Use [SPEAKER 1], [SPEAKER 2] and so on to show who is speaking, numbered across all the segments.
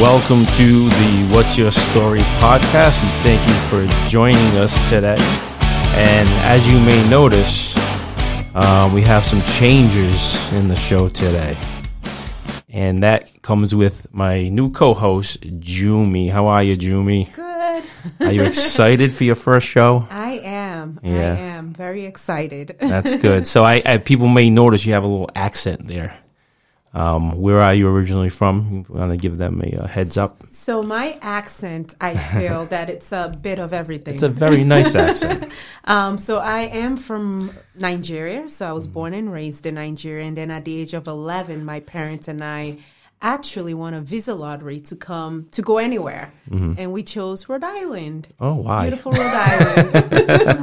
[SPEAKER 1] Welcome to the What's Your Story podcast. We thank you for joining us today. And as you may notice, uh, we have some changes in the show today. And that comes with my new co host, Jumi. How are you, Jumi?
[SPEAKER 2] Good.
[SPEAKER 1] Are you excited for your first show?
[SPEAKER 2] I am.
[SPEAKER 1] Yeah.
[SPEAKER 2] I am very excited.
[SPEAKER 1] That's good. So I, I people may notice you have a little accent there. Um, where are you originally from? You want to give them a, uh heads up?
[SPEAKER 2] So my accent, I feel that it's a bit of everything.
[SPEAKER 1] It's a very nice accent.
[SPEAKER 2] um, so I am from Nigeria. So I was born and raised in Nigeria, and then at the age of eleven, my parents and I actually won a visa lottery to come to go anywhere, and we chose Rhode Island.
[SPEAKER 1] Oh, why?
[SPEAKER 2] Beautiful Rhode Island.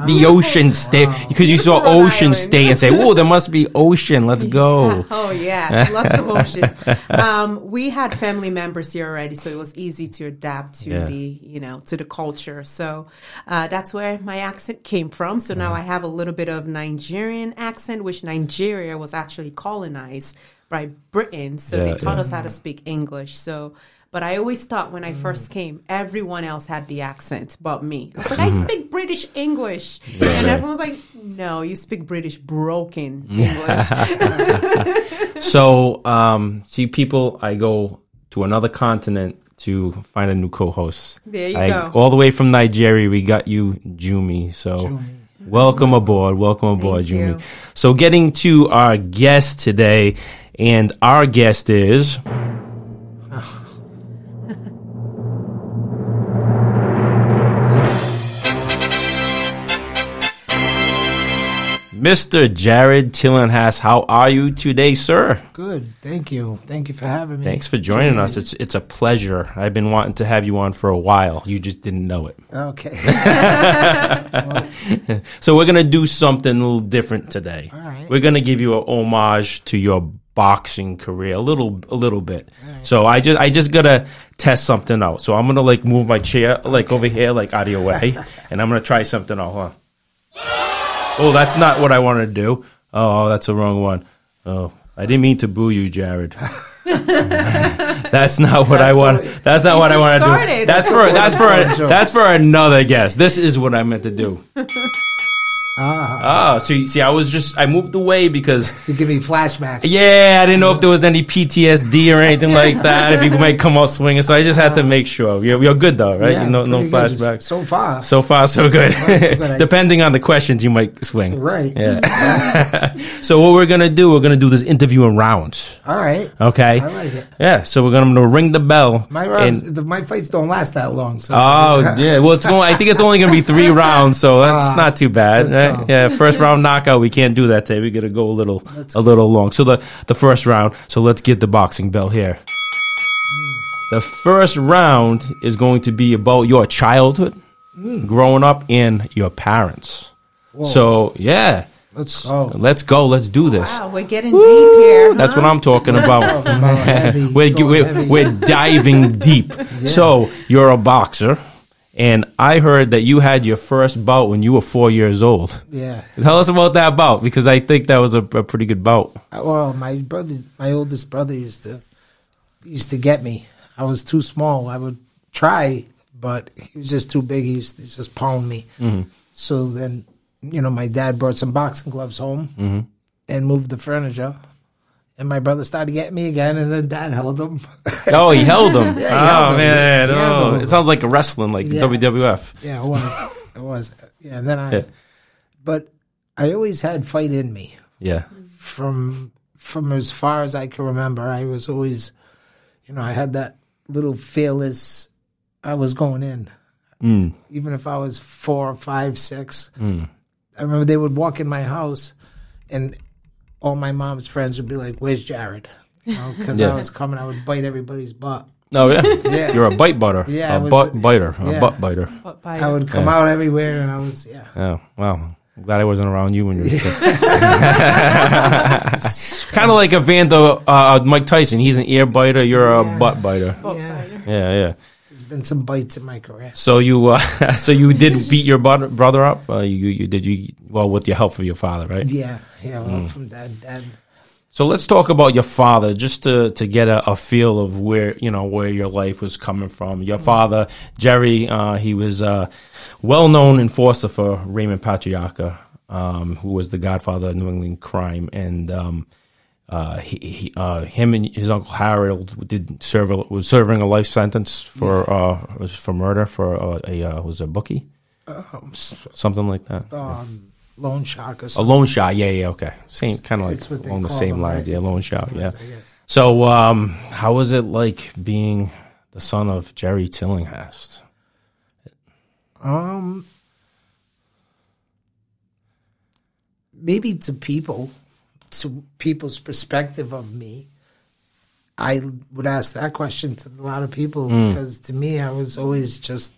[SPEAKER 1] the ocean state because you saw
[SPEAKER 2] Rhode
[SPEAKER 1] ocean
[SPEAKER 2] Island.
[SPEAKER 1] state and say, "Oh, there must be ocean. Let's go."
[SPEAKER 2] Oh yeah, lots of oceans. Um, we had family members here already, so it was easy to adapt to
[SPEAKER 1] Yeah.
[SPEAKER 2] the you know to the culture. So uh, that's where my accent came from. So now I have a little bit of Nigerian accent, which Nigeria was actually colonized by Britain, so
[SPEAKER 1] Yeah,
[SPEAKER 2] they taught
[SPEAKER 1] yeah.
[SPEAKER 2] us how to speak English. So. But I always thought when I first came, everyone else had the accent but me. I was like, I speak British English. and everyone was like, no, you speak British broken English.
[SPEAKER 1] So, um, see, people, I go to another continent to find a new co-host.
[SPEAKER 2] There you
[SPEAKER 1] I,
[SPEAKER 2] go.
[SPEAKER 1] All the way from Nigeria, we got you, Jumi. So, welcome aboard. Welcome aboard,
[SPEAKER 2] Thank
[SPEAKER 1] Jumi.
[SPEAKER 2] you.
[SPEAKER 1] So, getting to our guest today, and our guest is. Mr. Jared Tillinghast, how are you today, sir?
[SPEAKER 3] Good. Thank you. Thank you for having me.
[SPEAKER 1] Thanks for joining us. It's it's a pleasure. I've been wanting to have you on for a while. You just didn't know it.
[SPEAKER 3] Okay.
[SPEAKER 1] So we're gonna do something a little different today.
[SPEAKER 3] All right.
[SPEAKER 1] We're gonna give you a homage to your boxing career a little a little bit. So I just I just gotta test something out. So I'm gonna like move my chair like over here, like out of your way, and I'm gonna try something out. On. Oh, that's not what I wanted to do. Oh, that's the wrong one. Oh, I didn't mean to boo you, Jared. that's not what I want.
[SPEAKER 3] all-
[SPEAKER 1] That's not what I want to do. That's for that's for a, that's for another guest. This is what I meant to do.
[SPEAKER 3] Ah,
[SPEAKER 1] Oh, so you see, I was just I moved away because
[SPEAKER 3] you give me flashbacks.
[SPEAKER 1] yeah, I didn't know if there was any PTSD or anything like that. If you might come out swinging, so I just had to make sure. You're, you're good though, right?
[SPEAKER 3] Yeah,
[SPEAKER 1] you know, no flashbacks.
[SPEAKER 3] So far.
[SPEAKER 1] So far, so good.
[SPEAKER 3] far, so good.
[SPEAKER 1] Depending on the questions, you might swing.
[SPEAKER 3] right.
[SPEAKER 1] Yeah. so what we're gonna do? We're gonna do this interview in rounds.
[SPEAKER 3] All right.
[SPEAKER 1] Okay.
[SPEAKER 3] I like it.
[SPEAKER 1] Yeah. So we're gonna, gonna ring the bell.
[SPEAKER 3] My rounds,
[SPEAKER 1] and-
[SPEAKER 3] the, my fights don't last that long. So
[SPEAKER 1] Oh yeah, well it's going. I think it's only going to be three rounds, so that's
[SPEAKER 3] Ah,
[SPEAKER 1] not too bad.
[SPEAKER 3] Let's
[SPEAKER 1] right?
[SPEAKER 3] go.
[SPEAKER 1] Yeah, first round knockout. We can't do that today. We got to go a little,
[SPEAKER 3] Let's
[SPEAKER 1] a little long. So the the first round. So let's get the boxing bell here. Hmm. The first round is going to be about your childhood, hmm. growing up, and your parents. So yeah,
[SPEAKER 3] let's go.
[SPEAKER 1] let's go. Let's do this.
[SPEAKER 2] Wow, we're getting deep here.
[SPEAKER 1] That's
[SPEAKER 2] huh?
[SPEAKER 1] what I'm talking about.
[SPEAKER 3] Talking about
[SPEAKER 1] we're, we're, we're diving deep. So you're a boxer, and I heard that you had your first bout when you were four years old.
[SPEAKER 3] Yeah.
[SPEAKER 1] Tell us about that bout because I think that was a, a pretty good bout.
[SPEAKER 3] Well, my brother, my oldest brother, used to used to get me. I was too small. I would try, but he was just too big. He used to just pound me. Mm-hmm. So then, you know, my dad brought some boxing gloves home mm-hmm. and moved the furniture. And my brother started getting me again, and then dad held him.
[SPEAKER 1] Oh, he held him.
[SPEAKER 3] Yeah, he
[SPEAKER 1] oh
[SPEAKER 3] held him.
[SPEAKER 1] man, oh,
[SPEAKER 3] him.
[SPEAKER 1] it sounds like a wrestling, like
[SPEAKER 3] Yeah.
[SPEAKER 1] WWF.
[SPEAKER 3] yeah, it was. it was. Yeah, and then I,
[SPEAKER 1] Yeah.
[SPEAKER 3] but I always had fight in me.
[SPEAKER 1] Yeah,
[SPEAKER 3] from from as far as I can remember, I was always, you know, I had that little fearless. I was going in,
[SPEAKER 1] mm.
[SPEAKER 3] even if I was four, five, six.
[SPEAKER 1] Mm.
[SPEAKER 3] I remember they would walk in my house, and all my mom's friends would be like, "Where's Jared?" Because
[SPEAKER 1] Yeah.
[SPEAKER 3] I was coming, I would bite everybody's butt.
[SPEAKER 1] Oh yeah,
[SPEAKER 3] Yeah.
[SPEAKER 1] you're a bite butter,
[SPEAKER 3] Yeah, I
[SPEAKER 1] a
[SPEAKER 3] was-
[SPEAKER 1] butt biter, a butt biter.
[SPEAKER 2] But by-
[SPEAKER 3] I would come
[SPEAKER 1] Yeah.
[SPEAKER 3] out everywhere, and I was yeah.
[SPEAKER 1] Oh wow. I'm glad I wasn't around you when you were a kid. kind of like a Evander uh, Mike Tyson. He's an ear biter. You're a
[SPEAKER 3] Yeah.
[SPEAKER 1] butt biter.
[SPEAKER 3] yeah.
[SPEAKER 1] Yeah, yeah.
[SPEAKER 3] There's been some bites in my career.
[SPEAKER 1] So you, uh, so you did beat your brother, brother up. Uh, you, you did you well with your help from your father, right?
[SPEAKER 3] Yeah, yeah.
[SPEAKER 1] Mm.
[SPEAKER 3] from dad, dad
[SPEAKER 1] So let's talk about your father, just to, to get a, a feel of where you know where your life was coming from. Your father, Jerry, uh, he was a well known enforcer for Raymond Patriarca, um, who was the godfather of New England crime, and um, uh, he, he uh, him and his uncle Harold did serve a, was serving a life sentence for uh, was for murder for a, a uh, was a bookie,
[SPEAKER 3] Um,
[SPEAKER 1] something like that.
[SPEAKER 3] um, loan shark or
[SPEAKER 1] A
[SPEAKER 3] something.
[SPEAKER 1] loan shot, yeah, yeah, okay, same kind of like
[SPEAKER 3] It's what they
[SPEAKER 1] along the
[SPEAKER 3] call
[SPEAKER 1] same
[SPEAKER 3] them,
[SPEAKER 1] lines,
[SPEAKER 3] right?
[SPEAKER 1] yeah, loan shot, yeah.
[SPEAKER 3] I guess.
[SPEAKER 1] So, um, how was it like being the son of Jerry Tillinghast?
[SPEAKER 3] Um, maybe to people, to people's perspective of me, I would ask that question to a lot of people because to me, I was always just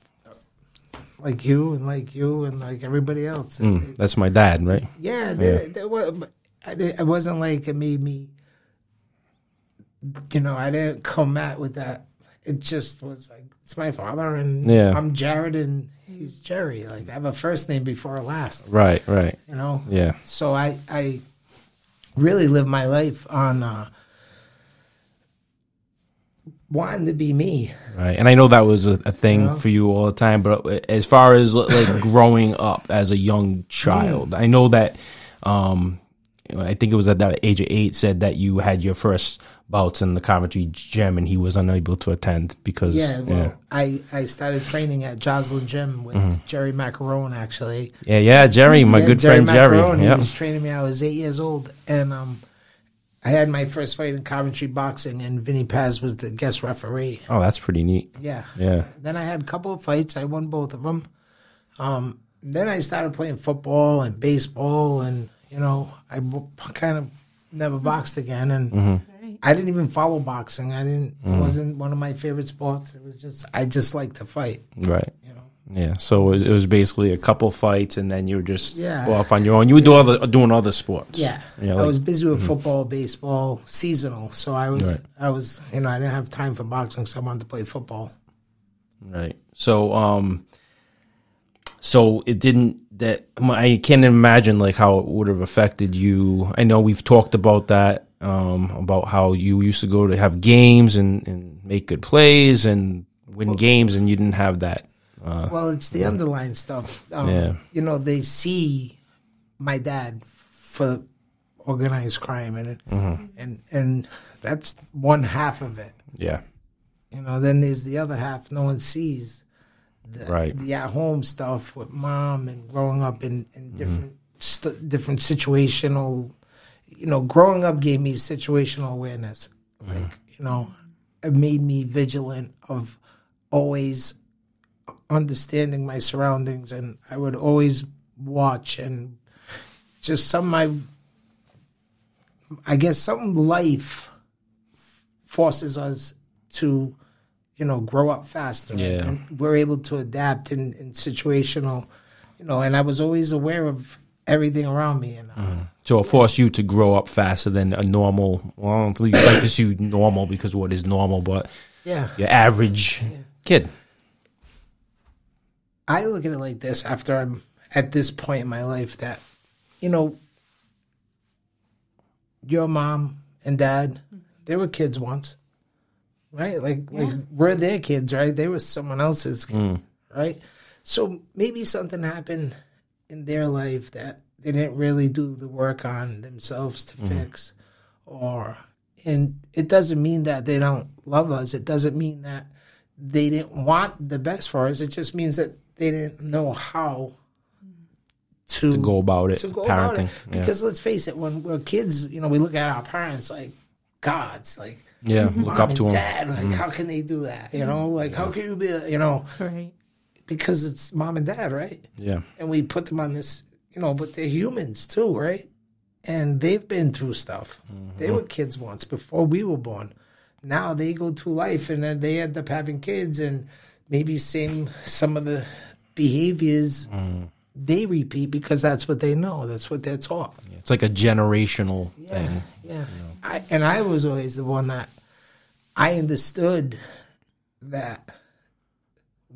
[SPEAKER 3] like you and like you and like everybody else.
[SPEAKER 1] Mm, that's my dad, right?
[SPEAKER 3] Yeah, there, there was, but it wasn't like it made me. You know, I didn't come at with that. It just was like it's my father, and
[SPEAKER 1] Yeah.
[SPEAKER 3] I'm Jared, and he's Jerry. Like I have a first name before a last.
[SPEAKER 1] Right, right,
[SPEAKER 3] You know,
[SPEAKER 1] yeah,
[SPEAKER 3] so I I really live my life on uh, wanting to be me.
[SPEAKER 1] right. And I know that was a, a thing
[SPEAKER 3] know?
[SPEAKER 1] for you all the time, but as far as like growing up as a young child, I know that. Um, I think it was at that age of eight said that you had your first bouts in the Coventry gym, and he was unable to attend because
[SPEAKER 3] Yeah, well,
[SPEAKER 1] yeah,
[SPEAKER 3] I I started training at Joslin Gym with Jerry Macarone actually.
[SPEAKER 1] yeah, yeah, Jerry, my
[SPEAKER 3] Yeah,
[SPEAKER 1] good friend Jerry,
[SPEAKER 3] Macarone,
[SPEAKER 1] yeah,
[SPEAKER 3] He was training me. I was eight years old, and um, I had my first fight in Coventry boxing, and Vinny Paz was the guest referee.
[SPEAKER 1] oh, that's pretty neat,
[SPEAKER 3] Yeah,
[SPEAKER 1] yeah.
[SPEAKER 3] Then I had a couple of fights. I won both of them. Um, then I started playing football and baseball, and you know, I kind of never boxed again, and.
[SPEAKER 2] Right.
[SPEAKER 3] I didn't even follow boxing. I didn't. It wasn't one of my favorite sports. It was just I just like to fight.
[SPEAKER 1] Right.
[SPEAKER 3] You know.
[SPEAKER 1] Yeah. So it was basically a couple fights, and then you were just
[SPEAKER 3] Yeah.
[SPEAKER 1] off on your own. You were doing other doing other sports.
[SPEAKER 3] Yeah,
[SPEAKER 1] Yeah.
[SPEAKER 3] I
[SPEAKER 1] like-
[SPEAKER 3] was busy with football, baseball, seasonal. So I was,
[SPEAKER 1] Right.
[SPEAKER 3] I was, you know, I didn't have time for boxing, so I wanted to play football.
[SPEAKER 1] right. So um, so it didn't. That I can't imagine like how it would have affected you. I know we've talked about that. Um, about how you used to go to have games and, and make good plays and win games, and you didn't have that. Uh,
[SPEAKER 3] Well, it's the underlying stuff. Um,
[SPEAKER 1] Yeah.
[SPEAKER 3] You know, they see my dad for organized crime, and it,
[SPEAKER 1] Mm-hmm.
[SPEAKER 3] and and that's one half of it.
[SPEAKER 1] yeah.
[SPEAKER 3] You know, then there's the other half no one sees. The,
[SPEAKER 1] Right.
[SPEAKER 3] The at home stuff with mom and growing up in,
[SPEAKER 1] Mm-hmm.
[SPEAKER 3] different st- different situational. You know, growing up gave me situational awareness.
[SPEAKER 1] Mm-hmm.
[SPEAKER 3] Like you know, it made me vigilant of always understanding my surroundings, and I would always watch and just some my. I guess some life forces us to, you know, grow up faster.
[SPEAKER 1] Yeah.
[SPEAKER 3] And we're able to adapt in, in situational, you know, and I was always aware of everything around me. And uh,
[SPEAKER 1] So it forced you to grow up faster than a normal. Well, I don't think you like to see normal because what is normal, but
[SPEAKER 3] yeah,
[SPEAKER 1] your average kid.
[SPEAKER 3] I look at it like this after I'm at this point in my life that, you know, your mom and dad, they were kids once, right? Like, like we're their kids, right? They were someone else's mm. kids, right? So maybe something happened in their life that they didn't really do the work on themselves to mm-hmm. fix, or and it doesn't mean that they don't love us. It doesn't mean that they didn't want the best for us. It just means that they didn't know how to,
[SPEAKER 1] To go about it,
[SPEAKER 3] to go about
[SPEAKER 1] parenting.
[SPEAKER 3] it.
[SPEAKER 1] Yeah.
[SPEAKER 3] Because let's face it, when we're kids, you know, we look at our parents like gods, like
[SPEAKER 1] yeah, look
[SPEAKER 3] mom
[SPEAKER 1] up to
[SPEAKER 3] and
[SPEAKER 1] him.
[SPEAKER 3] dad. Like, mm. how can they do that? You know, mm. like how can you be, a- you know,
[SPEAKER 2] Right.
[SPEAKER 3] because it's mom and dad, right?
[SPEAKER 1] Yeah,
[SPEAKER 3] and we put them on this, you know, but they're humans too, right? And they've been through stuff. They mm-hmm. were kids once before we were born. Now they go through life and then they end up having kids and maybe same some of the behaviors mm. they repeat because that's what they know. That's what they're taught.
[SPEAKER 1] it's like a generational
[SPEAKER 3] Yeah,
[SPEAKER 1] thing.
[SPEAKER 3] yeah. I, and I was always the one that I understood that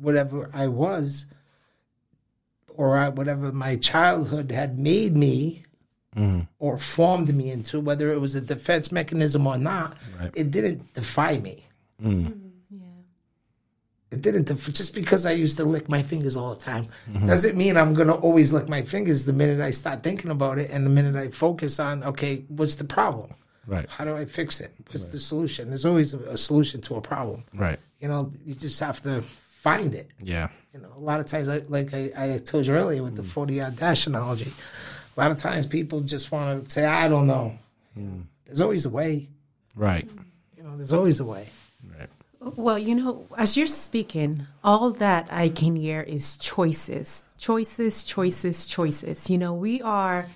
[SPEAKER 3] whatever I was, or I, whatever my childhood had made me, mm. or formed me into, whether it was a defense mechanism or not, it didn't defy me. Mm. It didn't just because I used to lick my fingers all the time mm-hmm. doesn't mean I'm gonna always lick my fingers the minute I start thinking about it and the minute I focus on okay, what's the problem?
[SPEAKER 1] Right.
[SPEAKER 3] How do I fix it? What's the solution? There's always a, a solution to a problem.
[SPEAKER 1] Right.
[SPEAKER 3] You know, you just have to find it.
[SPEAKER 1] Yeah.
[SPEAKER 3] You know, a lot of times, I, like I, I told you earlier with the mm. 40 yard dash analogy, a lot of times people just want to say, I don't know. Mm. There's always a way.
[SPEAKER 1] Right.
[SPEAKER 3] You know, there's always a way.
[SPEAKER 1] Right.
[SPEAKER 2] Well, you know, as you're speaking, all that I can hear is choices, choices, choices, choices. You know, we are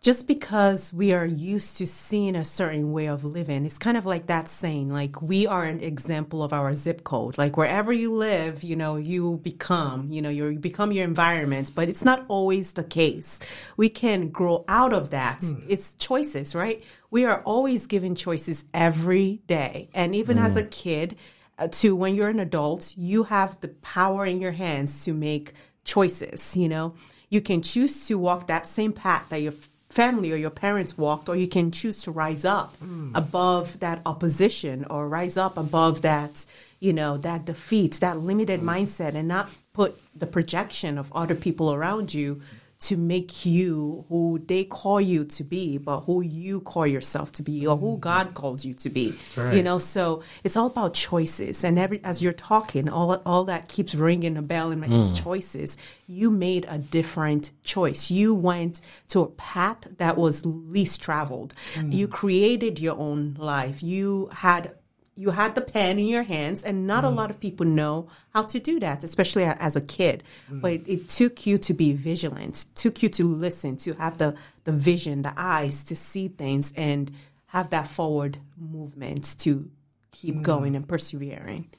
[SPEAKER 2] just because we are used to seeing a certain way of living. It's kind of like that saying, like we are an example of our zip code. Like wherever you live, you know, you become, you know, you become your environment, but it's not always the case. We can grow out of that. It's choices, right? We are always given choices every day. And even as a kid, uh, Uh, to when you're an adult, you have the power in your hands to make choices. You know, you can choose to walk that same path that your family or your parents walked, or you can choose to rise up hmm. above that opposition or rise up above that, you know, that defeat, that limited hmm. mindset, and not put the projection of other people around you to make you who they call you to be, but who you call yourself to be, or who mm. God calls you to be.
[SPEAKER 3] right.
[SPEAKER 2] You know, so it's all about choices. And every as you're talking, all all that keeps ringing a bell in my it's mm. choices. You made a different choice. You went to a path that was least traveled. Mm. You created your own life. You had you had the pen in your hands and not a mm. lot of people know how to do that especially as a kid. Mm. But it, took you to be vigilant took you to listen to have the the vision the eyes to see things and have that forward movement to keep mm. going and persevering.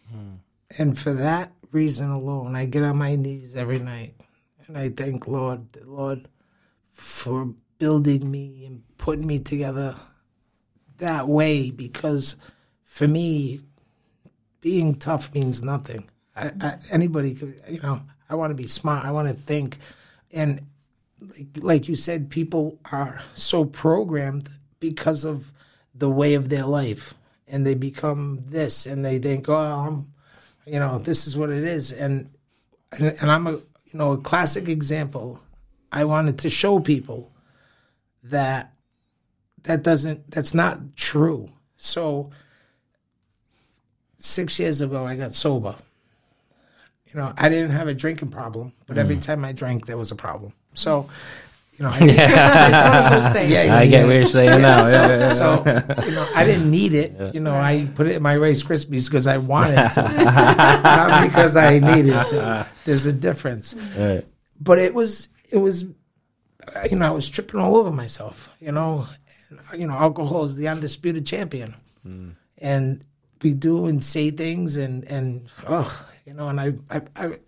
[SPEAKER 3] And for that reason alone, I get on my knees every night and I thank Lord, Lord, for building me and putting me together that way because for me, being tough means nothing. I, I, anybody could, you know, I want to be smart. I want to think. And like, like you said, people are so programmed because of the way of their life. And they become this and they think, oh, I'm, you know, this is what it is. And, and, and I'm a, you know, a classic example. I wanted to show people that that doesn't, that's not true. So, six years ago, I got sober. You know, I didn't have a drinking problem, but every mm. time I drank, there was a problem. So, you know, I didn't,
[SPEAKER 2] it's one of those things.
[SPEAKER 3] yeah, yeah,
[SPEAKER 1] I get
[SPEAKER 3] yeah.
[SPEAKER 1] what you're saying now.
[SPEAKER 3] So,
[SPEAKER 1] Yeah, yeah, yeah.
[SPEAKER 3] so, you know, I didn't need it. You know, I put it in my Rice Krispies because I wanted to, not because I needed to. There's a difference.
[SPEAKER 1] Right.
[SPEAKER 3] But it was, it was, you know, I was tripping all over myself. You know, you know, alcohol is the undisputed champion, mm. and we do and say things, and and oh, you know, and I, I, I,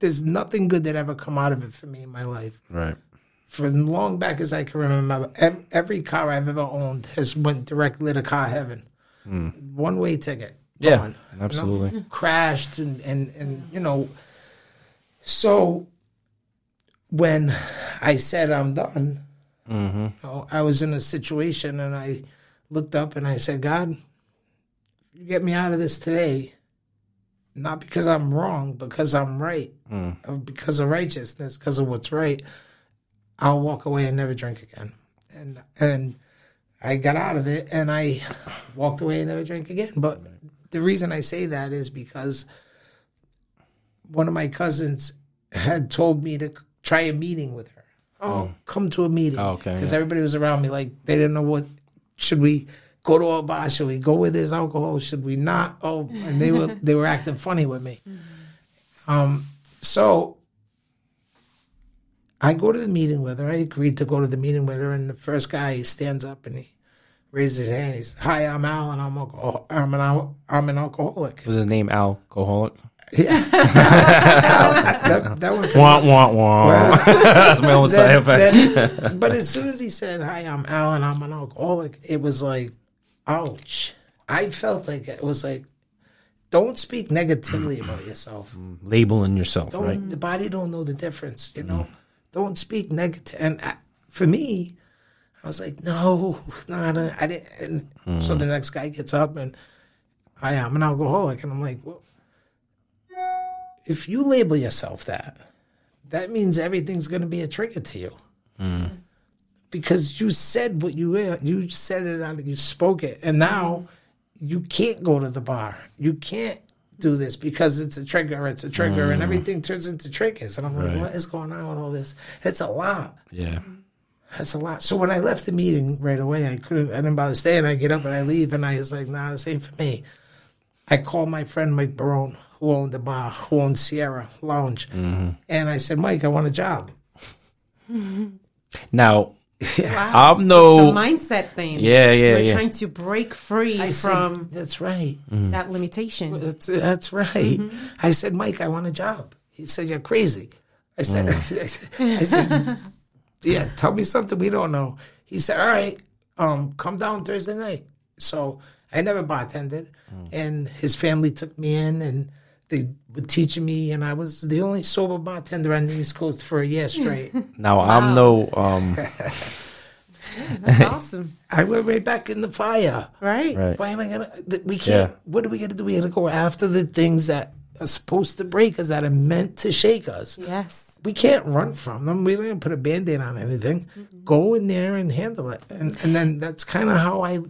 [SPEAKER 3] there's nothing good that ever come out of it for me in my life
[SPEAKER 1] Right.
[SPEAKER 3] for as long back as I can remember, every car I've ever owned has went directly to car heaven. One way ticket.
[SPEAKER 1] Yeah,
[SPEAKER 3] gone, you know?
[SPEAKER 1] absolutely.
[SPEAKER 3] Crashed and, and, and, you know, so when I said I'm done,
[SPEAKER 1] Mm-hmm.
[SPEAKER 3] you know, I was in a situation and I looked up and I said, God, you get me out of this today, not because I'm wrong, because I'm right,
[SPEAKER 1] Mm.
[SPEAKER 3] because of righteousness, because of what's right. I'll walk away and never drink again. And and I got out of it and I walked away and never drank again. But the reason I say that is because one of my cousins had told me to try a meeting with her. Oh, come to a meeting.
[SPEAKER 1] Oh, okay,
[SPEAKER 3] Because
[SPEAKER 1] yeah.
[SPEAKER 3] everybody was around me like they didn't know what should we go to a bar? Should we go with this alcohol? Should we not? Oh, and they were they were acting funny with me. Um, so I go to the meeting with her. I agreed to go to the meeting with her, and the first guy he stands up and he raises his hand. He says, "Hi, I'm Al, and I'm alcohol- I'm an al- I'm an alcoholic."
[SPEAKER 1] Was his name alcoholic?
[SPEAKER 3] Yeah, that, that one.
[SPEAKER 1] Wah wah wah. That's my own side effect.
[SPEAKER 3] then- but as soon as he said, "Hi, I'm Al, and I'm an alcoholic," it was like, "Ouch!" I felt like it was like, "Don't speak negatively about mm. yourself. Mm.
[SPEAKER 1] Labeling yourself,
[SPEAKER 3] Don't
[SPEAKER 1] right?
[SPEAKER 3] the body don't know the difference. You know, mm. don't speak negative." And I, for me, I was like, no, no, no I didn't. And So the next guy gets up and I am an alcoholic. And I'm like, well, if you label yourself that, that means everything's going to be a trigger to you. Because you said what you you said it out, you spoke it, and now mm-hmm. you can't go to the bar. You can't do this because it's a trigger, it's a trigger, and mm. everything turns into triggers. And I'm like,
[SPEAKER 1] Right.
[SPEAKER 3] what is going on with all this? It's a lot.
[SPEAKER 1] Yeah.
[SPEAKER 3] That's a lot. So when I left the meeting right away, I couldn't. I didn't bother staying. I get up and I leave, and I was like, "Nah, this ain't for me." I called my friend Mike Barone, who owned the bar, who owned Sierra Lounge, mm-hmm. and I said, "Mike, I want a job."
[SPEAKER 1] Now,
[SPEAKER 2] Wow.
[SPEAKER 1] I'm no.
[SPEAKER 2] It's a mindset thing.
[SPEAKER 1] Yeah, yeah,
[SPEAKER 2] We're
[SPEAKER 1] yeah.
[SPEAKER 2] trying to break free
[SPEAKER 3] I said,
[SPEAKER 2] from
[SPEAKER 3] "That's right. Mm-hmm.
[SPEAKER 2] that limitation.
[SPEAKER 3] That's that's right." Mm-hmm. I said, "Mike, I want a job." He said, "You're crazy." Mm. I said, "I said, yeah, tell me something we don't know." He said, "All right, um, come down Thursday night." So I never bartended, mm. and his family took me in, and they were teaching me, and I was the only sober bartender on the East Coast for a year straight.
[SPEAKER 1] Now I'm no. Um,
[SPEAKER 2] That's awesome.
[SPEAKER 3] I went right back in the fire.
[SPEAKER 2] Right?
[SPEAKER 1] right.
[SPEAKER 3] Why am I gonna? We can't.
[SPEAKER 1] Yeah.
[SPEAKER 3] What are we gonna do? We gotta go after the things that are supposed to break us, that are meant to shake us.
[SPEAKER 2] Yes.
[SPEAKER 3] We can't run from them. We don't even put a band aid on anything. Go in there and handle it. And and then that's kind of how I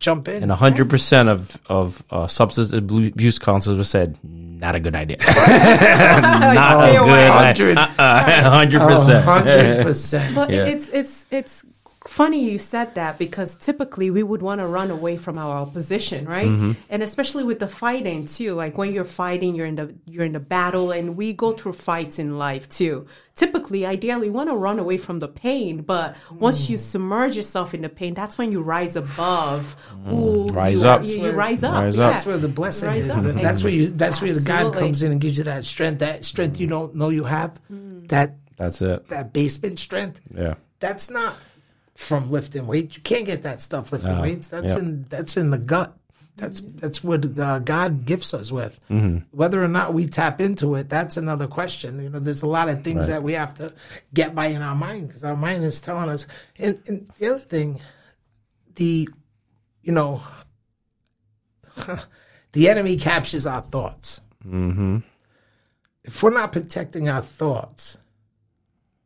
[SPEAKER 3] jump in.
[SPEAKER 1] And hundred percent of of uh, substance abuse counselors said not a good idea. not
[SPEAKER 2] Stay
[SPEAKER 1] a
[SPEAKER 2] away.
[SPEAKER 1] good
[SPEAKER 3] Hundred.
[SPEAKER 1] idea. Hundred
[SPEAKER 3] A
[SPEAKER 1] percent.
[SPEAKER 3] hundred percent.
[SPEAKER 2] But
[SPEAKER 1] Yeah.
[SPEAKER 2] it's it's it's funny you said that because typically we would want to run away from our opposition, right?
[SPEAKER 1] Mm-hmm.
[SPEAKER 2] And especially with the fighting too. Like when you're fighting, you're in the you're in the battle, and we go through fights in life too. Typically, ideally, we want to run away from the pain, but once
[SPEAKER 1] Mm.
[SPEAKER 2] you submerge yourself in the pain, that's when you rise above. Ooh,
[SPEAKER 1] Mm. Rise
[SPEAKER 2] you,
[SPEAKER 1] up.
[SPEAKER 2] You, you rise up.
[SPEAKER 1] Rise
[SPEAKER 2] yeah.
[SPEAKER 1] up.
[SPEAKER 3] That's where the blessing
[SPEAKER 2] Rise
[SPEAKER 3] is.
[SPEAKER 2] up.
[SPEAKER 3] That's where you. That's where the God comes in and gives you that strength. That strength you don't know you have. That
[SPEAKER 1] That's it.
[SPEAKER 3] that basement strength.
[SPEAKER 1] Yeah.
[SPEAKER 3] That's not from lifting weights. You can't get that stuff lifting
[SPEAKER 1] No.
[SPEAKER 3] weights. That's
[SPEAKER 1] Yeah.
[SPEAKER 3] in that's in the gut. That's that's what uh, God gifts us with.
[SPEAKER 1] Mm-hmm.
[SPEAKER 3] Whether or not we tap into it, that's another question. You know, there's a lot of things that we have to get by in our mind because our mind is telling us. And, and the other thing, the you know, the enemy captures our thoughts. Mm-hmm. If we're not protecting our thoughts,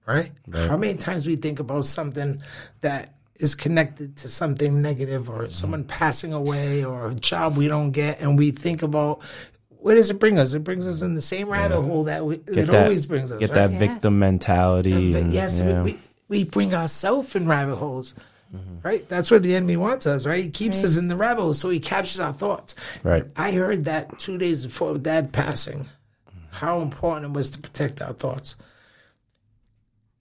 [SPEAKER 3] right? How many times we think about something that is connected to something negative or mm-hmm. someone passing away or a job we don't get and we think about where does it bring us? It brings us in the same rabbit hole that we,
[SPEAKER 1] Get
[SPEAKER 3] it
[SPEAKER 1] that.
[SPEAKER 3] always brings us.
[SPEAKER 1] Get
[SPEAKER 3] right?
[SPEAKER 1] that
[SPEAKER 2] Yes.
[SPEAKER 1] victim mentality.
[SPEAKER 3] But
[SPEAKER 1] and-
[SPEAKER 3] yes,
[SPEAKER 1] yeah.
[SPEAKER 3] we, we, we bring ourselves in rabbit holes. Mm-hmm. Right? That's where the enemy wants us, right? He keeps us in the rabbit hole, so he captures our thoughts.
[SPEAKER 1] Right.
[SPEAKER 3] I heard that two days before dad passing, mm-hmm. how important it was to protect our thoughts.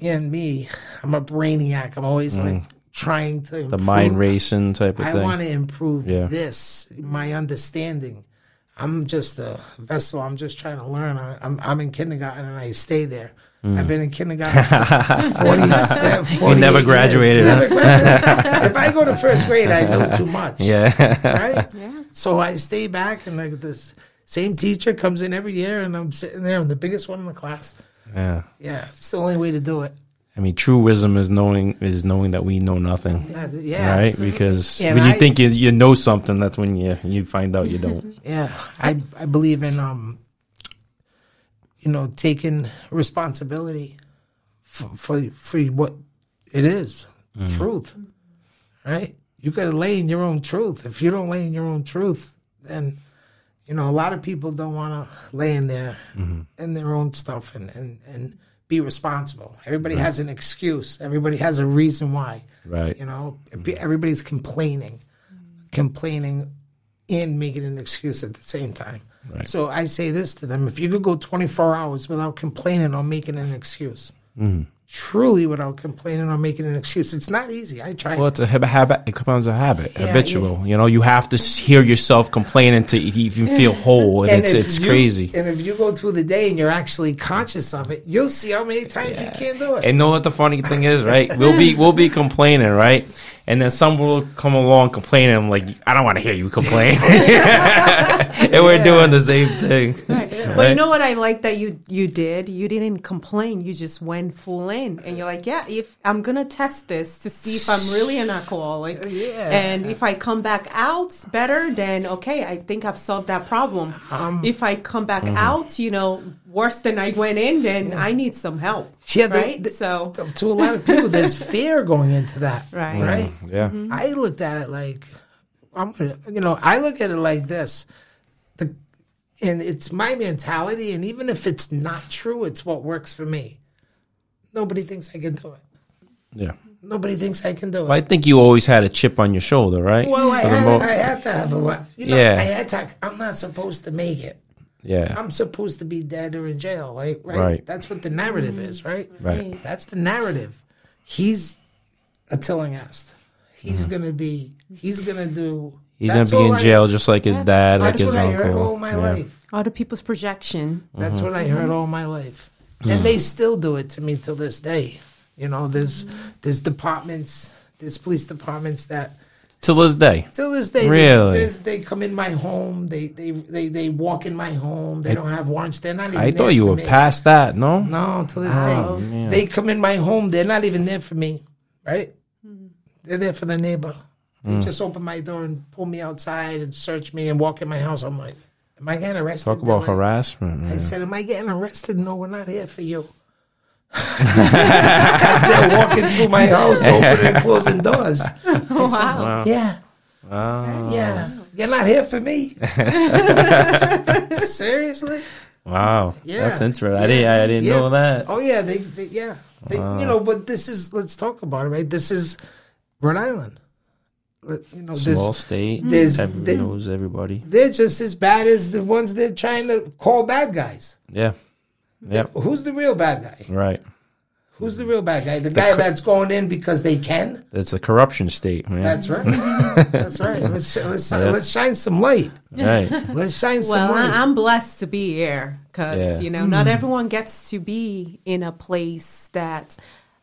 [SPEAKER 3] And me, I'm a brainiac. I'm always like trying to
[SPEAKER 1] the mind racing type of
[SPEAKER 3] I
[SPEAKER 1] thing.
[SPEAKER 3] I want to improve
[SPEAKER 1] Yeah.
[SPEAKER 3] this, my understanding. I'm just a vessel. I'm just trying to learn. I, I'm I'm in kindergarten and I stay there. I've been in kindergarten for 47, 48
[SPEAKER 1] Mm. never
[SPEAKER 3] years.
[SPEAKER 1] graduated, huh?
[SPEAKER 3] Never graduated. if I go to first grade, I know too much.
[SPEAKER 1] yeah.
[SPEAKER 3] Right?
[SPEAKER 2] Yeah.
[SPEAKER 3] So I stay back and like this same teacher comes in every year and I'm sitting there. I'm the biggest one in the class.
[SPEAKER 1] Yeah.
[SPEAKER 3] Yeah, it's the only way to do it.
[SPEAKER 1] I mean, true wisdom is knowing is knowing that we know nothing.
[SPEAKER 3] Yeah,
[SPEAKER 1] right? Because
[SPEAKER 3] And
[SPEAKER 1] when you
[SPEAKER 3] I-
[SPEAKER 1] think you, you know something, that's when you you find out you don't.
[SPEAKER 3] Yeah, I I believe in um, you know, taking responsibility for for, for what it is, truth. Right? You got to lay in your own truth. If you don't lay in your own truth, then you know a lot of people don't want to lay in their in their own stuff and and and be responsible. Everybody has an excuse. Everybody has a reason why.
[SPEAKER 1] Right.
[SPEAKER 3] You know, everybody's complaining, complaining, and making an excuse at the same time.
[SPEAKER 1] Right.
[SPEAKER 3] So I say this to them: if you could go 24 hours without complaining or making an excuse,
[SPEAKER 1] Mm-hmm.
[SPEAKER 3] Truly without complaining or making an excuse, it's not easy. I try.
[SPEAKER 1] Well, it's a hab- habit. It becomes a habit,
[SPEAKER 3] Yeah,
[SPEAKER 1] habitual. You know, you have to hear yourself complaining to even feel whole, and, it's it's
[SPEAKER 3] you-
[SPEAKER 1] crazy.
[SPEAKER 3] And if you go through the day and you're actually conscious of it, you'll see how many times you can't do it.
[SPEAKER 1] And know what the funny thing is, right? We'll be we'll be complaining, right? And then someone will come along complaining. I'm like, I don't want to hear you complain. and we're
[SPEAKER 3] Yeah.
[SPEAKER 1] doing the same thing.
[SPEAKER 2] Right. But you know what I like that you you did? You didn't complain. You just went full in, and you're like, yeah, if I'm gonna test this to see if I'm really an alcoholic,
[SPEAKER 3] Yeah.
[SPEAKER 2] and if I come back out better, then okay, I think I've solved that problem.
[SPEAKER 3] Um,
[SPEAKER 2] if I come back out, you know, worse than I went in, then I need some help.
[SPEAKER 3] Yeah, the-
[SPEAKER 2] right.
[SPEAKER 3] the-
[SPEAKER 2] so
[SPEAKER 3] to a lot of people, there's fear going into that.
[SPEAKER 2] Right.
[SPEAKER 3] Right. Mm-hmm.
[SPEAKER 1] Yeah. Mm-hmm.
[SPEAKER 3] I looked at it like, I'm gonna, you know, I look at it like this. The, and it's my mentality, and even if it's not true, it's what works for me. Nobody thinks I can do it.
[SPEAKER 1] Yeah.
[SPEAKER 3] Nobody thinks I can do it.
[SPEAKER 1] I think you always had a chip on your shoulder, right?
[SPEAKER 3] well, I
[SPEAKER 1] For
[SPEAKER 3] had,
[SPEAKER 1] mo-
[SPEAKER 3] I had to have a what? You know,
[SPEAKER 1] Yeah.
[SPEAKER 3] I had to. I'm not supposed to make it.
[SPEAKER 1] Yeah.
[SPEAKER 3] I'm supposed to be dead or in jail. Like, right?
[SPEAKER 1] Right.
[SPEAKER 3] That's what the narrative is, right?
[SPEAKER 1] Right.
[SPEAKER 3] That's the narrative. He's a Tillinghast. He's gonna be. He's gonna do.
[SPEAKER 1] Mm-hmm. He's gonna be in
[SPEAKER 3] I-
[SPEAKER 1] jail just like his dad, like his
[SPEAKER 3] what I heard
[SPEAKER 1] uncle.
[SPEAKER 3] all my
[SPEAKER 1] Yeah.
[SPEAKER 3] life.
[SPEAKER 2] other people's projection.
[SPEAKER 3] That's what I heard all my life,
[SPEAKER 1] Hmm.
[SPEAKER 3] and they still do it to me till this day. You know, there's there's departments, there's police departments that
[SPEAKER 1] Till this day.
[SPEAKER 3] till this day,
[SPEAKER 1] Really?
[SPEAKER 3] they, there's- they come in my home, they they they they walk in my home. They don't have warrants. They're not even.
[SPEAKER 1] I
[SPEAKER 3] there
[SPEAKER 1] thought you
[SPEAKER 3] for
[SPEAKER 1] were
[SPEAKER 3] me.
[SPEAKER 1] past that, no?
[SPEAKER 3] No, to this
[SPEAKER 1] Oh,
[SPEAKER 3] day. They come in my home, they're not even there for me, right? They're there for the neighbor. They
[SPEAKER 1] Hmm.
[SPEAKER 3] just open my door and pull me outside and search me and walk in my house. I'm like, am I getting arrested?
[SPEAKER 1] Talk about
[SPEAKER 3] They're like-
[SPEAKER 1] harassment.
[SPEAKER 3] I said, am I getting arrested? No, we're not here for you. Because they're walking through my house, opening and closing doors.
[SPEAKER 2] Oh, wow.
[SPEAKER 3] Yeah.
[SPEAKER 1] Wow.
[SPEAKER 3] Yeah. You're not here for me. Seriously?
[SPEAKER 1] Wow.
[SPEAKER 3] Yeah.
[SPEAKER 1] That's interesting. I didn't I didn't
[SPEAKER 3] Yeah.
[SPEAKER 1] know that.
[SPEAKER 3] Oh yeah, they, they yeah, they, you know. But this is let's talk about it, right? This is Rhode Island. You know,
[SPEAKER 1] Small mm-hmm.
[SPEAKER 3] there's,
[SPEAKER 1] state.
[SPEAKER 3] there's-
[SPEAKER 1] Everyone
[SPEAKER 3] they-
[SPEAKER 1] knows everybody.
[SPEAKER 3] they're just as bad as the ones they're trying to call bad guys.
[SPEAKER 1] Yeah. Yep.
[SPEAKER 3] Who's the real bad guy?
[SPEAKER 1] Right.
[SPEAKER 3] Who's the real bad guy? The guy that's going in because they can.
[SPEAKER 1] It's a corruption state, man.
[SPEAKER 3] That's right. that's right. Let's let's let's shine some light.
[SPEAKER 1] right.
[SPEAKER 3] Let's shine some
[SPEAKER 2] Well,
[SPEAKER 3] light.
[SPEAKER 2] I, I'm blessed to be here because
[SPEAKER 1] Yeah.
[SPEAKER 2] you know not everyone gets to be in a place that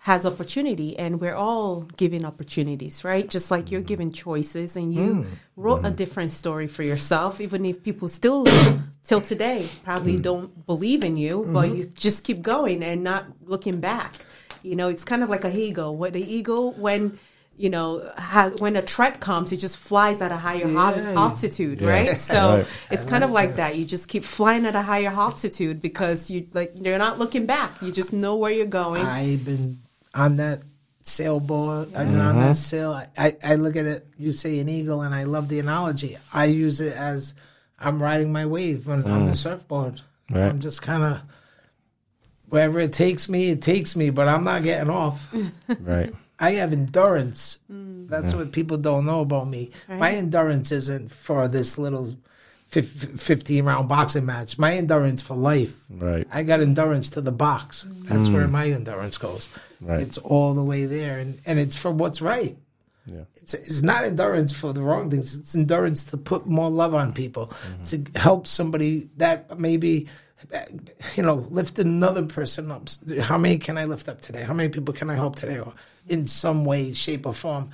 [SPEAKER 2] has opportunity, and we're all given opportunities, right? Just like you're mm-hmm. given choices, and you mm-hmm. wrote a mm-hmm. different story for yourself, even if people still till today probably mm. don't believe in you, but you just keep going and not looking back. You know, it's kind of like a eagle. What the eagle when you know, has, when a threat comes, it just flies at a higher
[SPEAKER 3] Yeah.
[SPEAKER 2] altitude, right? So
[SPEAKER 1] Right.
[SPEAKER 2] it's kind of like that. You just keep flying at a higher altitude because you like you're not looking back. You just know where you're going.
[SPEAKER 3] I've been on that sailboat. I've been on that sail. I, mm-hmm. I, I look at it. You say an eagle, and I love the analogy. I use it as I'm riding my wave on, on the mm. surfboard.
[SPEAKER 1] Right.
[SPEAKER 3] I'm just kind of wherever it takes me, it takes me. But I'm not getting off.
[SPEAKER 1] Right.
[SPEAKER 3] I have endurance. Mm. That's what people don't know about me. My endurance isn't for this little fif- 15 round boxing match. My endurance for life.
[SPEAKER 1] Right.
[SPEAKER 3] I got endurance to the box. That's where mm. my endurance goes.
[SPEAKER 1] Right.
[SPEAKER 3] It's all the way there, and, and it's for what's right.
[SPEAKER 1] Yeah.
[SPEAKER 3] It's it's not endurance for the wrong things. It's endurance to put more love on people, mm-hmm. to help somebody that maybe, you know, lift another person up. How many can I lift up today? How many people can I help today? Or in some way, shape, or form.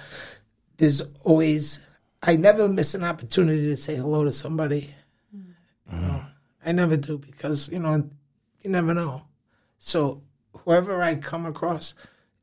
[SPEAKER 3] There's always. I never miss an opportunity to say hello to somebody. You know, I never do because you know, you never know. So whoever I come across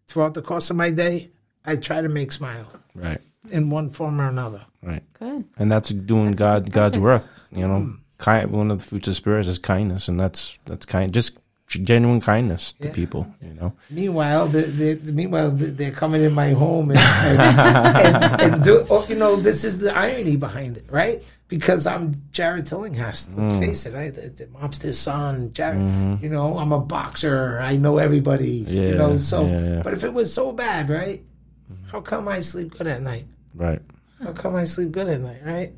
[SPEAKER 3] throughout the course of my day, I try to make smile
[SPEAKER 1] Right.
[SPEAKER 3] in one form or another.
[SPEAKER 1] Right.
[SPEAKER 2] Good.
[SPEAKER 1] And that's doing God God's work. You know, mm. kind one of the fruits of spirits is kindness, and that's that's kind just genuine kindness to
[SPEAKER 3] Yeah.
[SPEAKER 1] people. You know.
[SPEAKER 3] Meanwhile, the, the, meanwhile the, they're coming in my home and and, and, and do oh, you know this is the irony behind it, right? Because I'm Jared Tillinghast. Let's mm. face it, right? the, mobster's son, Jared. Mm-hmm. You know, I'm a boxer. I know everybody. you know, so
[SPEAKER 1] yeah, yeah.
[SPEAKER 3] but if it was so bad, right? Mm-hmm. How come I sleep good at night?
[SPEAKER 1] Right.
[SPEAKER 3] How come I sleep good at night, right?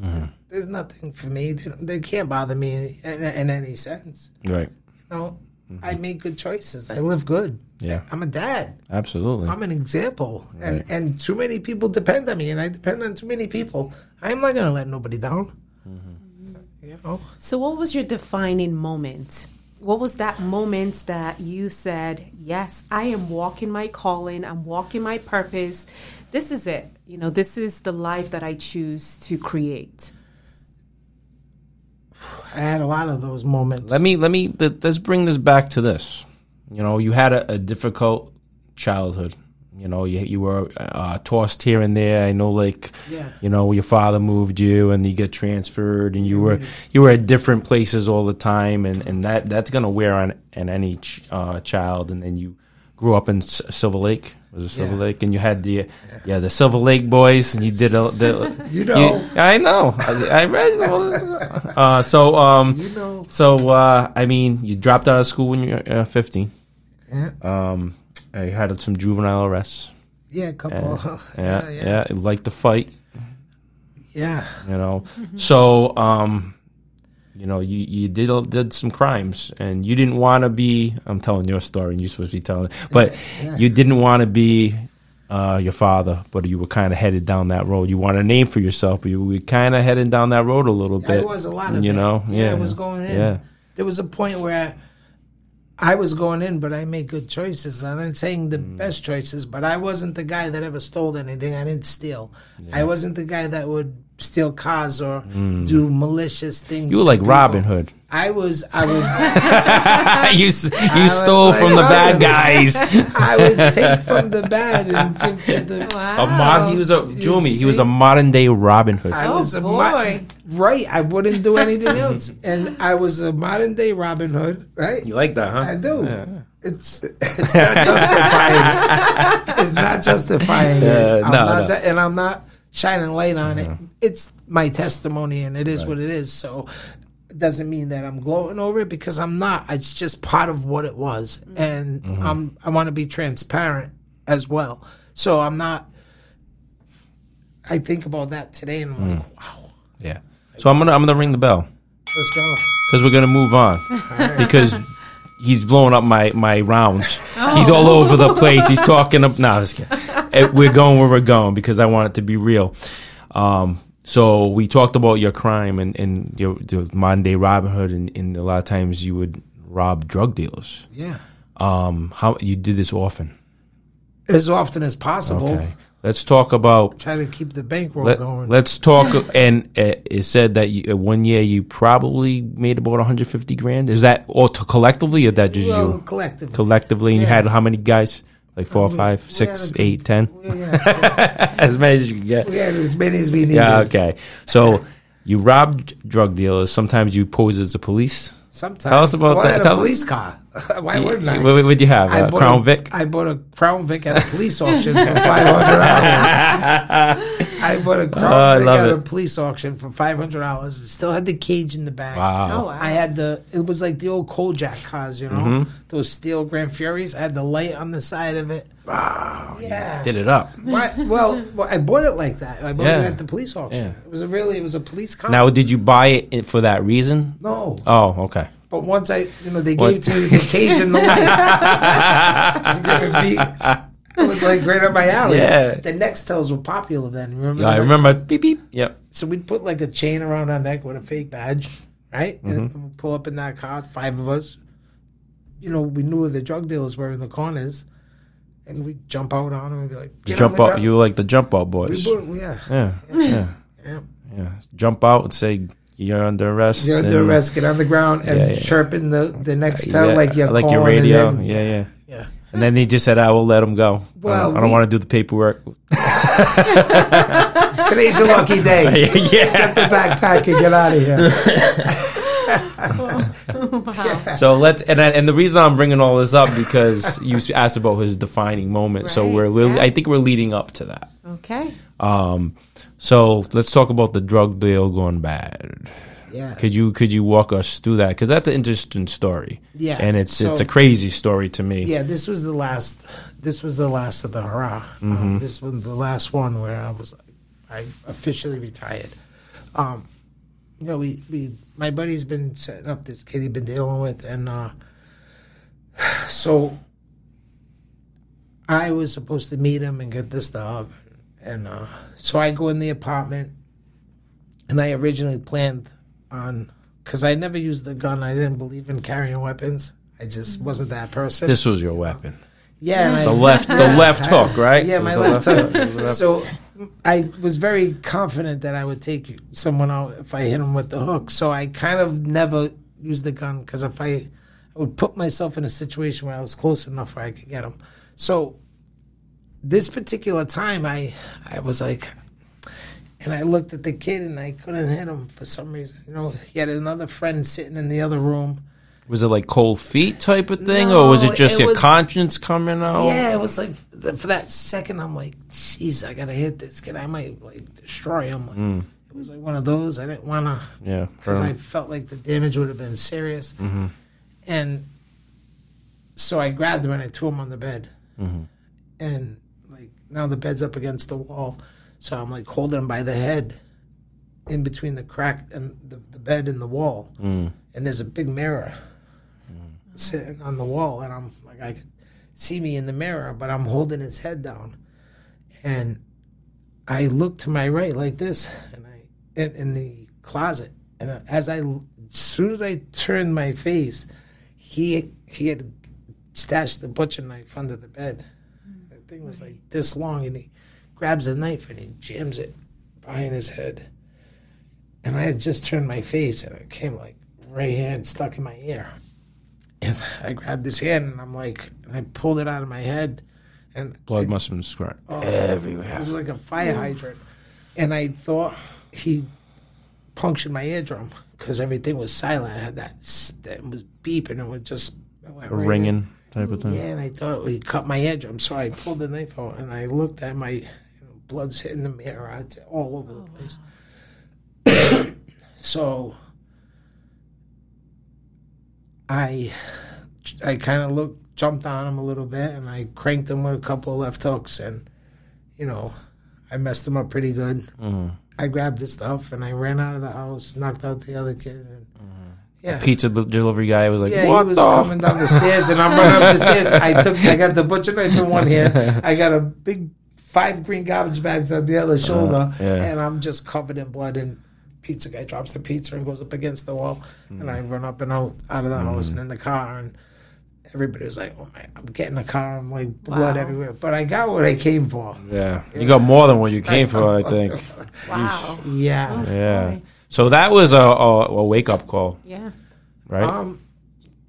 [SPEAKER 3] Mm-hmm. There's nothing for me. They, they can't bother me in, in any sense.
[SPEAKER 1] Right.
[SPEAKER 3] You know, I mm-hmm. make good choices. I live good.
[SPEAKER 1] Yeah.
[SPEAKER 3] I'm a dad.
[SPEAKER 1] Absolutely.
[SPEAKER 3] I'm an example, and
[SPEAKER 1] Right.
[SPEAKER 3] and too many people depend on me, and I depend on too many people. I'm not gonna let nobody down. Mm-hmm. You know,
[SPEAKER 2] So, what was your defining moment? What was that moment that you said, "Yes, I am walking my calling. I'm walking my purpose. This is it. You know, this is the life that I choose to create."
[SPEAKER 3] I had a lot of those moments.
[SPEAKER 1] Let me let me th- let's bring this back to this. You know, you had a, a difficult childhood. You know, you you were uh, tossed here and there. I know, like,
[SPEAKER 3] Yeah.
[SPEAKER 1] you know, your father moved you, and you get transferred, and you were you were at different places all the time, and, and that that's gonna wear on on any ch- uh, child. And then you grew up in S- Silver Lake. Was it Silver
[SPEAKER 3] Yeah.
[SPEAKER 1] Lake? And you had the yeah the Silver Lake boys, and you did a, the
[SPEAKER 3] You know.
[SPEAKER 1] I know. I, I read. Uh, so um,
[SPEAKER 3] You know.
[SPEAKER 1] so uh, I mean, you dropped out of school when you were uh, fifteen.
[SPEAKER 3] Yeah.
[SPEAKER 1] Um, I had some juvenile arrests.
[SPEAKER 3] Yeah, a couple.
[SPEAKER 1] Yeah, yeah, yeah. Like the fight,
[SPEAKER 3] yeah.
[SPEAKER 1] you know. So, um, you know, you, you did did some crimes, and you didn't want to be. I'm telling your story, and you're supposed to be telling, it, but
[SPEAKER 3] Yeah.
[SPEAKER 1] you didn't want to be uh, your father, but you were kind of headed down that road. You want a name for yourself, but you were kind of heading down that road a little
[SPEAKER 3] I
[SPEAKER 1] bit.
[SPEAKER 3] was a lot of
[SPEAKER 1] you know.
[SPEAKER 3] Yeah,
[SPEAKER 1] Yeah,
[SPEAKER 3] I was going in.
[SPEAKER 1] Yeah.
[SPEAKER 3] There was a point where I was going in, but I made good choices. I'm not saying the
[SPEAKER 1] Mm.
[SPEAKER 3] best choices, but I wasn't the guy that ever stole anything. I didn't steal. I wasn't the guy that would steal cars or do malicious things.
[SPEAKER 1] Mm. You were like
[SPEAKER 3] people.
[SPEAKER 1] Robin Hood.
[SPEAKER 3] I was. I would.
[SPEAKER 1] you you
[SPEAKER 3] was
[SPEAKER 1] stole
[SPEAKER 3] like
[SPEAKER 1] from the bad guys.
[SPEAKER 3] I would take from the bad and give to the.
[SPEAKER 1] A mod, he was a
[SPEAKER 3] You
[SPEAKER 1] Jumi. He was a modern day Robin Hood.
[SPEAKER 3] I
[SPEAKER 2] Oh,
[SPEAKER 3] was a
[SPEAKER 2] boy.
[SPEAKER 3] right. I wouldn't do anything else, and I was a modern day Robin Hood. Right.
[SPEAKER 1] You like that, huh?
[SPEAKER 3] I do. It's it's not justifying. it's not justifying
[SPEAKER 1] Uh,
[SPEAKER 3] it. I'm
[SPEAKER 1] no,
[SPEAKER 3] not
[SPEAKER 1] no.
[SPEAKER 3] ju- and I'm not shining light on it. Mm-hmm. It's my testimony, and it is what it is. So it doesn't mean that I'm gloating over it because I'm not. It's just part of what it was, mm-hmm. and mm-hmm. I'm I want to be transparent as well. So I'm not. I think about that today, and I'm like, mm. wow,
[SPEAKER 1] Yeah. So I'm gonna I'm gonna ring the bell
[SPEAKER 3] let's go.
[SPEAKER 1] because we're gonna move on because he's blowing up my my rounds. He's all over the place. He's talking up. Kidding. Eh, we're going where we're going because I want it to be real. Um. So we talked about your crime and and your, your modern day Robin Hood and, and a lot of times you would rob drug dealers.
[SPEAKER 3] Yeah,
[SPEAKER 1] Um. How you did this often?
[SPEAKER 3] as often as possible.
[SPEAKER 1] Okay. Let's talk about
[SPEAKER 3] Try to keep the bankroll going.
[SPEAKER 1] Let's talk. And uh, it said that you, uh, one year you probably made about 150 grand. Is that all to collectively, or that just
[SPEAKER 3] well,
[SPEAKER 1] you
[SPEAKER 3] collectively.
[SPEAKER 1] collectively? And you had how many guys? Like four,
[SPEAKER 3] We-
[SPEAKER 1] five,
[SPEAKER 3] we
[SPEAKER 1] six,
[SPEAKER 3] good-
[SPEAKER 1] eight, ten,
[SPEAKER 3] Yeah,
[SPEAKER 1] as many as you could get.
[SPEAKER 3] Yeah, as many as we needed.
[SPEAKER 1] Yeah. Okay. So you robbed drug dealers. Sometimes you pose as the police.
[SPEAKER 3] Sometimes.
[SPEAKER 1] Tell us about
[SPEAKER 3] well,
[SPEAKER 1] that.
[SPEAKER 3] I had
[SPEAKER 1] Tell
[SPEAKER 3] a police
[SPEAKER 1] us.
[SPEAKER 3] car. Why wouldn't I?
[SPEAKER 1] What would you have?
[SPEAKER 3] I
[SPEAKER 1] A Crown
[SPEAKER 3] a,
[SPEAKER 1] Vic.
[SPEAKER 3] I bought a Crown Vic at a police auction for five hundred dollars. I bought a car
[SPEAKER 1] Oh, I
[SPEAKER 3] Vic
[SPEAKER 1] love
[SPEAKER 3] at
[SPEAKER 1] it.
[SPEAKER 3] a police auction for five hundred dollars. It still had the cage in the back.
[SPEAKER 1] Wow.
[SPEAKER 2] Oh, wow.
[SPEAKER 3] I had the. It was like the old Kojak cars, you know,
[SPEAKER 1] Mm-hmm.
[SPEAKER 3] those steel Grand Furies. I had the light on the side of it. Wow. Yeah.
[SPEAKER 1] Did it up.
[SPEAKER 3] Why- well, well, I bought it like that. I bought
[SPEAKER 1] Yeah.
[SPEAKER 3] it at the police auction.
[SPEAKER 1] Yeah.
[SPEAKER 3] It was a really, it was a police car.
[SPEAKER 1] Now, did you buy it for that reason?
[SPEAKER 3] no,
[SPEAKER 1] Oh, okay.
[SPEAKER 3] but once I, you know, they
[SPEAKER 1] What?
[SPEAKER 3] gave it to me the cage and the light. it was like right up my alley.
[SPEAKER 1] Yeah.
[SPEAKER 3] The Nextels were popular then. Remember?
[SPEAKER 1] Yeah, I remember. Beep beep. Yep.
[SPEAKER 3] So we'd put like a chain around our neck with a fake badge, right?
[SPEAKER 1] Mm-hmm.
[SPEAKER 3] And we'd pull up in that car, five of us. You know, we knew where the drug dealers were in the corners, and we'd jump out on them and be like, "Get
[SPEAKER 1] jump out. You were like the jump out boys.
[SPEAKER 3] put- yeah,
[SPEAKER 1] Yeah, yeah,
[SPEAKER 3] yeah.
[SPEAKER 1] yeah. Jump out and say you're under arrest.
[SPEAKER 3] You're under arrest. Get on the ground and
[SPEAKER 1] Yeah, yeah.
[SPEAKER 3] chirping the the next
[SPEAKER 1] Yeah,
[SPEAKER 3] tell like you're
[SPEAKER 1] like your radio.
[SPEAKER 3] then-
[SPEAKER 1] yeah, yeah.
[SPEAKER 3] yeah.
[SPEAKER 1] And then he just said, "I will let him go. I
[SPEAKER 3] Well,
[SPEAKER 1] don't, I don't
[SPEAKER 3] we-
[SPEAKER 1] want to do the paperwork."
[SPEAKER 3] Today's your lucky day.
[SPEAKER 1] yeah.
[SPEAKER 3] Get the backpack and get out of here.
[SPEAKER 1] So let's and I, and the reason I'm bringing all this up because you asked about his defining moment. So we're, we're
[SPEAKER 2] yeah.
[SPEAKER 1] I think we're leading up to that.
[SPEAKER 2] Okay.
[SPEAKER 1] Um, so let's talk about the drug deal going bad.
[SPEAKER 3] Yeah.
[SPEAKER 1] Could you could you walk us through that? Because that's an interesting story.
[SPEAKER 3] Yeah,
[SPEAKER 1] and it's
[SPEAKER 3] so-
[SPEAKER 1] it's a crazy story to me.
[SPEAKER 3] Yeah, this was the last. This was the last of the hurrah. Um, this was the last one where I was, I officially retired. Um, you know, we, we my buddy's been setting up this kid he's been dealing with, and uh, so I was supposed to meet him and get this stuff, and uh, so I go in the apartment, and I originally planned on because I never used the gun. I didn't believe in carrying weapons. I just wasn't that person.
[SPEAKER 1] This was your weapon.
[SPEAKER 3] Yeah, and I-
[SPEAKER 1] The left, the left hook, right?
[SPEAKER 3] Yeah, my
[SPEAKER 1] was
[SPEAKER 3] left hook.
[SPEAKER 1] the left-
[SPEAKER 3] So I was very confident that I would take someone out if I hit him with the hook. So I kind of never used the gun because if I, I would put myself in a situation where I was close enough where I could get him. So this particular time, I I was like, and I looked at the kid and I couldn't hit him for some reason. You know, he had another friend sitting in the other room.
[SPEAKER 1] Was it like cold feet type of thing, or was it just
[SPEAKER 3] it
[SPEAKER 1] your
[SPEAKER 3] was-
[SPEAKER 1] conscience coming out?
[SPEAKER 3] Yeah, it was like for that second, I'm like, jeez, I gotta hit this kid. I might like destroy him. Like, hmm. It was like one of those. I didn't want to
[SPEAKER 1] yeah.
[SPEAKER 3] because I felt like the damage would have been serious. Mm-hmm. And so I grabbed him and I threw him on the bed. Mm-hmm. And like now the bed's up against the wall, so I'm like holding him by the head, in between the crack and the, the bed and the wall. Mm. And there's a big mirror sitting on the wall, and I'm like I could see me in the mirror, but I'm holding his head down, and I look to my right like this, and I in, in the closet, and as I as soon as I turned my face, he he had stashed the butcher knife under the bed. The thing was like this long, and he grabs a knife and he jams it behind his head. And I had just turned my face, and it came like right here and stuck in my ear. And I grabbed his hand, and I'm like, and I pulled it out of my head, and
[SPEAKER 1] Blood must have been squirt
[SPEAKER 3] Oh,
[SPEAKER 1] everywhere.
[SPEAKER 3] it was like a fire hydrant. And I thought he punctured my eardrum because everything was silent. I had that, that was beeping and it was just it right
[SPEAKER 1] ringing type of thing.
[SPEAKER 3] Yeah, and I thought he cut my eardrum. So I pulled the knife out and I looked at my blood's hitting the mirror. It's all over the oh, place. so I I kind of looked, jumped on him a little bit, and I cranked him with a couple of left hooks, and you know, I messed him up pretty good. Mm-hmm. I grabbed his stuff and I ran out of the house, knocked out the other kid, and mm-hmm. yeah.
[SPEAKER 1] Pizza delivery guy was like,
[SPEAKER 3] Yeah,
[SPEAKER 1] "What
[SPEAKER 3] he was
[SPEAKER 1] the?"
[SPEAKER 3] coming down the stairs, and I'm running up the stairs. I took, I got the butcher knife in one hand. I got a big five green garbage bags on the other shoulder,
[SPEAKER 1] yeah.
[SPEAKER 3] and I'm just covered in blood. And pizza guy drops the pizza and goes up against the wall, and I run up and out out of the house and in the car, and everybody was like, "Oh my!" I'm getting the car. I'm like blood
[SPEAKER 2] Wow.
[SPEAKER 3] everywhere, but I got what I came for.
[SPEAKER 1] Yeah, you got more than what you came for, I think.
[SPEAKER 2] Wow.
[SPEAKER 3] Yeah.
[SPEAKER 1] Yeah. So that was a, a, a wake up call,
[SPEAKER 2] Yeah.
[SPEAKER 1] right?
[SPEAKER 3] Um,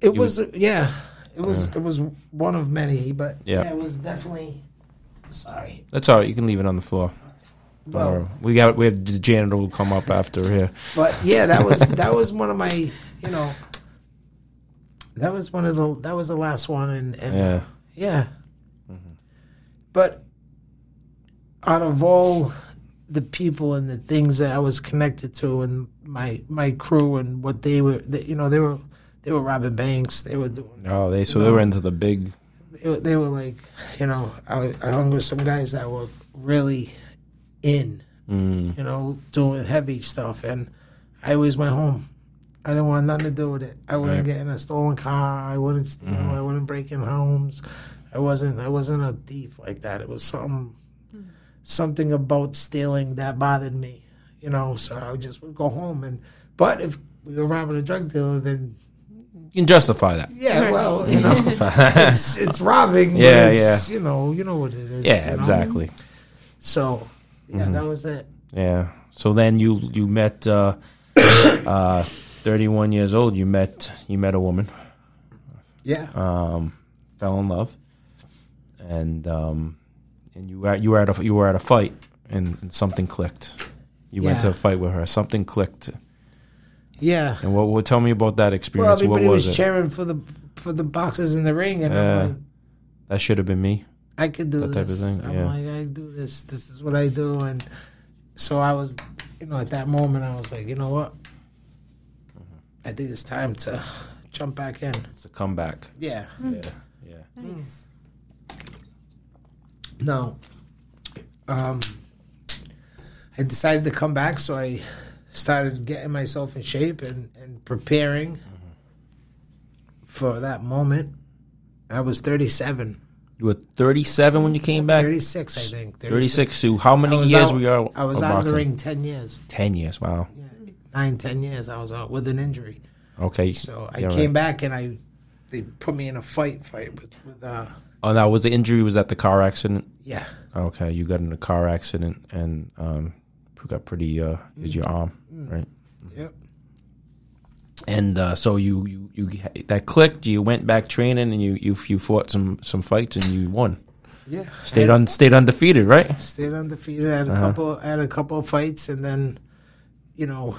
[SPEAKER 3] it was yeah, it was it was one of many, but
[SPEAKER 1] Yeah.
[SPEAKER 3] yeah, it was definitely. Sorry.
[SPEAKER 1] That's all right. You can leave it on the floor.
[SPEAKER 3] Well,
[SPEAKER 1] we got we have the janitor will come up after here.
[SPEAKER 3] But yeah, that was that was one of my you know that was one of the that was the last one and, and
[SPEAKER 1] Yeah.
[SPEAKER 3] yeah. Mm-hmm. But out of all the people and the things that I was connected to and my my crew and what they were they, you know they were they were robbing banks they were doing
[SPEAKER 1] Oh, they so they were into the big.
[SPEAKER 3] They were, they were like you know I, I hung with some guys that were really in
[SPEAKER 1] Mm,
[SPEAKER 3] you know, doing heavy stuff. And I always went home. I didn't want nothing to do with it. I wouldn't
[SPEAKER 1] Right.
[SPEAKER 3] get in a stolen car. I wouldn't, you know, I wouldn't break in homes. I wasn't, I wasn't a thief like that. It was something, something about stealing that bothered me, you know. So I just would go home. And but if we were robbing a drug dealer, then
[SPEAKER 1] can justify that.
[SPEAKER 3] yeah, well, you know, it's it's robbing.
[SPEAKER 1] Yeah,
[SPEAKER 3] but it's, You know, you know what it is.
[SPEAKER 1] Yeah,
[SPEAKER 3] you know?
[SPEAKER 1] exactly.
[SPEAKER 3] So yeah, that was it.
[SPEAKER 1] Yeah. So then you you met uh, uh, 31 years old. You met you met a woman.
[SPEAKER 3] Yeah.
[SPEAKER 1] Um, fell in love, and um, and you were you were at a you were at a fight, and, and something clicked. You went to a fight with her. Something clicked.
[SPEAKER 3] Yeah.
[SPEAKER 1] And what? What? Tell me about that
[SPEAKER 3] Well,
[SPEAKER 1] experience. what
[SPEAKER 3] everybody
[SPEAKER 1] was,
[SPEAKER 3] was,
[SPEAKER 1] it?
[SPEAKER 3] cheering for the for the boxes in the ring, and
[SPEAKER 1] Yeah.
[SPEAKER 3] Like,
[SPEAKER 1] that should have been me.
[SPEAKER 3] I could do
[SPEAKER 1] That type of thing,
[SPEAKER 3] I'm
[SPEAKER 1] yeah.
[SPEAKER 3] like, I do this. This is what I do, and so I was, you know, at that moment, I was like, you know what?
[SPEAKER 1] Mm-hmm.
[SPEAKER 3] I think it's time to jump back in.
[SPEAKER 1] It's a comeback.
[SPEAKER 3] Yeah.
[SPEAKER 1] Yeah. Yeah.
[SPEAKER 2] Nice.
[SPEAKER 3] No. Um, I decided to come back, so I started getting myself in shape and, and preparing for that moment. I was 37,
[SPEAKER 1] You were 37 when you came back.
[SPEAKER 3] 36, I think.
[SPEAKER 1] 36. So how many years
[SPEAKER 3] out-
[SPEAKER 1] were you out?
[SPEAKER 3] I was out of the ring 10 years.
[SPEAKER 1] 10 years. Wow.
[SPEAKER 3] Yeah, nine, 10 years I was out with an injury.
[SPEAKER 1] Okay.
[SPEAKER 3] So I
[SPEAKER 1] Yeah,
[SPEAKER 3] came
[SPEAKER 1] right.
[SPEAKER 3] back and I they put me in a fight fight with, with uh,
[SPEAKER 1] Oh, now was the injury was that the car accident?
[SPEAKER 3] Yeah.
[SPEAKER 1] Okay, you got in a car accident and um, got pretty uh, is your arm, right?
[SPEAKER 3] Yep.
[SPEAKER 1] And uh, so you, you you that clicked. You went back training and you you you fought some some fights and you won.
[SPEAKER 3] Yeah.
[SPEAKER 1] Stayed on stayed undefeated, right?
[SPEAKER 3] Stayed undefeated. Had a
[SPEAKER 1] Uh-huh.
[SPEAKER 3] couple. Had a couple of fights, and then, you know,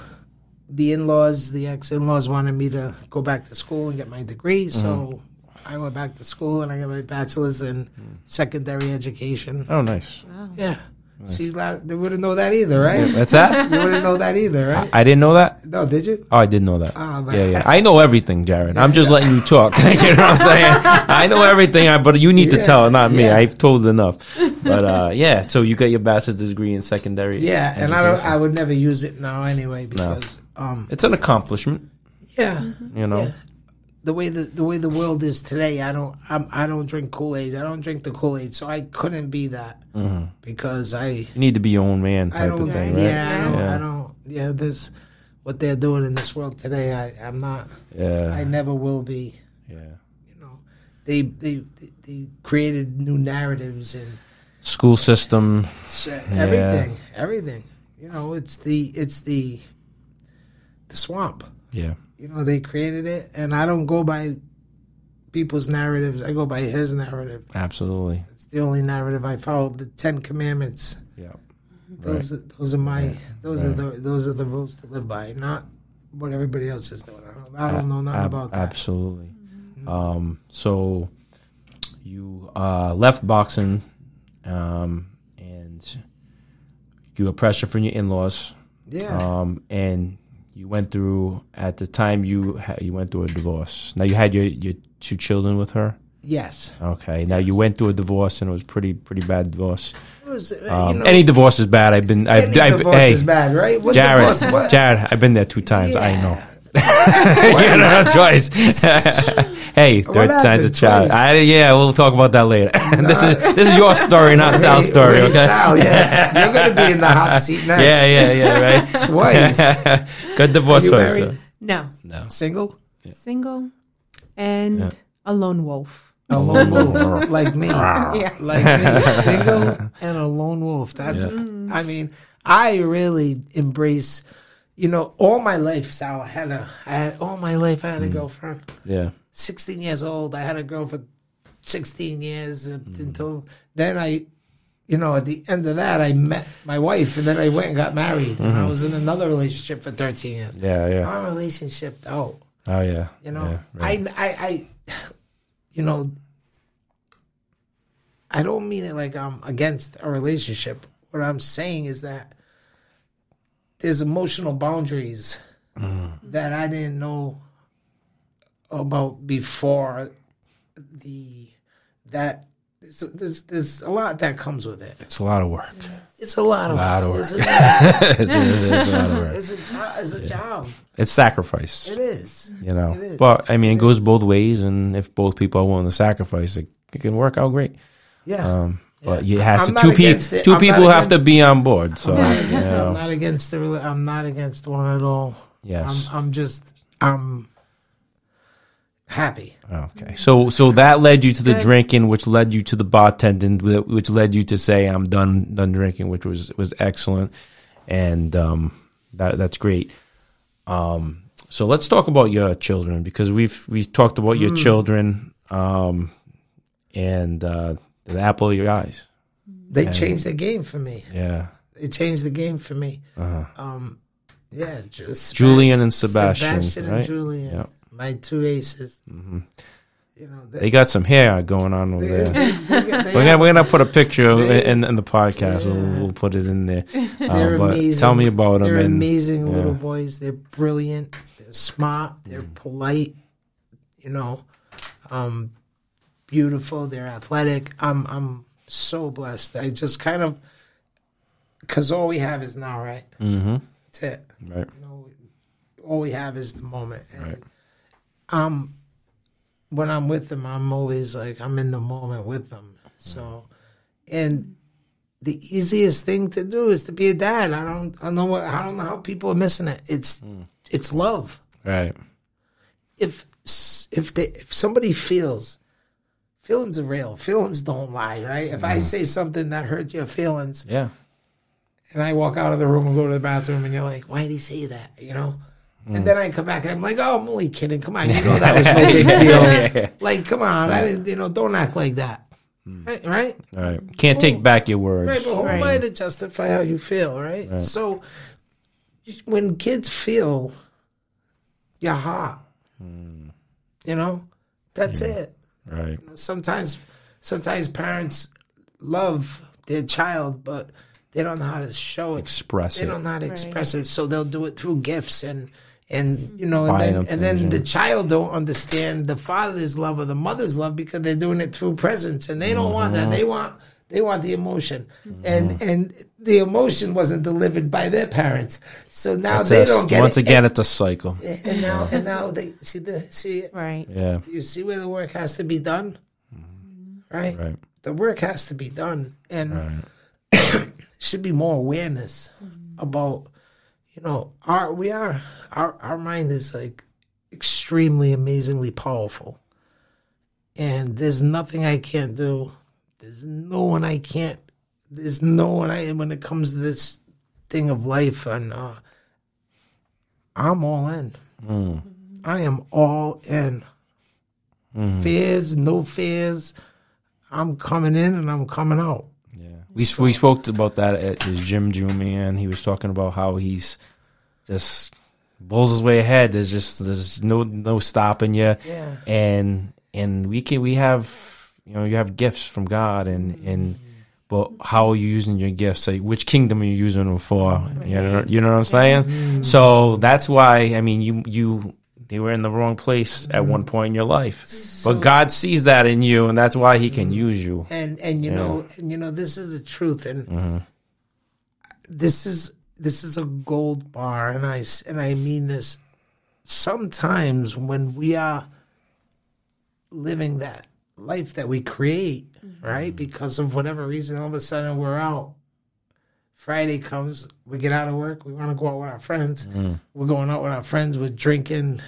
[SPEAKER 3] the in-laws, the ex-in-laws wanted me to go back to school and get my degree. So
[SPEAKER 1] Mm-hmm.
[SPEAKER 3] I went back to school and I got my bachelor's in secondary education.
[SPEAKER 1] Oh, nice.
[SPEAKER 3] Yeah. See, they wouldn't know that either, right?
[SPEAKER 1] That's that.
[SPEAKER 3] you wouldn't know that either, right?
[SPEAKER 1] I didn't know that.
[SPEAKER 3] No, did you?
[SPEAKER 1] Oh, I didn't know that.
[SPEAKER 3] Oh,
[SPEAKER 1] yeah, yeah. I know everything, Jared. I'm just letting you talk. you know what I'm saying? I know everything, but you need to
[SPEAKER 3] Yeah,
[SPEAKER 1] tell, not me.
[SPEAKER 3] yeah.
[SPEAKER 1] I've told enough. But uh, yeah, so you got your bachelor's degree in secondary.
[SPEAKER 3] Yeah, and I don't. I would never use it now anyway because, um,
[SPEAKER 1] It's an accomplishment,
[SPEAKER 3] yeah,
[SPEAKER 1] you know.
[SPEAKER 3] Yeah. The way the the way the world is today, I don't I'm, I don't drink Kool Aid. I don't drink the Kool Aid, so I couldn't be that mm-hmm. because I
[SPEAKER 1] You need to be your own man,
[SPEAKER 3] I
[SPEAKER 1] type
[SPEAKER 3] don't
[SPEAKER 1] of thing,
[SPEAKER 3] yeah,
[SPEAKER 1] right?
[SPEAKER 3] I don't
[SPEAKER 1] Yeah.
[SPEAKER 3] I don't yeah this what they're doing in this world today. I I'm not
[SPEAKER 1] Yeah,
[SPEAKER 3] I never will be.
[SPEAKER 1] yeah.
[SPEAKER 3] You know, they they they, they created new narratives and
[SPEAKER 1] School system.
[SPEAKER 3] everything everything. You know, it's the it's the the swamp.
[SPEAKER 1] Yeah,
[SPEAKER 3] You know, they created it, and I don't go by people's narratives. I go by his narrative.
[SPEAKER 1] absolutely.
[SPEAKER 3] It's the only narrative I follow. The Ten Commandments.
[SPEAKER 1] Yeah,
[SPEAKER 3] Those are, those are my those are the those are the rules to live by, not what everybody else is doing. I don't, I don't know nothing
[SPEAKER 1] Ab-
[SPEAKER 3] about that.
[SPEAKER 1] Absolutely. Um, so you uh, left boxing, um, and you were pressure from your in-laws,
[SPEAKER 3] Yeah,
[SPEAKER 1] um, and you went through at the time you ha- you went through a divorce. Now you had your your two children with her.
[SPEAKER 3] yes.
[SPEAKER 1] Okay. Now you went through a divorce, and it was pretty pretty bad divorce.
[SPEAKER 3] Was, uh,
[SPEAKER 1] Um,
[SPEAKER 3] you know,
[SPEAKER 1] any divorce is bad. I've been. I've,
[SPEAKER 3] any
[SPEAKER 1] I've,
[SPEAKER 3] divorce
[SPEAKER 1] hey,
[SPEAKER 3] is bad, right? What
[SPEAKER 1] Jared,
[SPEAKER 3] divorce?
[SPEAKER 1] Jared, I've been there two times. I know. you know, twice. hey, third time's a
[SPEAKER 3] happened
[SPEAKER 1] charm. I, yeah, we'll talk about that later. this is this is your story, not Sal's story.
[SPEAKER 3] Ray
[SPEAKER 1] Okay.
[SPEAKER 3] Sal, yeah. You're going to be in the hot seat next.
[SPEAKER 1] Yeah, yeah, yeah. Right.
[SPEAKER 3] Twice.
[SPEAKER 1] Good divorce
[SPEAKER 3] you
[SPEAKER 1] story.
[SPEAKER 3] married?
[SPEAKER 1] sir.
[SPEAKER 2] No,
[SPEAKER 1] No.
[SPEAKER 3] Single?
[SPEAKER 2] single and
[SPEAKER 1] Yeah.
[SPEAKER 2] a lone wolf.
[SPEAKER 3] A lone wolf, like me.
[SPEAKER 2] Yeah.
[SPEAKER 3] like me, single and a lone wolf. That's, I mean, I really embrace, you know, all my life, Sal, I had a, I had, all my life I had a mm. girlfriend.
[SPEAKER 1] Yeah.
[SPEAKER 3] 16 years old, I had a girl for 16 years uh, mm. until then I, you know, at the end of that, I met my wife and then I went and got married. And I mm-hmm. was in another relationship for 13 years.
[SPEAKER 1] Yeah. Yeah.
[SPEAKER 3] Our relationship, oh,
[SPEAKER 1] Oh yeah.
[SPEAKER 3] you know,
[SPEAKER 1] Yeah, right.
[SPEAKER 3] I, I, I, you know, I don't mean it like I'm against a relationship. What I'm saying is that there's emotional boundaries
[SPEAKER 1] Mm.
[SPEAKER 3] that I didn't know about before the that there's, there's, there's a lot that comes with it.
[SPEAKER 1] It's a lot of work.
[SPEAKER 3] It's a lot of,
[SPEAKER 1] Lot of
[SPEAKER 3] it's, a
[SPEAKER 1] lot of work.
[SPEAKER 3] it's a, jo- it's a job.
[SPEAKER 1] It's sacrifice.
[SPEAKER 3] It is.
[SPEAKER 1] you know.
[SPEAKER 3] It is.
[SPEAKER 1] But I mean, it,
[SPEAKER 3] It
[SPEAKER 1] goes both ways, and if both people are willing to sacrifice, it, it can work out great.
[SPEAKER 3] Yeah.
[SPEAKER 1] Um, but
[SPEAKER 3] Yeah.
[SPEAKER 1] it has
[SPEAKER 3] I'm
[SPEAKER 1] to two people.
[SPEAKER 3] it.
[SPEAKER 1] Two
[SPEAKER 3] I'm
[SPEAKER 1] people have to be on board. So
[SPEAKER 3] I'm not,
[SPEAKER 1] you
[SPEAKER 3] against, I'm not against the. I'm not against one at all.
[SPEAKER 1] yes.
[SPEAKER 3] I'm. I'm just. I'm happy.
[SPEAKER 1] Okay. So so that led you to the
[SPEAKER 2] Good.
[SPEAKER 1] drinking, which led you to the bartending, which led you to say I'm done done drinking, which was was excellent, and um, that that's great. Um, so let's talk about your children because we've we've talked about your children, um, and uh, the apple of your eyes.
[SPEAKER 3] They
[SPEAKER 1] And-
[SPEAKER 3] changed the game for me.
[SPEAKER 1] Yeah.
[SPEAKER 3] it changed the game for me.
[SPEAKER 1] Uh-huh.
[SPEAKER 3] Um, yeah, just
[SPEAKER 1] Julian and Sebastian,
[SPEAKER 3] Sebastian and
[SPEAKER 1] right?
[SPEAKER 3] Julian,
[SPEAKER 1] Yeah.
[SPEAKER 3] my two aces.
[SPEAKER 1] hmm
[SPEAKER 3] You know,
[SPEAKER 1] They got some hair going on over
[SPEAKER 3] they,
[SPEAKER 1] there.
[SPEAKER 3] they, they, they
[SPEAKER 1] We're gonna, we're gonna put a picture
[SPEAKER 3] They-
[SPEAKER 1] in, in the podcast.
[SPEAKER 3] Yeah.
[SPEAKER 1] We'll, we'll put it in there.
[SPEAKER 3] They're
[SPEAKER 1] but
[SPEAKER 3] amazing.
[SPEAKER 1] tell me about them.
[SPEAKER 3] They're
[SPEAKER 1] and,
[SPEAKER 3] amazing
[SPEAKER 1] yeah.
[SPEAKER 3] little boys. They're brilliant. They're smart. They're
[SPEAKER 1] Mm.
[SPEAKER 3] polite. You know, um, beautiful. They're athletic. I'm I'm so blessed. I just kind of because all we have is now, right?
[SPEAKER 1] Mm-hmm.
[SPEAKER 3] That's it.
[SPEAKER 1] Right.
[SPEAKER 3] You know, all we have is the moment. And
[SPEAKER 1] Right.
[SPEAKER 3] Um, when I'm with them, I'm always like I'm in the moment with them. So, and the easiest thing to do is to be a dad. I don't, I know what, I don't know how people are missing it. It's, it's love.
[SPEAKER 1] Right.
[SPEAKER 3] If if they if somebody feels feelings are real. Feelings don't lie, right? If I say something that hurt your feelings,
[SPEAKER 1] Yeah.
[SPEAKER 3] and I walk out of the room and go to the bathroom, and you're like, "Why did he say that?" You know. And mm. then I come back and I'm like, "Oh, I'm only kidding. Come on, you know that was no big deal. Like, come on, I didn't, you know, don't act like that, mm. right? Right?
[SPEAKER 1] All right. Can't take back your words.
[SPEAKER 3] Right, but who am. I to justify how you feel, right? So when kids feel your heart, hmm. you know, that's hmm. it.
[SPEAKER 1] Right.
[SPEAKER 3] Sometimes, sometimes parents love their child, but they don't know how to show it.
[SPEAKER 1] Express
[SPEAKER 3] They
[SPEAKER 1] it.
[SPEAKER 3] don't know how to express it, so they'll do it through gifts and and you know, and
[SPEAKER 1] Buy
[SPEAKER 3] then and then
[SPEAKER 1] things,
[SPEAKER 3] the child don't understand the father's love or the mother's love because they're doing it through presents, and they don't want
[SPEAKER 1] Mm-hmm.
[SPEAKER 3] that. They want they want the emotion, and mm-hmm. and the emotion wasn't delivered by their parents, so now
[SPEAKER 1] It's
[SPEAKER 3] they
[SPEAKER 1] a-
[SPEAKER 3] don't get it.
[SPEAKER 1] once
[SPEAKER 3] it.
[SPEAKER 1] again, it's a cycle.
[SPEAKER 3] and, and now and now they see the see it.
[SPEAKER 2] Right.
[SPEAKER 1] Yeah.
[SPEAKER 3] Do you see where the work has to be done? Mm-hmm. Right?
[SPEAKER 1] Right.
[SPEAKER 3] The work has to be done. And
[SPEAKER 1] Right.
[SPEAKER 3] should be more awareness mm-hmm. about you know, our we are our our mind is like extremely amazingly powerful. And there's nothing I can't do. There's no one I can't there's no one I when it comes to this thing of life and uh I'm all in. I am all in. Fears, no fears. I'm coming in and I'm coming out.
[SPEAKER 1] Yeah. We we spoke about that at his gym, Jimmy, and he was talking about how he's just bulls his way ahead. There's just there's no no stopping you.
[SPEAKER 3] Yeah.
[SPEAKER 1] And and we can we have you know you have gifts from God and and but how are you using your gifts? Like which kingdom are you using them for? You know you know what I'm saying? So that's why I mean you you they were in the wrong place at one mm. point in your life. but God sees that in you and that's why he can mm. use you.
[SPEAKER 3] and and you know and you know this is the truth and mm-hmm. this is this is a gold bar and I and i mean this sometimes when we are living that life that we create mm-hmm. right? Because of whatever reason all of a sudden we're out. Friday comes we get out of work we want to go out with our friends. Mm-hmm. We're going out with our friends we're drinking.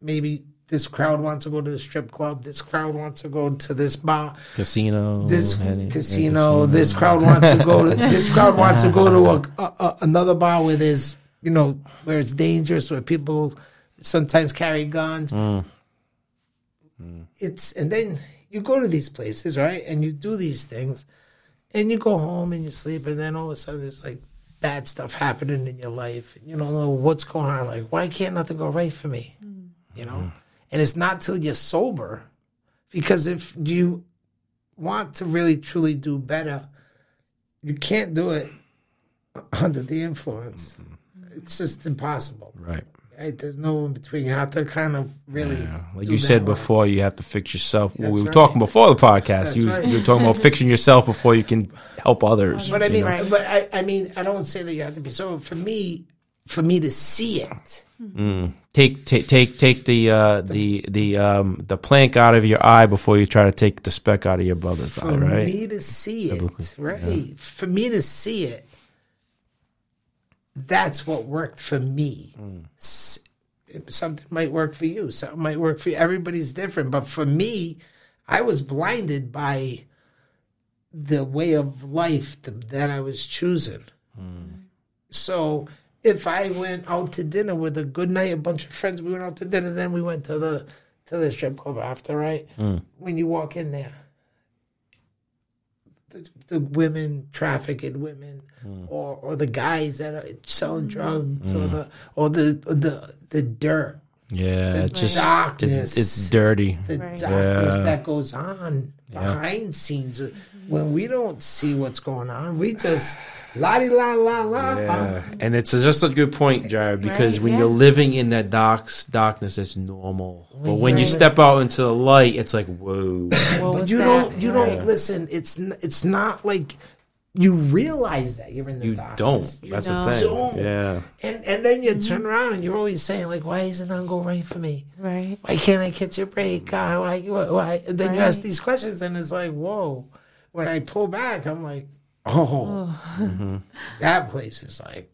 [SPEAKER 3] Maybe this crowd wants to go to the strip club this crowd wants to go to this bar.
[SPEAKER 1] Casino.
[SPEAKER 3] this
[SPEAKER 1] and-
[SPEAKER 3] casino, this crowd wants to go to this crowd wants to go to a, a, a another bar where there's you know where it's dangerous where people sometimes carry guns. Mm. It's and then you go to these places right and you do these things and you go home and you sleep and then all of a sudden there's like bad stuff happening in your life and you don't know what's going on like why can't nothing go right for me mm. you know mm. and it's not till you're sober because if you want to really truly do better, you can't do it under the influence. Mm-hmm. It's just impossible.
[SPEAKER 1] Right.
[SPEAKER 3] Right? There's no in between. You have to kind of really,
[SPEAKER 1] Like you said
[SPEAKER 3] work.
[SPEAKER 1] before, you have to fix yourself. Well, we were
[SPEAKER 3] right.
[SPEAKER 1] talking before the podcast. You,
[SPEAKER 3] right.
[SPEAKER 1] you were talking about fixing yourself before you can help others.
[SPEAKER 3] But I mean,
[SPEAKER 2] Right.
[SPEAKER 3] but I, I mean, I don't say that you have to be so. For me, for me to see it,
[SPEAKER 1] take take take take the uh, the the um, the plank out of your eye before you try to take the speck out of your brother's
[SPEAKER 3] for
[SPEAKER 1] eye. Right.
[SPEAKER 3] For me to see it, right? For me to see it, that's what worked for me. S- Something might work for you. Something might work for you. Everybody's different, but for me, I was blinded by the way of life th- that I was choosing. Mm. So if I went out to dinner with a good night, a bunch of friends, we went out to dinner, then we went to the to the strip club after, right? Mm. When you walk in there, the, the women trafficking women, mm. or or the guys that are selling mm. drugs, mm. or the or the the the dirt,
[SPEAKER 1] Yeah, it's just
[SPEAKER 3] darkness.
[SPEAKER 1] it's it's dirty.
[SPEAKER 3] the
[SPEAKER 2] Right.
[SPEAKER 3] darkness
[SPEAKER 1] Yeah.
[SPEAKER 3] that goes on behind scenes mm-hmm. When we don't see what's going on. We just la di la la la.
[SPEAKER 1] Yeah, and it's just a good point, Jared, because
[SPEAKER 2] Right,
[SPEAKER 1] when
[SPEAKER 2] yeah.
[SPEAKER 1] you're living in that dark darkness, it's normal. But when you step out into the light, it's like whoa.
[SPEAKER 2] What
[SPEAKER 3] But you
[SPEAKER 2] that?
[SPEAKER 3] don't. You
[SPEAKER 2] Right.
[SPEAKER 3] don't listen. It's n- it's not like you realize that you're in the dark.
[SPEAKER 1] You
[SPEAKER 3] darkness.
[SPEAKER 1] don't.
[SPEAKER 3] You
[SPEAKER 1] That's
[SPEAKER 2] don't.
[SPEAKER 1] the thing.
[SPEAKER 3] don't.
[SPEAKER 1] Yeah.
[SPEAKER 3] And and then you mm-hmm. turn around and you're always saying like, why isn't it go right for me?
[SPEAKER 2] Right.
[SPEAKER 3] Why can't I catch a break? God, why? Why? why? And then you ask these questions and it's like, whoa. When I pull back, I'm like, oh, that place is like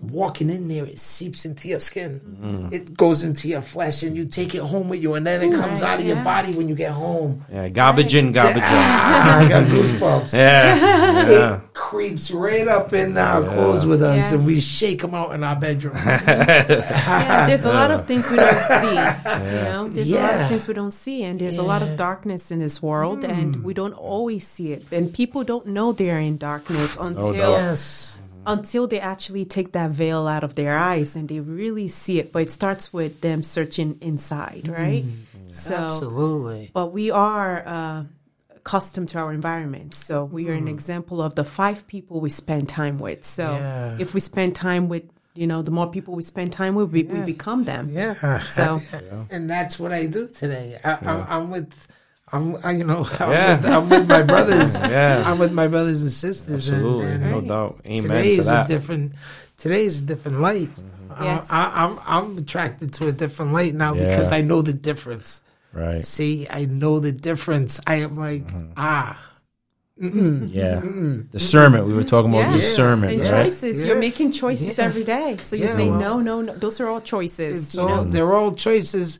[SPEAKER 3] walking in there, it seeps into your skin. It goes into your flesh, and you take it home with you, and then it comes
[SPEAKER 2] Right,
[SPEAKER 3] out of your body when you get home.
[SPEAKER 1] Yeah, garbage in, garbage out.
[SPEAKER 3] Ah, I got goosebumps.
[SPEAKER 1] Yeah, yeah.
[SPEAKER 3] It creeps right up in our clothes with us,
[SPEAKER 2] Yeah.
[SPEAKER 3] and we shake them out in our bedroom.
[SPEAKER 2] Yeah, there's a lot of things we don't see. You know, there's a lot of things we don't see, and there's a lot of darkness in this world, and we don't always see it. And people don't know they're in darkness until
[SPEAKER 3] yes.
[SPEAKER 2] Until they actually take that veil out of their eyes and they really see it. But it starts with them searching inside, right? So,
[SPEAKER 3] Absolutely.
[SPEAKER 2] but we are uh, accustomed to our environment. So we are an example of the five people we spend time with. So
[SPEAKER 3] Yeah.
[SPEAKER 2] if we spend time with, you know, the more people we spend time with, we, we become them.
[SPEAKER 3] Yeah.
[SPEAKER 2] So
[SPEAKER 3] and that's what I do today. I, I'm, I'm with, I'm, I, you know, I'm,
[SPEAKER 1] Yeah.
[SPEAKER 3] with, I'm with my brothers.
[SPEAKER 1] Yeah.
[SPEAKER 3] I'm with my brothers and sisters.
[SPEAKER 1] Absolutely,
[SPEAKER 3] and,
[SPEAKER 1] no doubt. Amen
[SPEAKER 3] today
[SPEAKER 1] to
[SPEAKER 3] is a different. Today is a different light.
[SPEAKER 2] Yes.
[SPEAKER 3] I, I, I'm, I'm attracted to a different light now
[SPEAKER 1] Yeah.
[SPEAKER 3] because I know the difference.
[SPEAKER 1] Right.
[SPEAKER 3] See, I know the difference. I am like,
[SPEAKER 1] Mm-hmm.
[SPEAKER 3] ah,
[SPEAKER 1] Yeah. Discernment. We were talking about
[SPEAKER 2] Yeah.
[SPEAKER 1] discernment,
[SPEAKER 2] and
[SPEAKER 1] right?
[SPEAKER 2] choices.
[SPEAKER 3] Yeah.
[SPEAKER 2] You're making choices
[SPEAKER 3] Yeah.
[SPEAKER 2] every day. So you
[SPEAKER 3] Yeah,
[SPEAKER 2] say
[SPEAKER 3] well-
[SPEAKER 2] no, no, no. Those are all choices.
[SPEAKER 3] it's all they're all choices,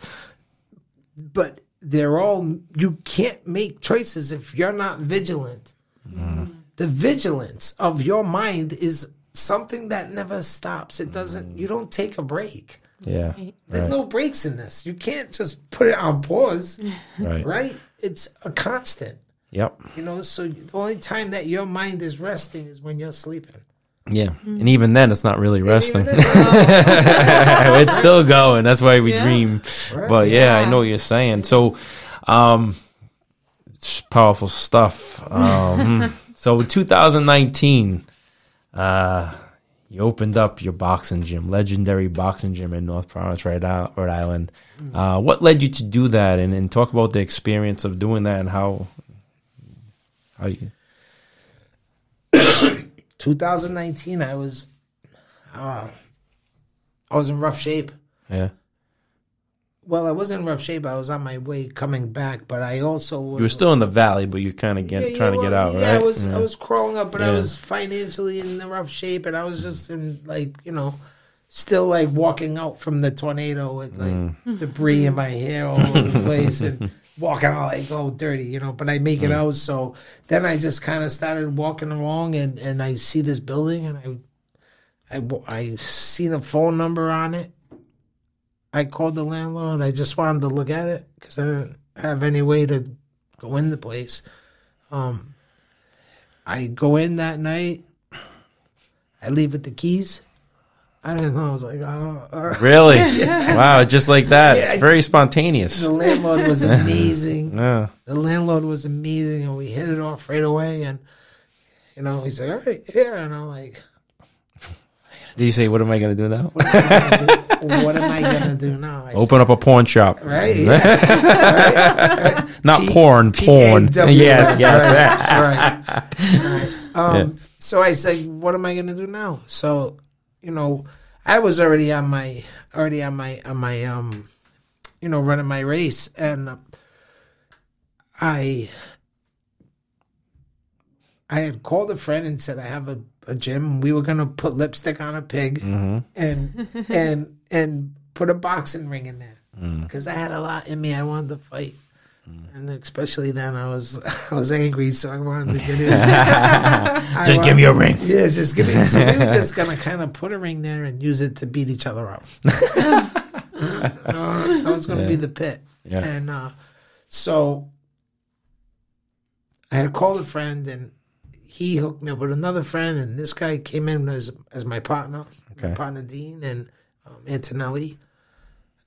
[SPEAKER 3] but they're all you can't make choices if you're not vigilant. The vigilance of your mind is something that never stops. It doesn't. You don't take a break.
[SPEAKER 1] Yeah.
[SPEAKER 3] There's
[SPEAKER 1] Right.
[SPEAKER 3] no breaks in this. You can't just put it on pause,
[SPEAKER 1] Right.
[SPEAKER 3] right? It's a constant.
[SPEAKER 1] Yep.
[SPEAKER 3] You know, so the only time that your mind is resting is when you're sleeping.
[SPEAKER 1] Yeah. And even then, it's not really resting.
[SPEAKER 3] Then-
[SPEAKER 1] it's still going. That's why we
[SPEAKER 2] Yeah.
[SPEAKER 1] dream. But yeah, I know what you're saying. So, um, it's powerful stuff. Um, so 2019, uh, you opened up your boxing gym, legendary boxing gym in North Providence, Rhode Island. Rhode Island. Uh, what led you to do that, and, and talk about the experience of doing that and how how you
[SPEAKER 3] 2019, I was, uh, I was in rough shape.
[SPEAKER 1] yeah
[SPEAKER 3] Well, I was in rough shape. I was on my way coming back, but I also was,
[SPEAKER 1] you were still in the valley, but you kind of get
[SPEAKER 3] Yeah, yeah,
[SPEAKER 1] trying to get
[SPEAKER 3] well,
[SPEAKER 1] out,
[SPEAKER 3] yeah,
[SPEAKER 1] right?
[SPEAKER 3] I was
[SPEAKER 1] Yeah.
[SPEAKER 3] I was crawling up, but I was financially in the rough shape, and I was just in like you know, still like walking out from the tornado with like
[SPEAKER 1] Mm.
[SPEAKER 3] debris in my hair all over the place and. Walking out like all dirty, you know, but I make
[SPEAKER 1] Mm.
[SPEAKER 3] it out. So then I just kind of started walking along, and, and I see this building, and I, I, I seen a phone number on it. I called the landlord. I just wanted to look at it because I didn't have any way to go in the place. Um, I go in that night. I leave with the keys. I didn't know. I was like, oh. all right.
[SPEAKER 1] Really? Wow, just like that.
[SPEAKER 3] Yeah,
[SPEAKER 1] it's very spontaneous.
[SPEAKER 3] The landlord was amazing.
[SPEAKER 1] Yeah.
[SPEAKER 3] The landlord was amazing, and we hit it off right away. And you know, he's like, "All right, yeah," and I'm like,
[SPEAKER 1] Do you say, what am I going to do now?
[SPEAKER 3] "What am I gonna do, what am I gonna do now?" I
[SPEAKER 1] Open up a porn shop.
[SPEAKER 3] right, yeah.
[SPEAKER 1] Not
[SPEAKER 3] P-
[SPEAKER 1] porn, porn.
[SPEAKER 3] P-A-W.
[SPEAKER 1] Yes, yes.
[SPEAKER 3] right. right. Um, So I said, "What am I going to do now?" So, you know, I was already on my already on my on my um, you know, running my race, and uh, I I had called a friend and said I have a, a gym. We were going to put lipstick on a pig
[SPEAKER 1] Mm-hmm.
[SPEAKER 3] and and and put a boxing ring in there because I had a lot in me. I wanted to fight. And especially then, I was I was angry, so I wanted to get in.
[SPEAKER 1] Just give me a ring.
[SPEAKER 3] Yeah, just give me. So we were just gonna kind of put a ring there and use it to beat each other up. uh, I was gonna be the pit,
[SPEAKER 1] Yeah.
[SPEAKER 3] and uh, so I had called a friend, and he hooked me up with another friend, and this guy came in as as my partner, my partner Dean and um, Antonelli.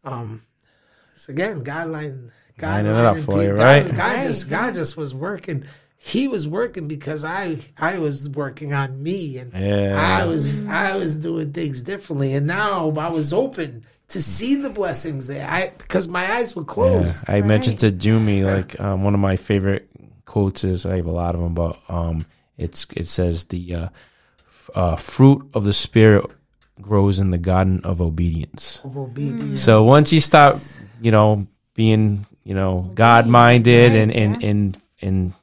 [SPEAKER 3] Um, so again, guideline,
[SPEAKER 1] Lining it up
[SPEAKER 3] and
[SPEAKER 1] for
[SPEAKER 3] people-
[SPEAKER 1] you, right?
[SPEAKER 3] God,
[SPEAKER 2] Right,
[SPEAKER 3] just God just was working. He was working because I I was working on me, and
[SPEAKER 1] Yeah.
[SPEAKER 3] I was I was doing things differently, and now I was open to see the blessings there. I because my eyes were
[SPEAKER 1] Yeah.
[SPEAKER 3] closed.
[SPEAKER 1] I mentioned to Jumi, like, um, one of my favorite quotes is, I have a lot of them, but um, it's it says, the uh, f- uh, fruit of the Spirit grows in the garden of obedience.
[SPEAKER 3] Of obedience.
[SPEAKER 1] So once you stop, you know, being, you know, God minded and, and, and, and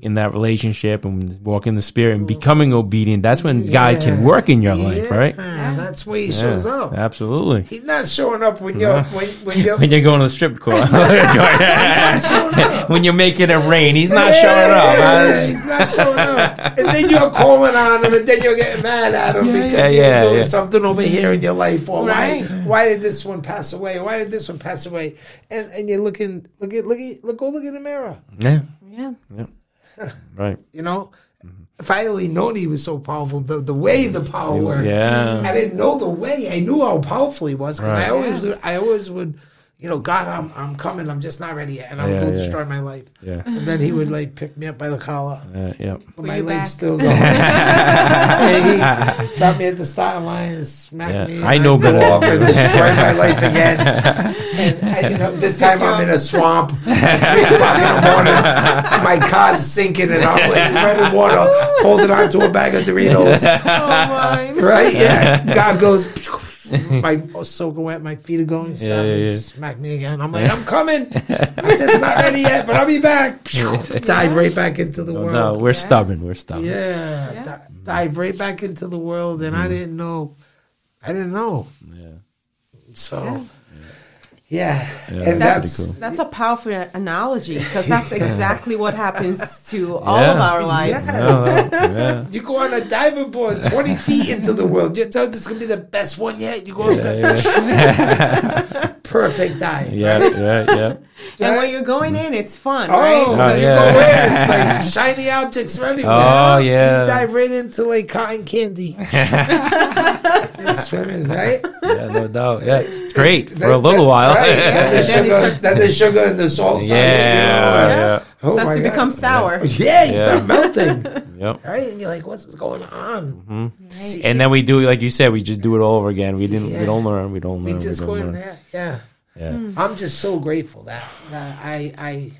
[SPEAKER 1] in that relationship and walking the spirit and becoming obedient, that's when God can work in your life, right?
[SPEAKER 3] Yeah, That's where he shows up.
[SPEAKER 1] Absolutely.
[SPEAKER 3] He's not showing up when you're when, when you're
[SPEAKER 1] When you're going to the strip club, when you're making it rain, he's not showing up. Huh?
[SPEAKER 3] he's not showing up. And then you're calling on him, and then you're getting mad at him because
[SPEAKER 1] yeah,
[SPEAKER 3] you're doing
[SPEAKER 1] yeah.
[SPEAKER 3] something over here in your life. Or
[SPEAKER 2] Right.
[SPEAKER 3] why why did this one pass away? Why did this one pass away? And and you're looking look at look at look go look in the mirror.
[SPEAKER 1] Yeah.
[SPEAKER 2] Yeah, Yeah.
[SPEAKER 1] Right.
[SPEAKER 3] You know, mm-hmm. if I only known he was so powerful, the the way the power works.
[SPEAKER 1] Yeah.
[SPEAKER 3] I didn't know the way. I knew how powerful he was because I always I always would. You know, God, I'm I'm coming. I'm just not ready yet, and I'm
[SPEAKER 1] Yeah,
[SPEAKER 3] going to
[SPEAKER 1] yeah.
[SPEAKER 3] destroy my life.
[SPEAKER 1] Yeah.
[SPEAKER 3] And then he would like pick me up by the collar.
[SPEAKER 1] Uh, yeah.
[SPEAKER 3] But my legs
[SPEAKER 2] back.
[SPEAKER 3] still going. and he dropped me at the starting line and smacked
[SPEAKER 1] Yeah,
[SPEAKER 3] me.
[SPEAKER 1] I
[SPEAKER 3] and
[SPEAKER 1] know
[SPEAKER 3] go
[SPEAKER 1] better
[SPEAKER 3] off
[SPEAKER 1] than
[SPEAKER 3] and
[SPEAKER 1] you.
[SPEAKER 3] destroy my life again. And I, you know, this time I'm in a swamp at three o'clock in the morning. My car's sinking and I'm like treading water, holding on to a bag of Doritos.
[SPEAKER 2] Oh my.
[SPEAKER 3] Right? Yeah. God goes. My soaking wet, my feet are going. Stop
[SPEAKER 1] Yeah, yeah, yeah.
[SPEAKER 3] smack me again. I'm like, I'm coming. I'm just not ready yet, but I'll be back. Dive right back into the world.
[SPEAKER 1] No, we're stubborn. We're stubborn.
[SPEAKER 3] Yeah,
[SPEAKER 2] Yeah.
[SPEAKER 3] di- dive right back into the world, and I mm. didn't know. I didn't know.
[SPEAKER 1] Yeah.
[SPEAKER 3] So, yeah,
[SPEAKER 1] Yeah,
[SPEAKER 3] and
[SPEAKER 1] that's
[SPEAKER 3] that's,
[SPEAKER 1] cool.
[SPEAKER 2] That's a powerful analogy because that's exactly what happens to all of our lives.
[SPEAKER 3] Yes.
[SPEAKER 1] No, no, yeah.
[SPEAKER 3] you go on a diving board twenty feet into the world. You thought this is gonna be the best one yet. You go,
[SPEAKER 1] Yeah, yeah,
[SPEAKER 3] perfect dive.
[SPEAKER 1] yeah,
[SPEAKER 3] right?
[SPEAKER 1] yeah, yeah.
[SPEAKER 2] And when you're going in, it's fun,
[SPEAKER 3] Oh,
[SPEAKER 2] right?
[SPEAKER 1] Oh,
[SPEAKER 3] you
[SPEAKER 1] yeah.
[SPEAKER 3] go in, it's like shiny objects are everywhere.
[SPEAKER 1] Oh, yeah.
[SPEAKER 3] You dive right into like cotton candy. You're swimming, right?
[SPEAKER 1] Yeah, no doubt. Yeah, it's great for a little
[SPEAKER 3] that-
[SPEAKER 1] while.
[SPEAKER 3] Right. Then the sugar, then the sugar and the salt. start
[SPEAKER 1] Yeah,
[SPEAKER 3] making it
[SPEAKER 1] yeah.
[SPEAKER 3] Oh
[SPEAKER 2] Starts to
[SPEAKER 3] God.
[SPEAKER 2] become sour.
[SPEAKER 3] Yeah, you
[SPEAKER 1] Yeah.
[SPEAKER 3] start melting.
[SPEAKER 1] Yep.
[SPEAKER 3] right? And you're like, what's going on? Mm-hmm. See,
[SPEAKER 1] And then we do, like you said, we just do it all over again. We didn't.
[SPEAKER 3] Yeah.
[SPEAKER 1] We don't learn. We don't learn.
[SPEAKER 3] we
[SPEAKER 1] learn.
[SPEAKER 3] just
[SPEAKER 1] we
[SPEAKER 3] go
[SPEAKER 1] don't
[SPEAKER 3] in
[SPEAKER 1] learn.
[SPEAKER 3] there. Yeah.
[SPEAKER 1] Yeah. Hmm.
[SPEAKER 3] I'm just so grateful that, that I, I,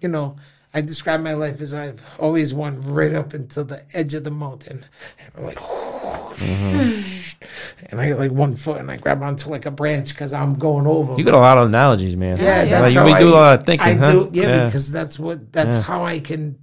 [SPEAKER 3] you know, I describe my life as I've always won right up until the edge of the mountain. And I'm like, hmm. and I got like one foot and I grab onto like a branch because I'm going over.
[SPEAKER 1] You got a lot of analogies, man.
[SPEAKER 3] Yeah,
[SPEAKER 2] Yeah,
[SPEAKER 3] that's
[SPEAKER 1] Like,
[SPEAKER 3] how
[SPEAKER 1] we do
[SPEAKER 3] I,
[SPEAKER 1] a lot of thinking.
[SPEAKER 3] I
[SPEAKER 1] huh?
[SPEAKER 3] do, yeah, because that's what that's
[SPEAKER 1] Yeah.
[SPEAKER 3] how I can.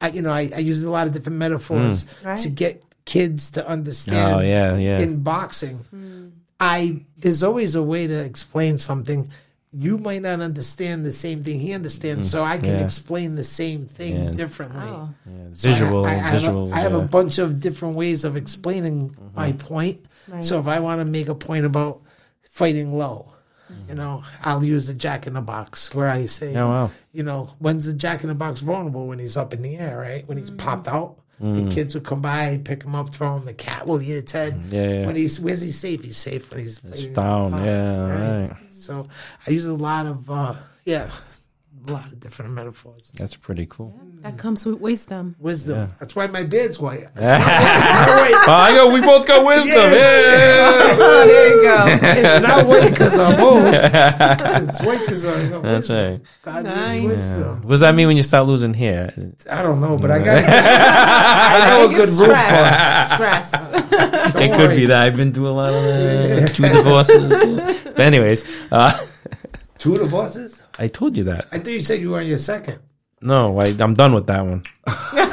[SPEAKER 3] I you know I, I use a lot of different metaphors hmm.
[SPEAKER 2] Right.
[SPEAKER 3] to get kids to understand.
[SPEAKER 1] Oh yeah, yeah.
[SPEAKER 3] In boxing, I there's always a way to explain something. You might not understand the same thing he understands, so I can
[SPEAKER 1] Mm. Yeah.
[SPEAKER 3] explain the same thing
[SPEAKER 1] Yeah.
[SPEAKER 3] differently.
[SPEAKER 2] Oh.
[SPEAKER 3] So I-
[SPEAKER 1] visual,
[SPEAKER 3] I, I have, a, I have
[SPEAKER 1] yeah.
[SPEAKER 3] a bunch of different ways of explaining my point.
[SPEAKER 2] Right.
[SPEAKER 3] So if I want to make a point about fighting low, you know, I'll use the jack in the box where I say,
[SPEAKER 1] Oh wow.
[SPEAKER 3] you know, when's the jack in the box vulnerable? When he's up in the air, right? When he's mm-hmm. popped out.
[SPEAKER 1] Mm.
[SPEAKER 3] The kids would come by, pick him up, throw him. The cat will eat its head.
[SPEAKER 1] Yeah, yeah.
[SPEAKER 3] When he's where's he safe? He's safe when he's
[SPEAKER 1] down. Yeah, right.
[SPEAKER 3] So I use a lot of uh yeah, a lot of different metaphors.
[SPEAKER 1] That's pretty cool.
[SPEAKER 2] That comes with wisdom.
[SPEAKER 3] Wisdom.
[SPEAKER 1] Yeah.
[SPEAKER 3] That's why my beard's white.
[SPEAKER 1] Oh, I go. We both got wisdom.
[SPEAKER 3] Yes.
[SPEAKER 2] Oh, there you go.
[SPEAKER 3] it's not white because I'm old. It's white because I got
[SPEAKER 1] That's
[SPEAKER 3] wisdom.
[SPEAKER 1] right.
[SPEAKER 3] God
[SPEAKER 2] Nice.
[SPEAKER 3] gave wisdom.
[SPEAKER 1] What does that mean when you start losing hair?
[SPEAKER 3] I don't know, but I got. I know a good
[SPEAKER 2] it's
[SPEAKER 3] roof
[SPEAKER 2] stress. stress.
[SPEAKER 3] Don't
[SPEAKER 1] it could be that I've been through a lot of uh, two divorces. but anyways, uh,
[SPEAKER 3] Two divorces?
[SPEAKER 1] I told you that.
[SPEAKER 3] I thought you said you were on your second.
[SPEAKER 1] No, I, I'm done with that one.
[SPEAKER 2] I'm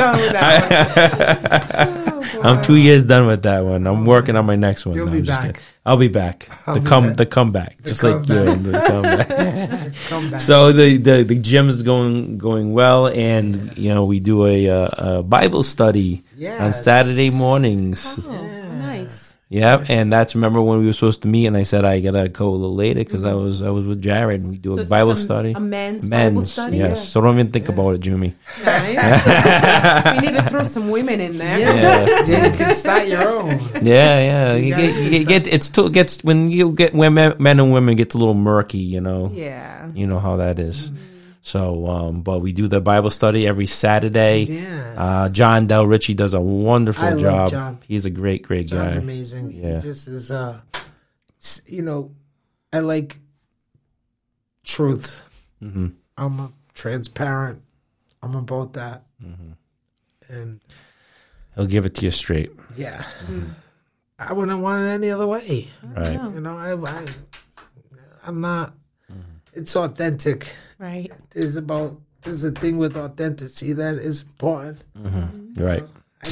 [SPEAKER 2] done with that one.
[SPEAKER 1] I'm two years done with that one. I'm working on my next one.
[SPEAKER 3] You'll
[SPEAKER 1] No,
[SPEAKER 3] be back.
[SPEAKER 1] kidding. I'll be back.
[SPEAKER 3] I'll
[SPEAKER 1] the
[SPEAKER 3] be
[SPEAKER 1] come,
[SPEAKER 3] back.
[SPEAKER 1] the comeback, just like you.
[SPEAKER 3] comeback.
[SPEAKER 1] The comeback.
[SPEAKER 3] Come back.
[SPEAKER 1] so the, the the gym is going going well, and you know we do a, uh, a Bible study on Saturday mornings.
[SPEAKER 2] Oh.
[SPEAKER 1] Yeah, and that's remember when we were supposed to meet, and I said I gotta go a little later because I mm-hmm. was I was with Jared. and We do
[SPEAKER 2] So
[SPEAKER 1] a Bible
[SPEAKER 2] a-
[SPEAKER 1] study.
[SPEAKER 2] a men's Bible study?
[SPEAKER 1] Yes,
[SPEAKER 2] Yeah.
[SPEAKER 1] so don't even think about it, Jimmy.
[SPEAKER 2] Nice. we need to throw some women in there.
[SPEAKER 3] Yes. Yeah, you can start your own.
[SPEAKER 1] Yeah, yeah. You,
[SPEAKER 3] guys
[SPEAKER 1] get, you get it's still gets when you get when men, men and women gets a little murky, you know.
[SPEAKER 2] Yeah.
[SPEAKER 1] You know how that is. Mm-hmm. So, um, but we do the Bible study every Saturday.
[SPEAKER 3] Yeah.
[SPEAKER 1] Uh, John Del Ritchie does a wonderful
[SPEAKER 3] I love
[SPEAKER 1] job.
[SPEAKER 3] John.
[SPEAKER 1] He's a great, great
[SPEAKER 3] John's
[SPEAKER 1] guy.
[SPEAKER 3] amazing.
[SPEAKER 1] Yeah.
[SPEAKER 3] He just is, uh, you know, I like truth.
[SPEAKER 1] hmm
[SPEAKER 3] I'm a transparent. I'm about that.
[SPEAKER 1] Mm-hmm.
[SPEAKER 3] And
[SPEAKER 1] He'll give it to you straight.
[SPEAKER 3] yeah, I wouldn't want it any other way.
[SPEAKER 1] Right.
[SPEAKER 3] You know, I, I I'm not.
[SPEAKER 1] Mm-hmm.
[SPEAKER 3] It's authentic.
[SPEAKER 2] Right.
[SPEAKER 3] There's about there's a thing with authenticity that is important.
[SPEAKER 1] Right.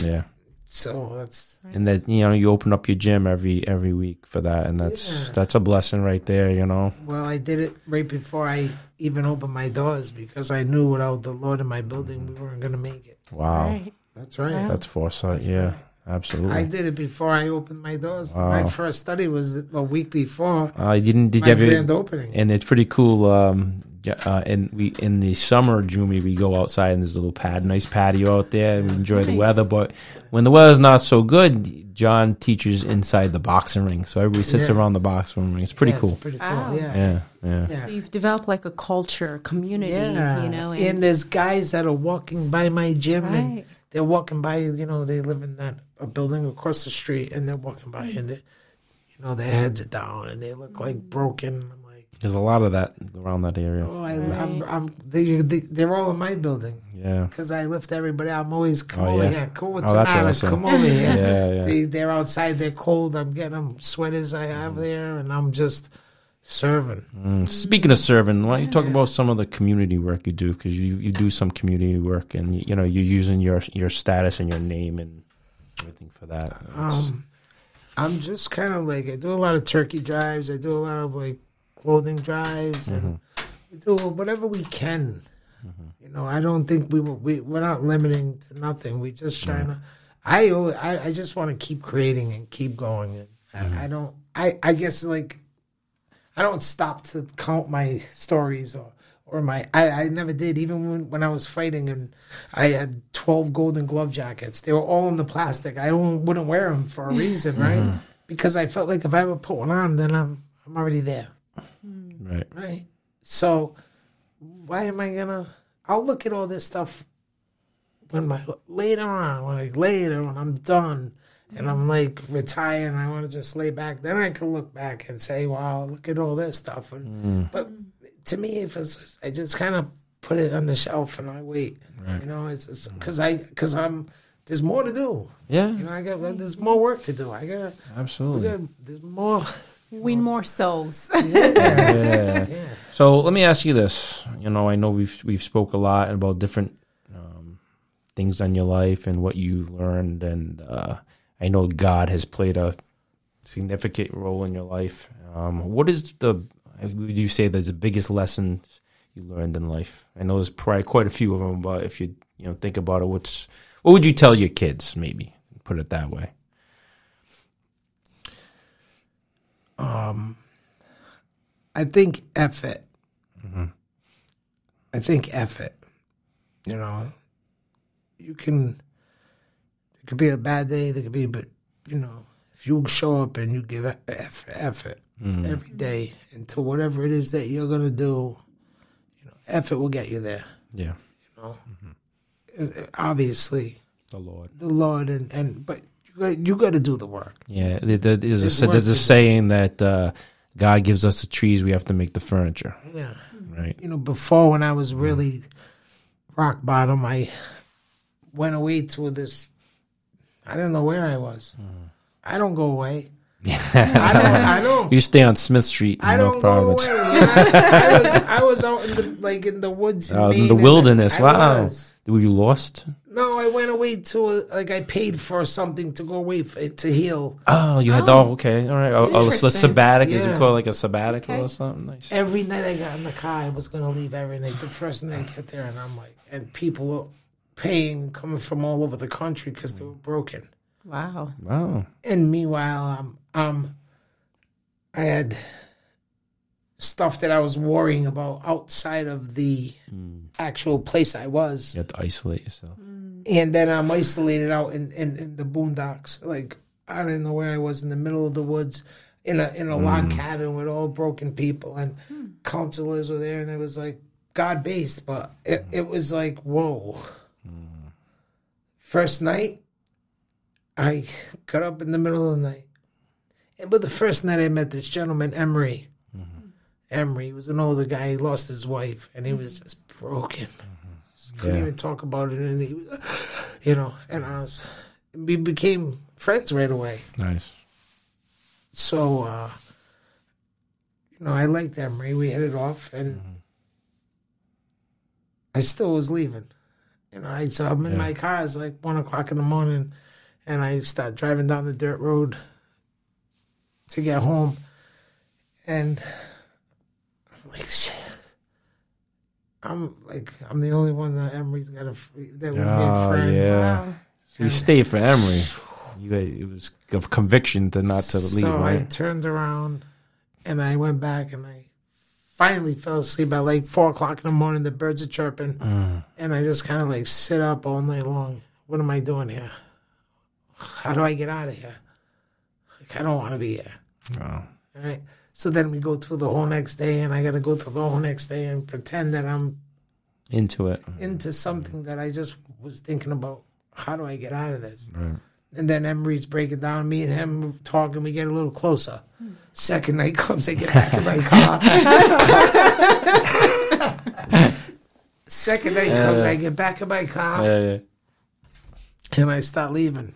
[SPEAKER 1] Yeah.
[SPEAKER 3] So that's
[SPEAKER 1] And that you know you open up your gym every every week for that, and that's
[SPEAKER 3] Yeah.
[SPEAKER 1] that's a blessing right there. You know.
[SPEAKER 3] well, I did it right before I even opened my doors because I knew without the Lord in my building we weren't gonna make it.
[SPEAKER 1] Wow.
[SPEAKER 2] Right.
[SPEAKER 3] That's right.
[SPEAKER 2] Wow.
[SPEAKER 1] That's foresight.
[SPEAKER 3] That's
[SPEAKER 1] yeah.
[SPEAKER 3] right.
[SPEAKER 1] Absolutely.
[SPEAKER 3] I did it before I opened my doors.
[SPEAKER 1] Wow.
[SPEAKER 3] My first study was a week before
[SPEAKER 1] I didn't. Did
[SPEAKER 3] my
[SPEAKER 1] you ever?
[SPEAKER 3] grand opening.
[SPEAKER 1] and it's pretty cool. Um, uh, and we in the summer, Jumi, we go outside and there's a little pad, nice patio out there, and we enjoy the weather. But when the weather's not so good, John teaches inside the boxing ring, so everybody sits
[SPEAKER 3] Yeah.
[SPEAKER 1] around the boxing ring. It's pretty
[SPEAKER 3] Yeah,
[SPEAKER 1] cool.
[SPEAKER 3] It's pretty cool.
[SPEAKER 2] Wow.
[SPEAKER 3] Yeah.
[SPEAKER 1] yeah, yeah,
[SPEAKER 3] Yeah.
[SPEAKER 2] So you've developed like a culture, community,
[SPEAKER 3] Yeah.
[SPEAKER 2] you know,
[SPEAKER 3] and, there's guys that are walking by my gym and
[SPEAKER 2] Right.
[SPEAKER 3] They're walking by, you know, they live in that a building across the street and they're walking by and they you know, their heads are down and they look like broken. I'm like,
[SPEAKER 1] There's a lot of that around that area.
[SPEAKER 3] oh, I, I'm, I'm, they, they, they're all in my building
[SPEAKER 1] Yeah,
[SPEAKER 3] because I lift everybody. I'm always come
[SPEAKER 1] Oh,
[SPEAKER 3] over
[SPEAKER 1] yeah.
[SPEAKER 3] here. Come, what's
[SPEAKER 1] Oh,
[SPEAKER 3] the
[SPEAKER 1] that's
[SPEAKER 3] matter?
[SPEAKER 1] awesome.
[SPEAKER 3] Come over here.
[SPEAKER 1] yeah, yeah.
[SPEAKER 3] They, they're outside. They're cold. I'm getting them sweaters I have mm-hmm. there, and I'm just serving.
[SPEAKER 1] Mm. Speaking of serving, why don't you talk about some of the community work you do? Because you, you do some community work, and you, you know you're using your your status and your name and everything for that.
[SPEAKER 3] Um, I'm just kind of like I do a lot of turkey drives. I do a lot of like clothing drives, and we do whatever we can. You know, I don't think we we we're not limiting to nothing. We just trying to. I always, I I just want to keep creating and keep going. And I, I don't. I I guess like I don't stop to count my stories or or my I, I never did. Even when, when I was fighting and I had 12 golden glove jackets they were all in the plastic. I don't wouldn't wear them for a mm. reason right? Mm-hmm. Because I felt like if I would put one on then I'm I'm already there. Mm-hmm.
[SPEAKER 1] Right.
[SPEAKER 3] right? So why am I gonna I'll look at all this stuff when my later on when I later when I'm done and I'm like retired and I want to just lay back, then I can look back and say, "Wow, look at all this stuff." And, But to me, if it's, I just kind of put it on the shelf and I wait,
[SPEAKER 1] Right.
[SPEAKER 3] you know, it's because I because I'm there's more to do.
[SPEAKER 1] Yeah,
[SPEAKER 3] You know, I got there's more work to do. I got, I
[SPEAKER 1] absolutely.
[SPEAKER 3] got there's more.
[SPEAKER 2] win more souls.
[SPEAKER 1] Yeah.
[SPEAKER 3] Yeah.
[SPEAKER 1] So let me ask you this. You know, I know we've we've spoke a lot about different um, things in your life and what you've learned, and uh, I know God has played a significant role in your life. Um, what is the would you say that's the biggest lesson you learned in life? I know there's probably quite a few of them, but if you you know think about it, what's what would you tell your kids? Maybe put it that way.
[SPEAKER 3] Um, I think effort. I think effort. You know, you can. It could be a bad day. There could be, but you know, if you show up and you give e- eff- effort every day into whatever it is that you're gonna do, you know, effort will get you there.
[SPEAKER 1] Yeah,
[SPEAKER 3] You know, Uh, obviously
[SPEAKER 1] the Lord.
[SPEAKER 3] the Lord and and but you got you got to do the work.
[SPEAKER 1] Yeah, there- there- there's a
[SPEAKER 3] There's
[SPEAKER 1] there's a
[SPEAKER 3] work to do.
[SPEAKER 1] saying that uh, God gives us the trees, we have to make the furniture,
[SPEAKER 3] Yeah.
[SPEAKER 1] right?
[SPEAKER 3] you know, before when I was really rock bottom, I went away to this. I didn't know where I was. I don't go away. I don't. I don't.
[SPEAKER 1] You stay on Smith Street in
[SPEAKER 3] I
[SPEAKER 1] North
[SPEAKER 3] don't go away. I, I was I was out in the like in the woods, in
[SPEAKER 1] Uh,
[SPEAKER 3] Maine,
[SPEAKER 1] the wilderness.
[SPEAKER 3] I
[SPEAKER 1] Wow.
[SPEAKER 3] was.
[SPEAKER 1] Were you lost?
[SPEAKER 3] No, I went away to a, like I paid for something to go away for, to heal.
[SPEAKER 1] Oh, you had. Oh, okay, all right. Oh, oh so
[SPEAKER 2] Interesting.
[SPEAKER 1] sabbatic is it
[SPEAKER 3] Yeah.
[SPEAKER 1] called like a sabbatical
[SPEAKER 2] Okay.
[SPEAKER 1] or something? Nice.
[SPEAKER 3] Every night I got in the car, I was gonna leave every night. The first night I get there, and I'm like, and people are paying coming from all over the country because they were broken.
[SPEAKER 2] wow.
[SPEAKER 1] Wow.
[SPEAKER 3] And meanwhile, um, um, I had stuff that I was worrying about outside of the mm. actual place I was,
[SPEAKER 1] You have to isolate yourself. Mm.
[SPEAKER 3] and then I'm isolated out in, in, in the boondocks. Like I didn't know where I was in the middle of the woods, in a in a mm. log cabin with all broken people, and hmm. counselors were there, and it was like God based, but it, it was like whoa. First night, I got up in the middle of the night. And but the first night I met this gentleman, Emery. Emery was an older guy. He lost his wife, and he was just broken. Couldn't
[SPEAKER 1] Yeah.
[SPEAKER 3] even talk about it, and he, was, you know. And I was, we became friends right away.
[SPEAKER 1] Nice.
[SPEAKER 3] So, uh, you know, I liked Emery. We hit it off, and I still was leaving. You know, I, so I'm in my car. It's like one o'clock in the morning, and I start driving down the dirt road to get home, and I'm like, shit. I'm like, I'm the only one that Emery's got a free, that we
[SPEAKER 1] Oh,
[SPEAKER 3] made ah, friends.
[SPEAKER 1] yeah.
[SPEAKER 2] Wow.
[SPEAKER 1] You stayed for Emery. You got, it was of conviction to not to leave,
[SPEAKER 3] so I turned around and I went back and I finally fell asleep at like four o'clock in the morning. The birds are chirping,
[SPEAKER 1] Mm.
[SPEAKER 3] and I just kind of like sit up all night long. What am I doing here? How do I get out of here? Like I don't want to be here.
[SPEAKER 1] Oh.
[SPEAKER 3] All right. So then we go through the whole next day, and I got to go through the whole next day and pretend that I'm
[SPEAKER 1] Into it.
[SPEAKER 3] into something that I just was thinking about. How do I get out of this?
[SPEAKER 1] Right.
[SPEAKER 3] And then Emery's breaking down. Me and him talking. We get a little closer. Second night comes, I get back in my car. Second night comes, I get back in my car
[SPEAKER 1] Yeah, yeah.
[SPEAKER 3] and I start leaving.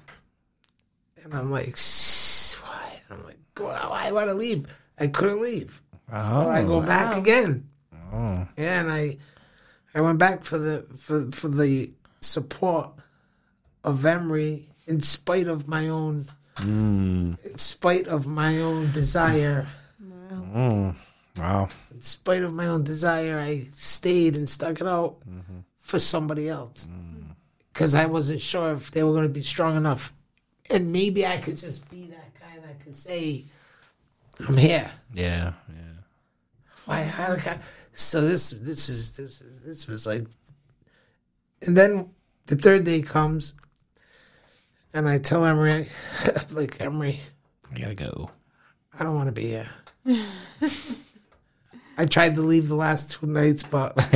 [SPEAKER 3] And I'm like, "Shh, why? I'm like, well, I want to leave. I couldn't leave. So I go oh. back again.
[SPEAKER 1] Oh.
[SPEAKER 3] Yeah, and I I went back for the for for the support of Emery in spite of my own
[SPEAKER 1] Mm.
[SPEAKER 3] in spite of my own desire.
[SPEAKER 1] Mm. Wow.
[SPEAKER 3] In spite of my own desire, I stayed and stuck it out for somebody else because I wasn't sure if they were going to be strong enough, and maybe I could just be that guy that could say, "I'm here."
[SPEAKER 1] Yeah, yeah.
[SPEAKER 3] Why? How? How? So this, this is, this is, this was like, and then the third day comes, and I tell Emery, like Emery,
[SPEAKER 1] I gotta go.
[SPEAKER 3] I don't want to be here. I tried to leave the last two nights, but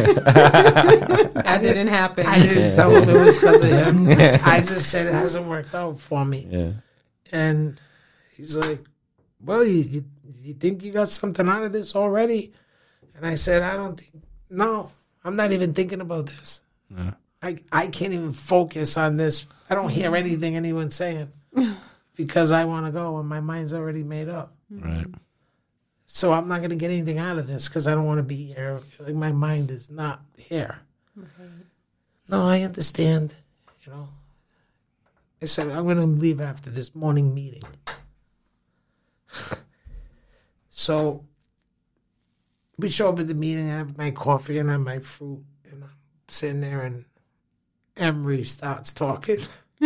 [SPEAKER 2] That didn't happen.
[SPEAKER 3] I didn't tell him it was because of him. I just said it hasn't worked out for me.
[SPEAKER 1] Yeah.
[SPEAKER 3] And he's like, "Well, you, you you think you got something out of this already?" And I said, "I don't think. No, I'm not even thinking about this.
[SPEAKER 1] Yeah.
[SPEAKER 3] I I can't even focus on this. I don't hear anything anyone's saying because I want to go and my mind's already made up.
[SPEAKER 1] Right.
[SPEAKER 3] So I'm not going to get anything out of this because I don't want to be here. Like my mind is not here. No, I understand. You know, I said I'm going to leave after this morning meeting. so we show up at the meeting. I have my coffee and I have my fruit, and I'm sitting there, and Emery starts talking.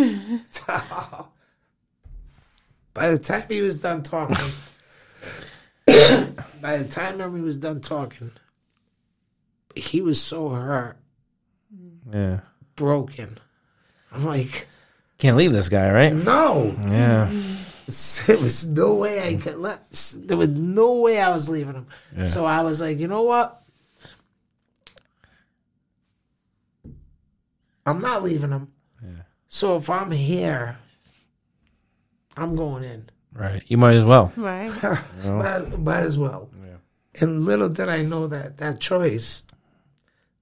[SPEAKER 3] By the time he was done talking. by the time Emery was done talking, he was so hurt,
[SPEAKER 1] Yeah.
[SPEAKER 3] broken. I'm like,
[SPEAKER 1] Can't leave this guy, right?
[SPEAKER 3] no,
[SPEAKER 1] Yeah.
[SPEAKER 3] there was no way I could let. There was no way I was leaving him. So I was like, you know what? I'm not leaving him.
[SPEAKER 1] Yeah.
[SPEAKER 3] So if I'm here, I'm going in.
[SPEAKER 1] Right. You might as well.
[SPEAKER 2] right.
[SPEAKER 3] Might, might as well.
[SPEAKER 1] Yeah.
[SPEAKER 3] And little did I know that that choice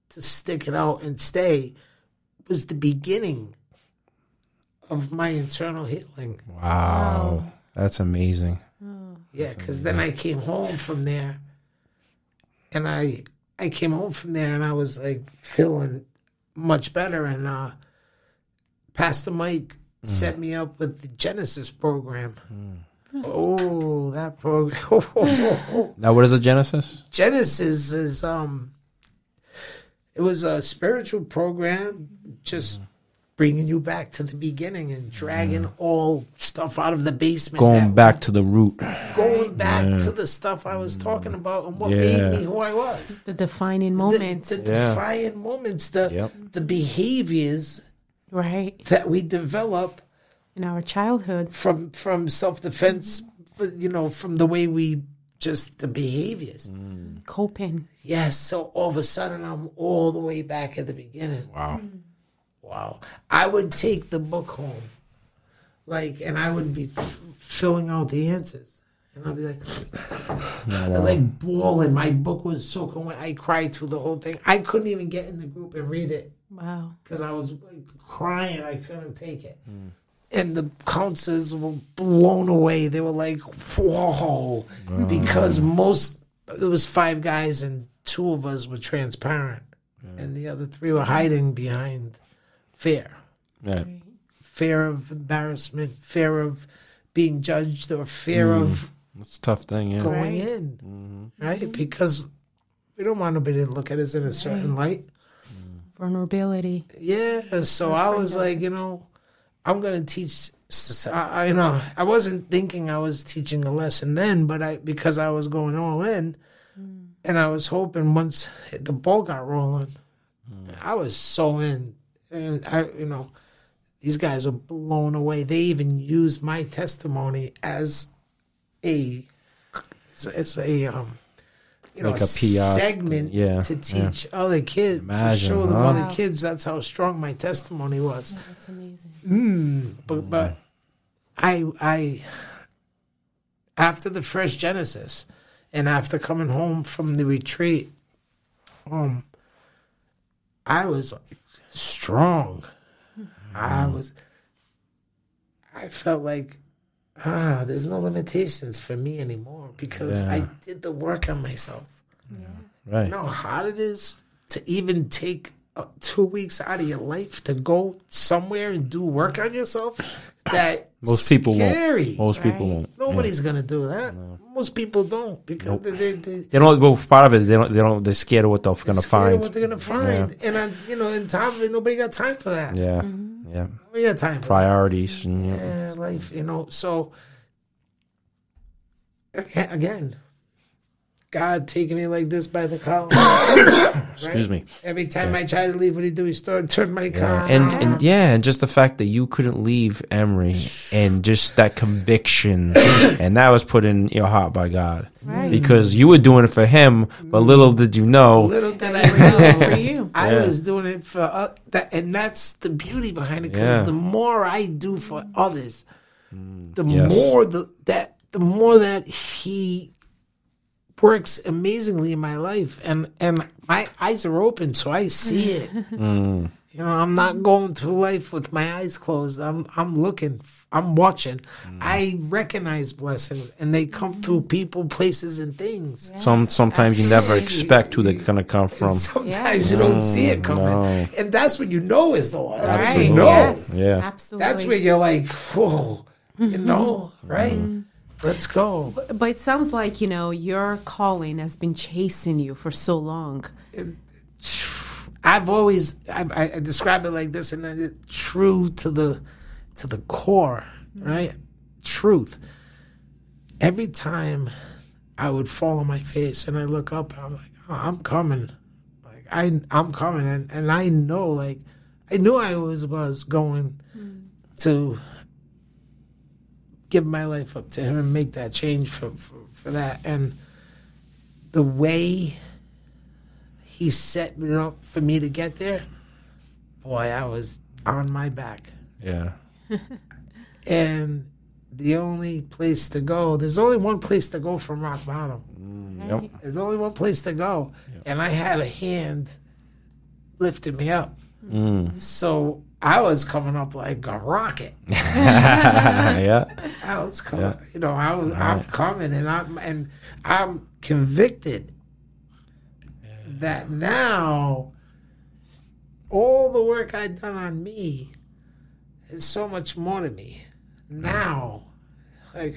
[SPEAKER 3] to stick it out and stay was the beginning of my internal healing.
[SPEAKER 1] Wow. That's amazing.
[SPEAKER 3] Yeah, because then I came home from there, and I I came home from there and I was like feeling much better. And uh, Pastor Mike set me up with the Genesis program. Oh, that program!
[SPEAKER 1] Now, what is a Genesis?
[SPEAKER 3] Genesis is um, it was a spiritual program, just bringing you back to the beginning and dragging all stuff out of the basement.
[SPEAKER 1] Going
[SPEAKER 3] that-
[SPEAKER 1] back to the root.
[SPEAKER 3] going back to the stuff I was talking about and what
[SPEAKER 1] Yeah.
[SPEAKER 3] made me who I was.
[SPEAKER 2] The defining
[SPEAKER 3] The, the
[SPEAKER 1] Yeah.
[SPEAKER 3] defiant moments, the
[SPEAKER 1] Yep.
[SPEAKER 3] the behaviors
[SPEAKER 2] right.
[SPEAKER 3] that we develop
[SPEAKER 2] In our childhood.
[SPEAKER 3] from from self defense, you know, from the way we just the behaviors.
[SPEAKER 2] Coping.
[SPEAKER 3] Yes, so all of a sudden I'm all the way back at the beginning.
[SPEAKER 1] Wow.
[SPEAKER 3] Wow. I would take the book home, like, and I would be f- filling out the answers. And I'd be like, like bawling. My book was soaking wet. I cried through the whole thing. I couldn't even get in the group and read it
[SPEAKER 2] Wow.
[SPEAKER 3] because I was like, crying. I couldn't take it. Hmm. And the counselors were blown away. They were like, whoa. Because most, there was five guys and two of us were transparent. and the other three were hiding behind fear,
[SPEAKER 1] Yeah.
[SPEAKER 3] fear of embarrassment, fear of being judged, or fear of mm.
[SPEAKER 1] It's a tough thing, yeah.
[SPEAKER 3] going
[SPEAKER 2] Right.
[SPEAKER 3] in, mm-hmm. right? Because we don't want nobody to look at us in a certain light. Mm.
[SPEAKER 2] Vulnerability.
[SPEAKER 3] Yeah, so I was like, you know, I'm gonna teach. s- I, I- you know, I wasn't thinking I was teaching a lesson then, but I because I was going all in, and I was hoping once the ball got rolling, mm. I was so in, and I, you know, these guys are blown away. They even use my testimony as a, it's, a- um. You know,
[SPEAKER 1] Like a PR
[SPEAKER 3] segment
[SPEAKER 1] yeah,
[SPEAKER 3] to
[SPEAKER 1] yeah.
[SPEAKER 3] teach other kids
[SPEAKER 1] Imagine,
[SPEAKER 3] to show them
[SPEAKER 1] huh?
[SPEAKER 3] other
[SPEAKER 2] Wow.
[SPEAKER 3] kids that's how strong my testimony was.
[SPEAKER 2] That's amazing.
[SPEAKER 3] Mm, but but I I after the first Genesis and after coming home from the retreat, um, I was like strong. I was. I felt like ah, there's no limitations for me anymore because I did the work on myself.
[SPEAKER 1] Right.
[SPEAKER 3] You know how hard it is to even take uh, two weeks out of your life to go somewhere and do work on yourself. That
[SPEAKER 1] Most people won't. Most people won't.
[SPEAKER 3] Nobody's gonna do that. Most people don't because they, they, they
[SPEAKER 1] They don't. Well, part of it, is they don't. They don't. They're scared of what they're gonna
[SPEAKER 3] scared of
[SPEAKER 1] find.
[SPEAKER 3] what they're gonna find. And I, you know, in time, nobody got time for that.
[SPEAKER 1] Yeah.
[SPEAKER 2] Mm-hmm.
[SPEAKER 1] Yeah.
[SPEAKER 3] Nobody got time. For that.
[SPEAKER 1] Priorities. And, yeah.
[SPEAKER 3] Yeah, life, you know. So again, God taking me like this by the collar.
[SPEAKER 1] Excuse me.
[SPEAKER 3] Every time I try to leave, what he do? He started turn my car.
[SPEAKER 1] Yeah. And and yeah, and just the fact that you couldn't leave Emery, and just that conviction, and that was put in your heart by God,
[SPEAKER 2] Right.
[SPEAKER 1] because you were doing it for Him, but little did you know.
[SPEAKER 3] Little did I
[SPEAKER 2] Do
[SPEAKER 3] know.
[SPEAKER 2] for you.
[SPEAKER 3] I
[SPEAKER 1] Yeah.
[SPEAKER 3] was doing it for uh, that, and that's the beauty behind it. Because
[SPEAKER 1] Yeah.
[SPEAKER 3] the more I do for others, the
[SPEAKER 1] yes.
[SPEAKER 3] more the that the more that he works amazingly in my life, and and my eyes are open, so I see it.
[SPEAKER 1] Mm.
[SPEAKER 3] You know, I'm not going through life with my eyes closed. I'm I'm looking. I'm watching.
[SPEAKER 1] Mm.
[SPEAKER 3] I recognize blessings, and they come through people, places, and things.
[SPEAKER 1] Some sometimes you never expect who they're gonna come from.
[SPEAKER 3] And sometimes you don't see it coming,
[SPEAKER 1] no.
[SPEAKER 3] and that's when you know is the Lord. That's when you know.
[SPEAKER 2] Yes.
[SPEAKER 1] Yeah.
[SPEAKER 2] Absolutely.
[SPEAKER 3] That's where you're like, whoa, you know, right? Let's go.
[SPEAKER 2] But it sounds like, you know, your calling has been chasing you for so long.
[SPEAKER 3] I've always I, I describe it like this, and it's true to the to the core, right? Truth. Every time I would fall on my face and I look up, and I'm like, oh, I'm coming. Like I I'm coming, and and I know, like I knew I was was going mm. to give my life up to Him and make that change for for, for that, and the way he set me up for me to get there, boy, I was on my back.
[SPEAKER 1] Yeah.
[SPEAKER 3] And the only place to go, there's only one place to go from rock bottom.
[SPEAKER 1] Mm, yep.
[SPEAKER 3] There's only one place to go. And I had a hand lifting me up. Mm. So I was coming up like a rocket.
[SPEAKER 1] yeah.
[SPEAKER 3] I was coming, you know, I was, I'm coming and I'm, and I'm convicted that now all the work I'd done on me is so much more to me now. Like,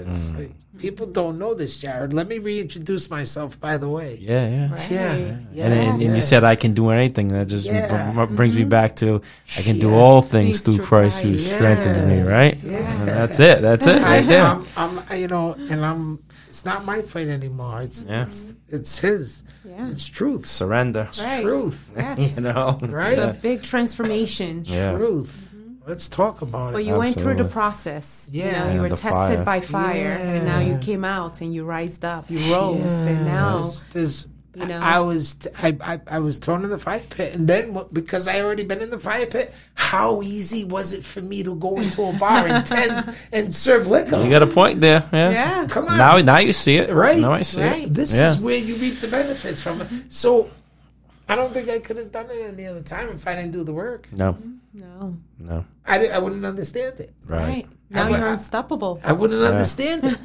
[SPEAKER 3] it's like, mm. people don't know this, Jared. Let me reintroduce myself, by the way.
[SPEAKER 1] Yeah. Yeah.
[SPEAKER 2] Right.
[SPEAKER 3] Yeah, yeah,
[SPEAKER 1] And, and, and
[SPEAKER 3] yeah.
[SPEAKER 1] you said I can do anything. That just
[SPEAKER 3] Yeah.
[SPEAKER 1] br- brings me mm-hmm. back to I can do all things through Christ who
[SPEAKER 2] rise.
[SPEAKER 1] strengthens me. Right.
[SPEAKER 3] Yeah.
[SPEAKER 1] That's it. That's it.
[SPEAKER 3] I,
[SPEAKER 1] Right there.
[SPEAKER 3] I'm, I'm, you know, and I'm. It's not my fight anymore. It's
[SPEAKER 1] Yeah.
[SPEAKER 3] it's, it's his.
[SPEAKER 2] Yeah.
[SPEAKER 3] It's truth.
[SPEAKER 1] Surrender.
[SPEAKER 2] Right.
[SPEAKER 3] Truth.
[SPEAKER 2] Yes.
[SPEAKER 1] You know.
[SPEAKER 3] Right?
[SPEAKER 2] It's a big transformation.
[SPEAKER 1] Yeah.
[SPEAKER 3] Truth. Let's talk about
[SPEAKER 2] But
[SPEAKER 3] it.
[SPEAKER 2] you went through the
[SPEAKER 1] Absolutely.
[SPEAKER 2] process. You
[SPEAKER 3] Yeah.
[SPEAKER 2] know, you were tested
[SPEAKER 1] fire.
[SPEAKER 2] by fire, and now you came out and you rised up. You rose, and now
[SPEAKER 3] There's, there's-
[SPEAKER 2] You know?
[SPEAKER 3] I was I, I I was thrown in the fire pit, and then because I already been in the fire pit, how easy was it for me to go into a bar and tend and serve liquor?
[SPEAKER 1] You got a point there. Yeah.
[SPEAKER 2] yeah,
[SPEAKER 3] Come on,
[SPEAKER 1] Now, now you see it.
[SPEAKER 3] Right.
[SPEAKER 1] Now I see
[SPEAKER 2] Right.
[SPEAKER 1] it.
[SPEAKER 3] this
[SPEAKER 1] Yeah.
[SPEAKER 3] is where you reap the benefits from it. So I don't think I could have done it any other time if I didn't do the work.
[SPEAKER 1] No. Mm-hmm.
[SPEAKER 2] no,
[SPEAKER 1] No.
[SPEAKER 3] I I wouldn't understand it.
[SPEAKER 1] Right.
[SPEAKER 2] right. Now
[SPEAKER 3] I-
[SPEAKER 2] you're unstoppable.
[SPEAKER 3] I wouldn't understand it.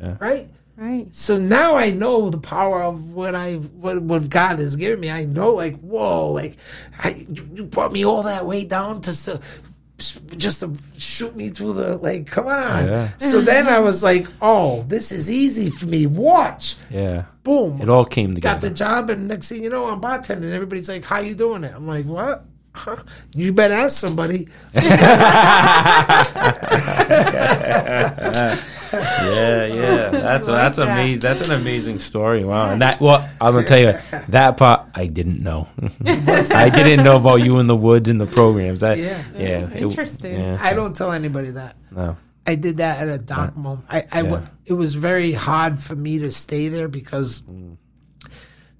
[SPEAKER 1] Yeah.
[SPEAKER 3] Right?
[SPEAKER 2] Right.
[SPEAKER 3] So now I know the power of what I what what God has given me. I know, like, whoa, like, I, you you brought me all that way down to s- just to shoot me through the like. Come on.
[SPEAKER 1] Yeah.
[SPEAKER 3] So then I was like, oh, this is easy for me. Watch,
[SPEAKER 1] Yeah.
[SPEAKER 3] boom.
[SPEAKER 1] It all came together
[SPEAKER 3] got the job, and next thing you know, I'm bartending. Everybody's like, "How you doing it?" I'm like, "What?" Huh? You better ask somebody.
[SPEAKER 1] Yeah, yeah. That's
[SPEAKER 2] like
[SPEAKER 1] that's
[SPEAKER 2] that.
[SPEAKER 1] amazing. That's an amazing story. Wow. And that well, I'm gonna tell you that part I didn't know. I didn't know about you in the woods and the programs. That
[SPEAKER 3] Yeah.
[SPEAKER 1] yeah. it-
[SPEAKER 2] Interesting.
[SPEAKER 1] yeah.
[SPEAKER 3] I don't tell anybody that.
[SPEAKER 1] No.
[SPEAKER 3] I did that at a dark moment. I, I w-
[SPEAKER 1] Yeah.
[SPEAKER 3] it was very hard for me to stay there because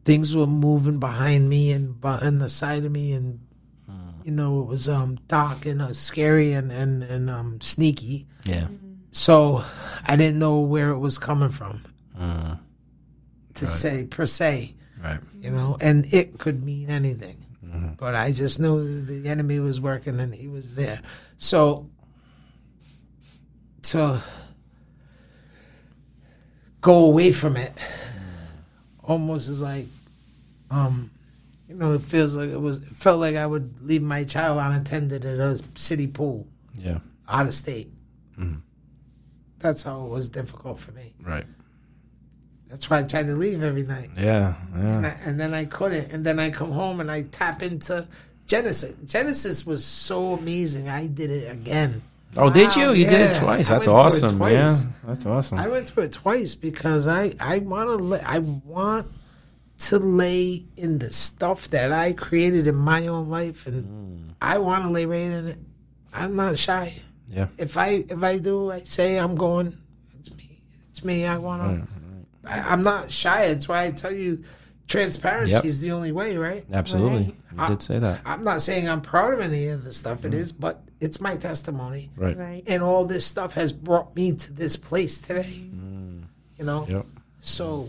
[SPEAKER 3] things were moving behind me and on the side of me, and you know it was um dark and uh, scary and and and um sneaky.
[SPEAKER 1] Yeah.
[SPEAKER 3] So I didn't know where it was coming from
[SPEAKER 1] Mm.
[SPEAKER 3] to say per se,
[SPEAKER 1] Right.
[SPEAKER 3] you know, and it could mean anything. But I just knew the enemy was working and he was there. So to go away from it almost is like um you know it feels like it was it felt like I would leave my child unattended at a city pool
[SPEAKER 1] Yeah.
[SPEAKER 3] out of state. Mm-hmm. That's how it was difficult for me.
[SPEAKER 1] Right.
[SPEAKER 3] That's why I tried to leave every night.
[SPEAKER 1] Yeah.
[SPEAKER 3] And,
[SPEAKER 1] Yeah.
[SPEAKER 3] I, and then I couldn't. And then I come home and I tap into Genesis. Genesis was so amazing. I did it again.
[SPEAKER 1] Oh, did you? You did it twice. That's
[SPEAKER 3] went through it
[SPEAKER 1] awesome.
[SPEAKER 3] twice.
[SPEAKER 1] Yeah. That's awesome.
[SPEAKER 3] I went through it twice because I I want to I want to lay in the stuff that I created in my own life, and I want to lay right in it. I'm not shy.
[SPEAKER 1] Yeah.
[SPEAKER 3] If I if I do, I say I'm going. It's me. It's me. I want to. I, I'm not shy. That's why I tell you, transparency
[SPEAKER 1] Yep.
[SPEAKER 3] is the only way, right?
[SPEAKER 1] Absolutely. You did say that.
[SPEAKER 3] I'm not saying I'm proud of any of the stuff it mm-hmm. is, but it's my testimony.
[SPEAKER 1] Right.
[SPEAKER 2] Right.
[SPEAKER 3] And all this stuff has brought me to this place today. Mm. You know?
[SPEAKER 1] Yep.
[SPEAKER 3] So,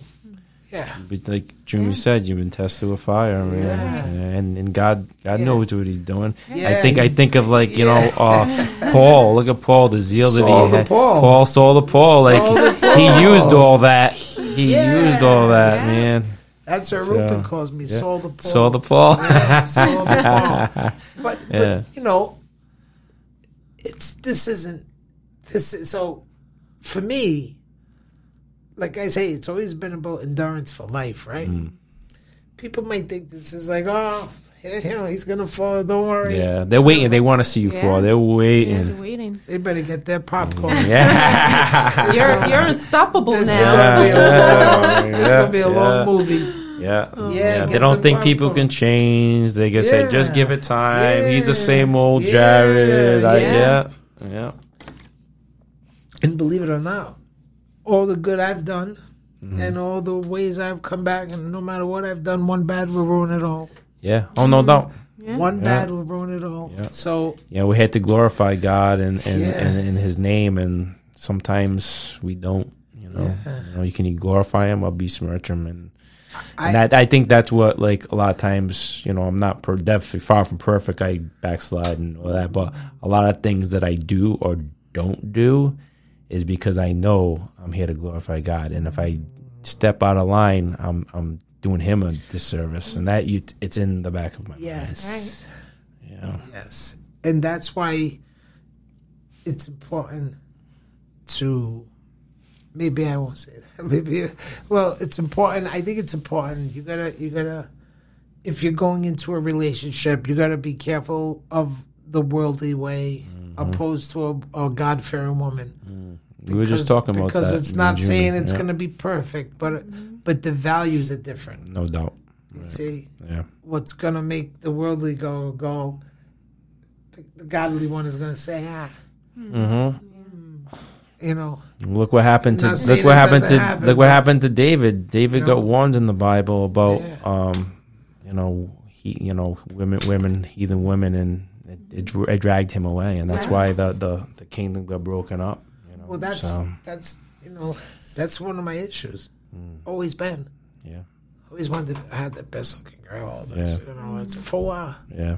[SPEAKER 3] yeah.
[SPEAKER 1] But like Jimmy said, you've been tested with fire, man,
[SPEAKER 3] Yeah.
[SPEAKER 1] and and God, God
[SPEAKER 3] Yeah.
[SPEAKER 1] knows what He's doing. I think I think of like you
[SPEAKER 3] Yeah.
[SPEAKER 1] know uh, Paul. Look at Paul, the zeal that
[SPEAKER 3] Saul
[SPEAKER 1] he
[SPEAKER 3] the
[SPEAKER 1] had.
[SPEAKER 3] Paul.
[SPEAKER 1] Paul, Saul the Paul. Like
[SPEAKER 3] Saul the
[SPEAKER 1] he used all that. He
[SPEAKER 3] Yeah.
[SPEAKER 1] used all that,
[SPEAKER 3] Yes.
[SPEAKER 1] man.
[SPEAKER 3] That's what Rupert
[SPEAKER 1] Yeah.
[SPEAKER 3] calls me,
[SPEAKER 1] Yeah.
[SPEAKER 3] Saul the Paul.
[SPEAKER 1] Saul the Paul.
[SPEAKER 3] Saul the Paul. But, but, you know, it's this isn't, this is, so for me, like I say, it's always been about endurance for life, right?
[SPEAKER 1] Mm.
[SPEAKER 3] People might think this is like, oh, you know, he's going to fall, don't worry.
[SPEAKER 1] yeah, they're waiting. They want to see you
[SPEAKER 2] Yeah.
[SPEAKER 1] fall. They're
[SPEAKER 2] Yeah,
[SPEAKER 1] waiting.
[SPEAKER 2] you're waiting.
[SPEAKER 3] They better get their popcorn.
[SPEAKER 1] Yeah.
[SPEAKER 2] You're you're unstoppable
[SPEAKER 3] This
[SPEAKER 2] now.
[SPEAKER 3] gonna be long, this is
[SPEAKER 1] Yeah,
[SPEAKER 3] gonna be a long
[SPEAKER 1] yeah.
[SPEAKER 3] movie.
[SPEAKER 1] Yeah.
[SPEAKER 3] Yeah,
[SPEAKER 1] Yeah, they don't
[SPEAKER 3] the
[SPEAKER 1] think people can change. They just say, just give it time. He's the same old
[SPEAKER 3] Yeah,
[SPEAKER 1] Jared. I,
[SPEAKER 3] yeah.
[SPEAKER 1] yeah. Yeah.
[SPEAKER 3] And believe it or not, all the good I've done
[SPEAKER 1] Mm-hmm.
[SPEAKER 3] and all the ways I've come back, and no matter what I've done, one bad will ruin it all.
[SPEAKER 1] Yeah. Oh, no doubt.
[SPEAKER 2] Yeah.
[SPEAKER 3] One
[SPEAKER 1] Yeah.
[SPEAKER 3] bad will ruin it all.
[SPEAKER 1] Yeah.
[SPEAKER 3] So
[SPEAKER 1] Yeah, we had to glorify God and and,
[SPEAKER 3] Yeah.
[SPEAKER 1] and, and His name, and sometimes we don't. You know,
[SPEAKER 3] Yeah.
[SPEAKER 1] you know, you can glorify Him or besmirch Him, and
[SPEAKER 3] I,
[SPEAKER 1] and that, I think that's what like a lot of times. You know, I'm not per, definitely far from perfect. I backslide and all that, but a lot of things that I do or don't do is because I know I'm here to glorify God, and if I step out of line, I'm I'm doing Him a disservice, and that you it's in the back of my mind.
[SPEAKER 3] yes,
[SPEAKER 1] You know?
[SPEAKER 3] yes, and that's why it's important to. Maybe I won't say that. Maybe, well, it's important. I think it's important. You gotta, you gotta. If you're going into a relationship, you gotta be careful of the worldly way, mm. Opposed to a, a God fearing woman.
[SPEAKER 1] We were just talking about
[SPEAKER 3] because
[SPEAKER 1] that.
[SPEAKER 3] it's not
[SPEAKER 1] and
[SPEAKER 3] saying it's
[SPEAKER 1] Yeah.
[SPEAKER 3] going to be perfect, but but the values are different.
[SPEAKER 1] No doubt.
[SPEAKER 3] You see,
[SPEAKER 1] Yeah.
[SPEAKER 3] what's going to make the worldly go go? The, the godly one is going to say, ah,
[SPEAKER 1] Mm-hmm.
[SPEAKER 3] you know,
[SPEAKER 1] Look what happened to look what happened to
[SPEAKER 3] doesn't happen,
[SPEAKER 1] look what happened to David. David
[SPEAKER 3] You
[SPEAKER 1] got warned in the Bible about
[SPEAKER 3] Yeah.
[SPEAKER 1] um, you know, he you know women women heathen women and it, it, dra- it dragged him away, and that's why the, the the kingdom got broken up. You know,
[SPEAKER 3] well, that's
[SPEAKER 1] so,
[SPEAKER 3] that's you know, that's one of my issues.
[SPEAKER 1] Mm.
[SPEAKER 3] Always been,
[SPEAKER 1] yeah,
[SPEAKER 3] always wanted to have the best looking girl.
[SPEAKER 1] Yeah.
[SPEAKER 3] You know, it's for a while.
[SPEAKER 1] yeah,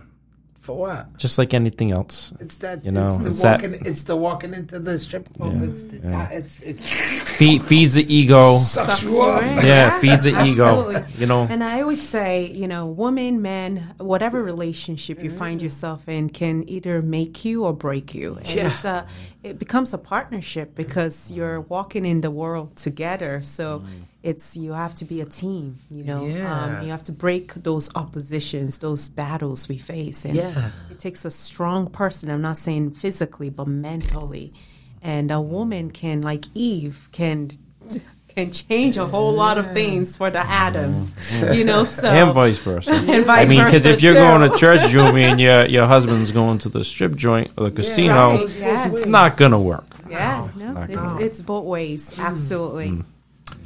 [SPEAKER 3] For what?
[SPEAKER 1] just like anything else.
[SPEAKER 3] It's that
[SPEAKER 1] You know,
[SPEAKER 3] it's the
[SPEAKER 1] it's that-
[SPEAKER 3] walking. it's the walking into the strip club.
[SPEAKER 1] Yeah,
[SPEAKER 3] It's the
[SPEAKER 1] yeah.
[SPEAKER 3] it's it
[SPEAKER 1] Fe- feeds the ego.
[SPEAKER 3] sucks you up.
[SPEAKER 2] Right.
[SPEAKER 1] Yeah, feeds the ego. You know.
[SPEAKER 2] And I always say, you know, woman, man, whatever relationship you find mm. yourself in can either make you or break you. And
[SPEAKER 3] Yeah.
[SPEAKER 2] it's a, it becomes a partnership because you're walking in the world together. So mm. It's you have to be a team. You know,
[SPEAKER 3] Yeah.
[SPEAKER 2] um, you have to break those oppositions, those battles we face. And
[SPEAKER 3] Yeah.
[SPEAKER 2] it takes a strong person. I'm not saying physically, but mentally. And a woman can, like Eve, can can change a whole lot of things for the Adams. You know, so
[SPEAKER 1] and vice versa.
[SPEAKER 2] and vice I
[SPEAKER 1] mean, because if you're
[SPEAKER 2] too.
[SPEAKER 1] going to church, Jumi, and your your husband's going to the strip joint or the casino,
[SPEAKER 2] right, yes.
[SPEAKER 1] it's not gonna work.
[SPEAKER 2] yeah, no,
[SPEAKER 1] not
[SPEAKER 2] it's
[SPEAKER 3] gonna-
[SPEAKER 2] it's both ways, absolutely.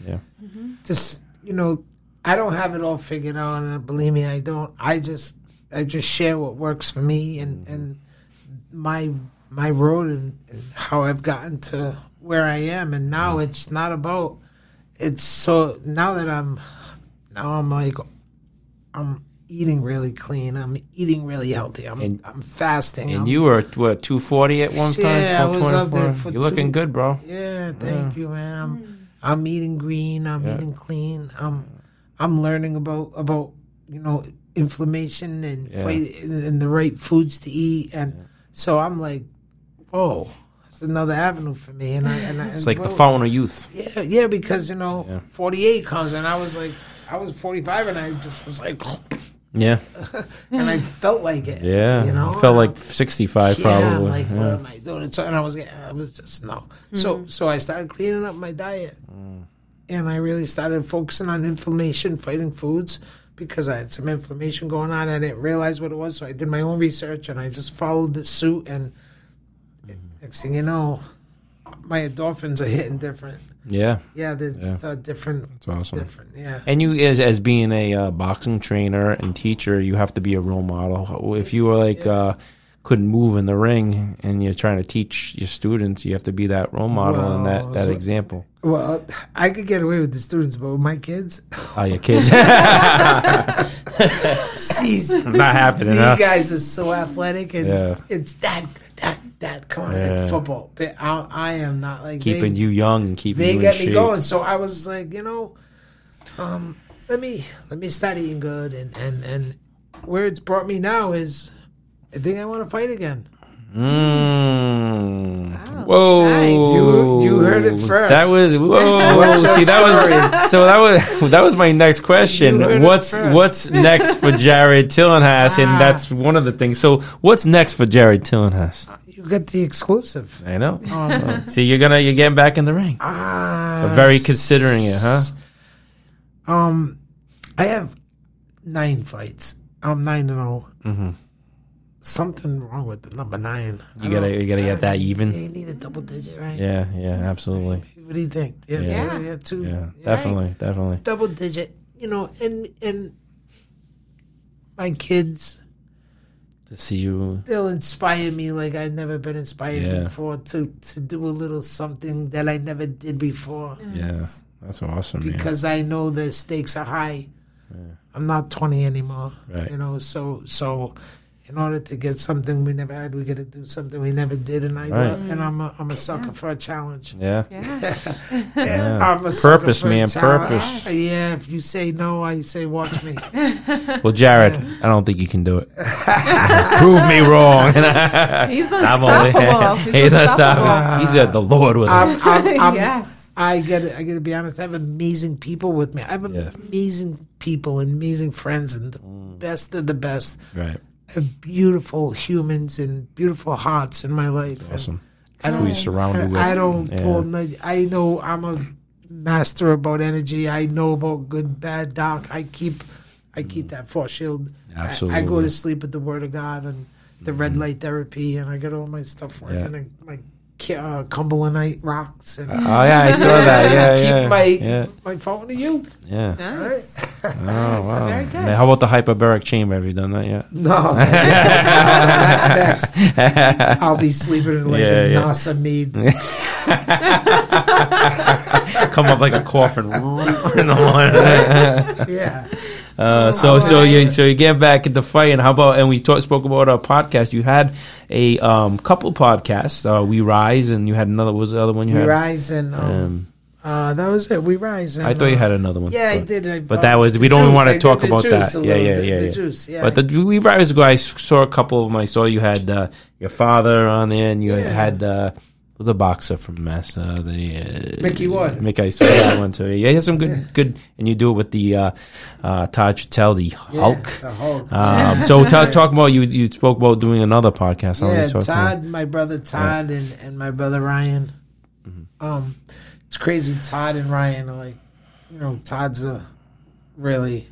[SPEAKER 1] Yeah. Mm-hmm.
[SPEAKER 3] just you know, I don't have it all figured out, and believe me, I don't. I just I just share what works for me and mm-hmm. and my my road and, and how I've gotten to where I am, and now mm-hmm. it's not about. It's so now that I'm now I'm like I'm eating really clean. I'm eating really healthy. I'm
[SPEAKER 1] And-
[SPEAKER 3] I'm fasting.
[SPEAKER 1] And
[SPEAKER 3] I'm-
[SPEAKER 1] you were what two forty at one time?
[SPEAKER 3] Yeah, I was up there for
[SPEAKER 1] You're looking good, bro.
[SPEAKER 3] Yeah, thank you, man. I'm mm. I'm eating green. I'm
[SPEAKER 1] Yeah.
[SPEAKER 3] eating clean. I'm I'm learning about about you know inflammation and
[SPEAKER 1] Yeah.
[SPEAKER 3] fight and, the right foods to eat, and so I'm like, whoa, it's another avenue for me. And I and I,
[SPEAKER 1] It's like the fountain of youth.
[SPEAKER 3] Yeah, yeah, because you know,
[SPEAKER 1] Yeah.
[SPEAKER 3] 48 comes, and I was like, I was 45, and I just was like,
[SPEAKER 1] Yeah,
[SPEAKER 3] and I felt like it.
[SPEAKER 1] yeah.
[SPEAKER 3] you know,
[SPEAKER 1] I felt like
[SPEAKER 3] um,
[SPEAKER 1] sixty five,
[SPEAKER 3] yeah,
[SPEAKER 1] probably.
[SPEAKER 3] like
[SPEAKER 1] yeah.
[SPEAKER 3] what am I doing? So, and I was, I was just no. So, mm-hmm. so I started cleaning up my diet, mm. and I really started focusing on inflammation, fighting foods, because I had some inflammation going on. I didn't realize what it was, so I did my own research, and I just followed the suit. And mm. next thing you know, my endorphins are hitting different.
[SPEAKER 1] Yeah.
[SPEAKER 3] Yeah, it's
[SPEAKER 1] Yeah.
[SPEAKER 3] uh, different.
[SPEAKER 1] That's awesome.
[SPEAKER 3] It's different. Yeah.
[SPEAKER 1] And you, as as being a uh, boxing trainer and teacher, you have to be a role model. If you were like uh, couldn't move in the ring and you're trying to teach your students, you have to be that role model and that that
[SPEAKER 3] so-
[SPEAKER 1] example.
[SPEAKER 3] Well, I could get away with the students, but with my kids,
[SPEAKER 1] Oh, your kids
[SPEAKER 3] jeez,
[SPEAKER 1] not happening.
[SPEAKER 3] You
[SPEAKER 1] Huh?
[SPEAKER 3] guys are so athletic, and
[SPEAKER 1] Yeah.
[SPEAKER 3] it's that, that, that. Come on,
[SPEAKER 1] Yeah.
[SPEAKER 3] it's football. But I, I am not like
[SPEAKER 1] Keeping
[SPEAKER 3] they,
[SPEAKER 1] you young and keeping
[SPEAKER 3] They
[SPEAKER 1] you
[SPEAKER 3] get
[SPEAKER 1] in
[SPEAKER 3] me
[SPEAKER 1] shape.
[SPEAKER 3] going, so I was like, you know, um, let me let me start eating good, and and and where it's brought me now is, I think I want to fight again.
[SPEAKER 1] Mm.
[SPEAKER 2] Wow,
[SPEAKER 1] Whoa!
[SPEAKER 2] nice.
[SPEAKER 3] You- you heard it first.
[SPEAKER 1] That was whoa.
[SPEAKER 3] What's
[SPEAKER 1] See, that was so. That was that was my next question.
[SPEAKER 3] You heard it
[SPEAKER 1] What's what's next for Jared Tillinghast? And
[SPEAKER 3] Ah.
[SPEAKER 1] that's one of the things. So, what's next for Jared Tillinghast?
[SPEAKER 3] You got the exclusive.
[SPEAKER 1] I know.
[SPEAKER 3] Um,
[SPEAKER 1] See, you're gonna you're getting back in the ring.
[SPEAKER 3] ah,
[SPEAKER 1] But very considering it, huh?
[SPEAKER 3] Um, I have nine fights. I'm nine and 0
[SPEAKER 1] Mm-hmm.
[SPEAKER 3] Something wrong with the number nine.
[SPEAKER 1] You gotta you gotta get that even.
[SPEAKER 3] You need a double digit, right?
[SPEAKER 1] Yeah, yeah, absolutely.
[SPEAKER 3] What do you think? Yeah,
[SPEAKER 1] Yeah.
[SPEAKER 3] two, yeah, two.
[SPEAKER 1] Yeah,
[SPEAKER 3] right?
[SPEAKER 1] definitely, definitely.
[SPEAKER 3] Double digit. You know, and and my kids,
[SPEAKER 1] To see you,
[SPEAKER 3] they'll inspire me like I've never been inspired
[SPEAKER 1] Yeah.
[SPEAKER 3] before to to do a little something that I never did before
[SPEAKER 1] yeah, that's awesome. man.
[SPEAKER 3] because I know the stakes are high. I'm not 20 anymore.
[SPEAKER 1] Right.
[SPEAKER 3] You know, so so in order to get something we never had, we got to do something we never did, and I
[SPEAKER 1] Right.
[SPEAKER 3] love, and I'm a, I'm a sucker for a challenge.
[SPEAKER 1] Yeah,
[SPEAKER 2] Yeah.
[SPEAKER 1] Yeah.
[SPEAKER 3] I'm a sucker
[SPEAKER 1] Purpose,
[SPEAKER 3] for
[SPEAKER 1] man,
[SPEAKER 3] challenge.
[SPEAKER 1] purpose.
[SPEAKER 3] Yeah, if you say no, I say watch me.
[SPEAKER 1] Well, Jared, I don't think you can do it. Prove me wrong.
[SPEAKER 2] He's
[SPEAKER 1] I'm only-
[SPEAKER 2] unstoppable.
[SPEAKER 1] He's unstoppable. He's at the Lord with him.
[SPEAKER 3] I'm, I'm, I'm,
[SPEAKER 2] yes.
[SPEAKER 3] I got I got to be honest. I have amazing people with me. I have
[SPEAKER 1] Yeah.
[SPEAKER 3] amazing people and amazing friends and the mm. best of the best.
[SPEAKER 1] Right.
[SPEAKER 3] Beautiful humans and beautiful hearts in my life.
[SPEAKER 1] Awesome.
[SPEAKER 3] I
[SPEAKER 1] Who
[SPEAKER 3] don't
[SPEAKER 1] you surrounded with.
[SPEAKER 3] I don't
[SPEAKER 1] Yeah.
[SPEAKER 3] pull. I know I'm a master about energy. I know about good, bad, dark. I keep, I keep that force shield. I- I, go to sleep with the Word of God and the red light therapy, and I got all my stuff working.
[SPEAKER 1] Yeah.
[SPEAKER 3] And my uh, Cumberlandite rocks and
[SPEAKER 1] Oh yeah, I saw that. Yeah,
[SPEAKER 3] keep
[SPEAKER 1] yeah.
[SPEAKER 3] my
[SPEAKER 1] yeah,
[SPEAKER 3] my fountain of youth.
[SPEAKER 1] yeah.
[SPEAKER 2] Nice.
[SPEAKER 1] Oh wow!
[SPEAKER 2] Very good.
[SPEAKER 1] Man, how about the hyperbaric chamber? Have you done that yet?
[SPEAKER 3] No, that's next. I'll be sleeping in like
[SPEAKER 1] Yeah,
[SPEAKER 3] a
[SPEAKER 1] yeah.
[SPEAKER 3] NASA mead.
[SPEAKER 1] Come up like a coffin in the morning.
[SPEAKER 3] Yeah.
[SPEAKER 1] Uh, so so you so you get back into fighting. How about and we talk, spoke about a podcast. You had a um, couple podcasts. Uh, we rise and you had another. What was the other one you
[SPEAKER 3] We
[SPEAKER 1] had?
[SPEAKER 3] rise and um,
[SPEAKER 1] Um,
[SPEAKER 3] uh, that was it. We rise. And,
[SPEAKER 1] I thought you
[SPEAKER 3] uh,
[SPEAKER 1] had another one.
[SPEAKER 3] Yeah, I
[SPEAKER 1] but,
[SPEAKER 3] did. I,
[SPEAKER 1] But that was we don't want to talk about that. Yeah, yeah, yeah,
[SPEAKER 3] The
[SPEAKER 1] yeah.
[SPEAKER 3] juice, yeah.
[SPEAKER 1] But the we rise I saw a couple of them. I saw you had uh, your father on there, and you
[SPEAKER 3] Yeah.
[SPEAKER 1] had uh, the boxer from Massa, the uh,
[SPEAKER 3] Mickey Wood.
[SPEAKER 1] Mickey, I saw that one too. Yeah, he has some good, good, and you do it with the uh, uh, Todd Chattel, the
[SPEAKER 3] Yeah,
[SPEAKER 1] Hulk.
[SPEAKER 3] The Hulk.
[SPEAKER 1] Um, so ta talk about you. You spoke about doing another podcast. I
[SPEAKER 3] yeah,
[SPEAKER 1] always talk about-
[SPEAKER 3] Todd, my brother Todd, and, and my brother Ryan.
[SPEAKER 1] Mm-hmm.
[SPEAKER 3] Um, it's crazy. Todd and Ryan are like, you know, Todd's a really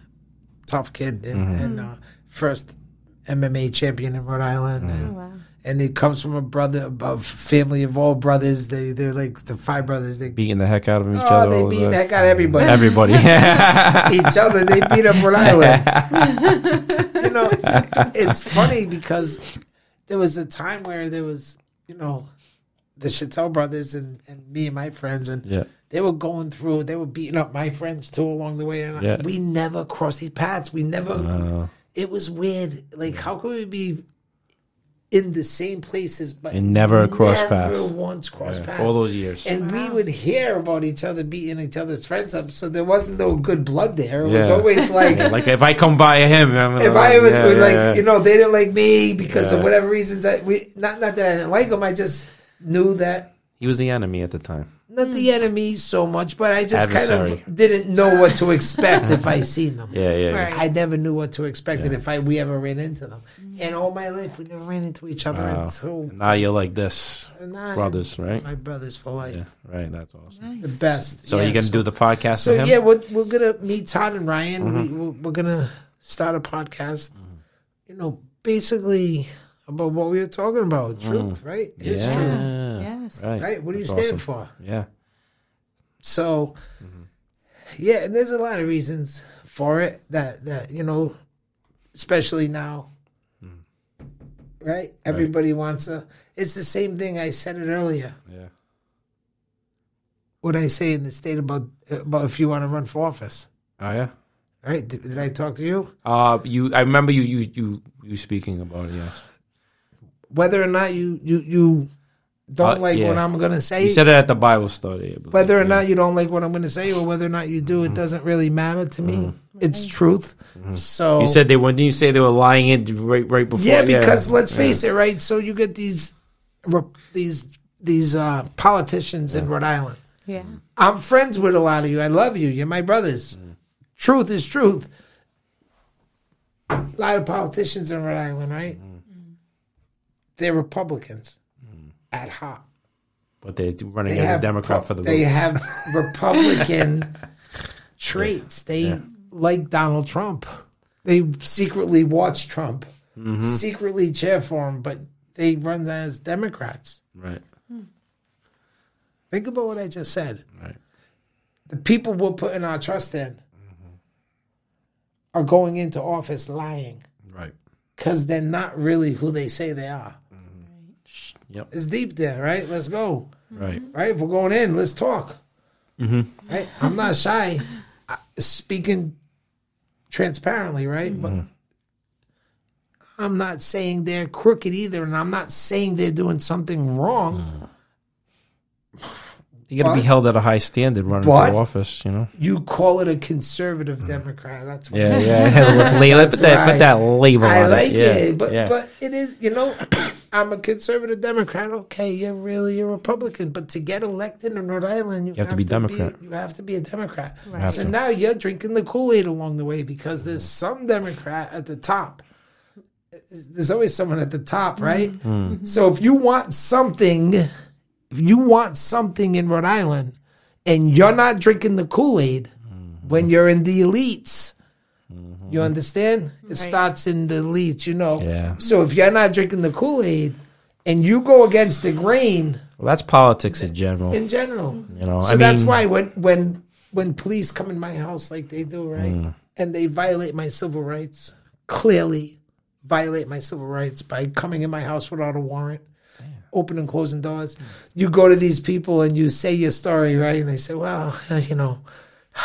[SPEAKER 3] tough kid and,
[SPEAKER 1] Mm-hmm.
[SPEAKER 3] and uh, first MMA champion in Rhode Island.
[SPEAKER 1] Mm-hmm.
[SPEAKER 3] And,
[SPEAKER 2] wow.
[SPEAKER 3] And he comes from a brother, a family of all brothers. They they're like the five brothers. They
[SPEAKER 1] beating the heck out of each
[SPEAKER 3] oh,
[SPEAKER 1] other.
[SPEAKER 3] they beat the heck out of everybody.
[SPEAKER 1] Everybody.
[SPEAKER 3] each other. They beat up Rhode Island. you know, it's funny because there was a time where there was, you know, the Chattel brothers and, and me and my friends, and
[SPEAKER 1] yeah.
[SPEAKER 3] they were going through, they were beating up my friends too along the way. And
[SPEAKER 1] Yeah.
[SPEAKER 3] we never crossed these paths. We never,
[SPEAKER 1] Uh,
[SPEAKER 3] it was weird. Like, how could we be in the same places, but
[SPEAKER 1] And never cross
[SPEAKER 3] never
[SPEAKER 1] paths.
[SPEAKER 3] once cross
[SPEAKER 1] yeah.
[SPEAKER 3] paths?
[SPEAKER 1] All those years.
[SPEAKER 3] and we would hear about each other beating each other's friends up, so there wasn't no good blood there. It was always like,
[SPEAKER 1] Yeah, like if I come by him, I'm
[SPEAKER 3] if I was
[SPEAKER 1] yeah,
[SPEAKER 3] like,
[SPEAKER 1] yeah.
[SPEAKER 3] you know, they didn't like me because of whatever reasons. I we not not that I didn't like them. I just knew that
[SPEAKER 1] he was the enemy at the time.
[SPEAKER 3] not the enemy so much, but I just kind of didn't know what to expect if I seen them.
[SPEAKER 1] Yeah, yeah, yeah.
[SPEAKER 2] Right.
[SPEAKER 3] I never knew what to expect if I we ever ran into them. And all my life we never ran into each other
[SPEAKER 1] Wow.
[SPEAKER 3] until
[SPEAKER 1] Now you're like this,
[SPEAKER 3] now
[SPEAKER 1] brothers, right?
[SPEAKER 3] My brothers for life,
[SPEAKER 1] Yeah, right. That's awesome.
[SPEAKER 3] the best.
[SPEAKER 1] So
[SPEAKER 3] Yeah,
[SPEAKER 1] you're gonna do the podcast
[SPEAKER 3] So
[SPEAKER 1] with him?
[SPEAKER 3] yeah, we're, we're gonna meet Todd and Ryan.
[SPEAKER 1] Mm-hmm.
[SPEAKER 3] We, we're, we're gonna start a podcast. You know, basically about what we were talking about, truth, right? It's
[SPEAKER 1] Mm. yeah.
[SPEAKER 3] truth,
[SPEAKER 2] Yes.
[SPEAKER 1] Right.
[SPEAKER 3] right? What do you stand
[SPEAKER 1] awesome.
[SPEAKER 3] for?
[SPEAKER 1] Yeah.
[SPEAKER 3] So,
[SPEAKER 1] Mm-hmm.
[SPEAKER 3] yeah, and there's a lot of reasons for it that that you know, especially now,
[SPEAKER 1] Mm.
[SPEAKER 3] right? Everybody wants a. It's the same thing I said it earlier.
[SPEAKER 1] Yeah.
[SPEAKER 3] What I say in the state about about if you want to run for office,
[SPEAKER 1] Oh yeah.
[SPEAKER 3] right? Did, did I talk to you?
[SPEAKER 1] Uh, you. I remember you. You. You. You speaking about it. Yes.
[SPEAKER 3] whether or not you you you don't
[SPEAKER 1] Uh,
[SPEAKER 3] like
[SPEAKER 1] yeah.
[SPEAKER 3] what I'm gonna say,
[SPEAKER 1] You said it at the Bible study.
[SPEAKER 3] Whether or
[SPEAKER 1] Yeah.
[SPEAKER 3] not you don't like what I'm gonna say, or whether or not you do, it doesn't really matter to me. It's truth. So
[SPEAKER 1] Mm-hmm. You said they when you say they were lying in right right before.
[SPEAKER 3] yeah, because let's face it, right? So you get these these these uh, politicians in Rhode Island.
[SPEAKER 2] Yeah.
[SPEAKER 3] I'm friends with a lot of you. I love you. You're my brothers. Truth is truth. A lot of politicians in Rhode Island, right? They're Republicans at heart.
[SPEAKER 1] But they're running
[SPEAKER 3] they
[SPEAKER 1] as a Democrat
[SPEAKER 3] pu-
[SPEAKER 1] for the
[SPEAKER 3] they
[SPEAKER 1] votes.
[SPEAKER 3] have Republican traits. They like Donald Trump. They secretly watch Trump,
[SPEAKER 1] Mm-hmm.
[SPEAKER 3] secretly cheer for him, but they run as Democrats.
[SPEAKER 1] right.
[SPEAKER 3] Think about what I just said.
[SPEAKER 1] Right.
[SPEAKER 3] The people we're putting our trust in are going into office lying
[SPEAKER 1] Right.
[SPEAKER 3] because they're not really who they say they are.
[SPEAKER 1] Yep.
[SPEAKER 3] It's deep there, right? Let's go.
[SPEAKER 1] Right.
[SPEAKER 3] right? If we're going in, let's talk.
[SPEAKER 1] Mm-hmm.
[SPEAKER 3] Right? I'm not shy, I- speaking transparently, right? But I'm not saying they're crooked either, and I'm not saying they're doing something wrong.
[SPEAKER 1] You got to be held at a high standard running
[SPEAKER 3] but-
[SPEAKER 1] for office. You know.
[SPEAKER 3] You call it a conservative Democrat. That's what
[SPEAKER 1] Yeah. Yeah. Label, put that.
[SPEAKER 3] right.
[SPEAKER 1] Put that label
[SPEAKER 3] I
[SPEAKER 1] on
[SPEAKER 3] like
[SPEAKER 1] it. Yeah.
[SPEAKER 3] it, but
[SPEAKER 1] yeah.
[SPEAKER 3] but it is you know I'm a conservative Democrat. Okay, you're really a Republican, but to get elected in Rhode Island, you,
[SPEAKER 1] have to be Democrat.
[SPEAKER 3] you have to be a Democrat.
[SPEAKER 1] have
[SPEAKER 3] So
[SPEAKER 1] to.
[SPEAKER 3] now you're drinking the Kool Aid along the way because there's some Democrat at the top. There's always someone at the top, right?
[SPEAKER 1] Hmm.
[SPEAKER 3] So if you want something, if you want something in Rhode Island, and you're not drinking the Kool Aid
[SPEAKER 1] Hmm.
[SPEAKER 3] when you're in the elites.
[SPEAKER 1] Mm-hmm.
[SPEAKER 3] You understand? It starts in the elites, you know.
[SPEAKER 1] Yeah.
[SPEAKER 3] So if you're not drinking the Kool Aid and you go against the grain
[SPEAKER 1] well, that's politics in general.
[SPEAKER 3] in general,
[SPEAKER 1] You know.
[SPEAKER 3] so
[SPEAKER 1] I
[SPEAKER 3] that's
[SPEAKER 1] mean,
[SPEAKER 3] why when when when police come in my house like they do, right?
[SPEAKER 1] Mm.
[SPEAKER 3] and they violate my civil rights. Clearly, violate my civil rights by coming in my house without a warrant, opening and closing doors. You go to these people and you say your story, right? And they say, "Well, you know."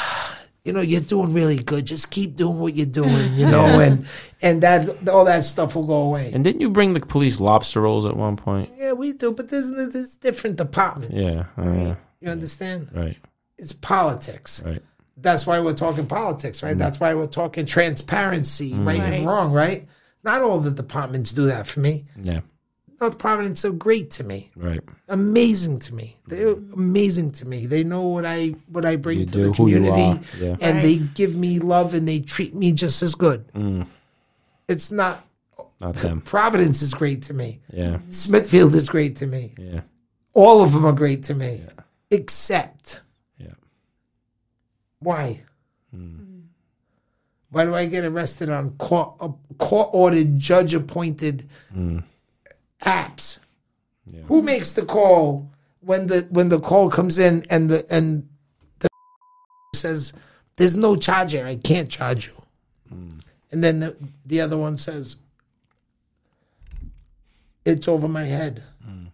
[SPEAKER 3] You know, you're doing really good. Just keep doing what you're doing, you know, and and that all that stuff will go away.
[SPEAKER 1] And didn't you bring the police lobster rolls at one point?
[SPEAKER 3] Yeah, we do, but there's there's different departments.
[SPEAKER 1] Yeah. Uh, yeah.
[SPEAKER 3] You understand?
[SPEAKER 1] Right.
[SPEAKER 3] It's politics.
[SPEAKER 1] Right.
[SPEAKER 3] That's why we're talking politics, right? Mm. That's why we're talking transparency, right,
[SPEAKER 2] Right.
[SPEAKER 3] and wrong, right? Not all the departments do that for me.
[SPEAKER 1] Yeah.
[SPEAKER 3] North Providence so great to me,
[SPEAKER 1] Right.
[SPEAKER 3] amazing to me. They're amazing to me. They know what I what I bring
[SPEAKER 1] You
[SPEAKER 3] to
[SPEAKER 1] do,
[SPEAKER 3] the
[SPEAKER 1] who you
[SPEAKER 3] community,
[SPEAKER 1] are. Yeah.
[SPEAKER 3] and
[SPEAKER 2] Right.
[SPEAKER 3] they give me love and they treat me just as good. It's not
[SPEAKER 1] Not them.
[SPEAKER 3] Providence is great to me.
[SPEAKER 1] Yeah.
[SPEAKER 3] Smithfield is great to me.
[SPEAKER 1] Yeah.
[SPEAKER 3] All of them are great to me, except
[SPEAKER 1] Yeah.
[SPEAKER 3] why? Why do I get arrested on court uh, court ordered, judge appointed apps? Who makes the call when the when the call comes in and the and the says there's no charger, I can't charge you, hmm. and then the, the other one says it's over my head. Hmm.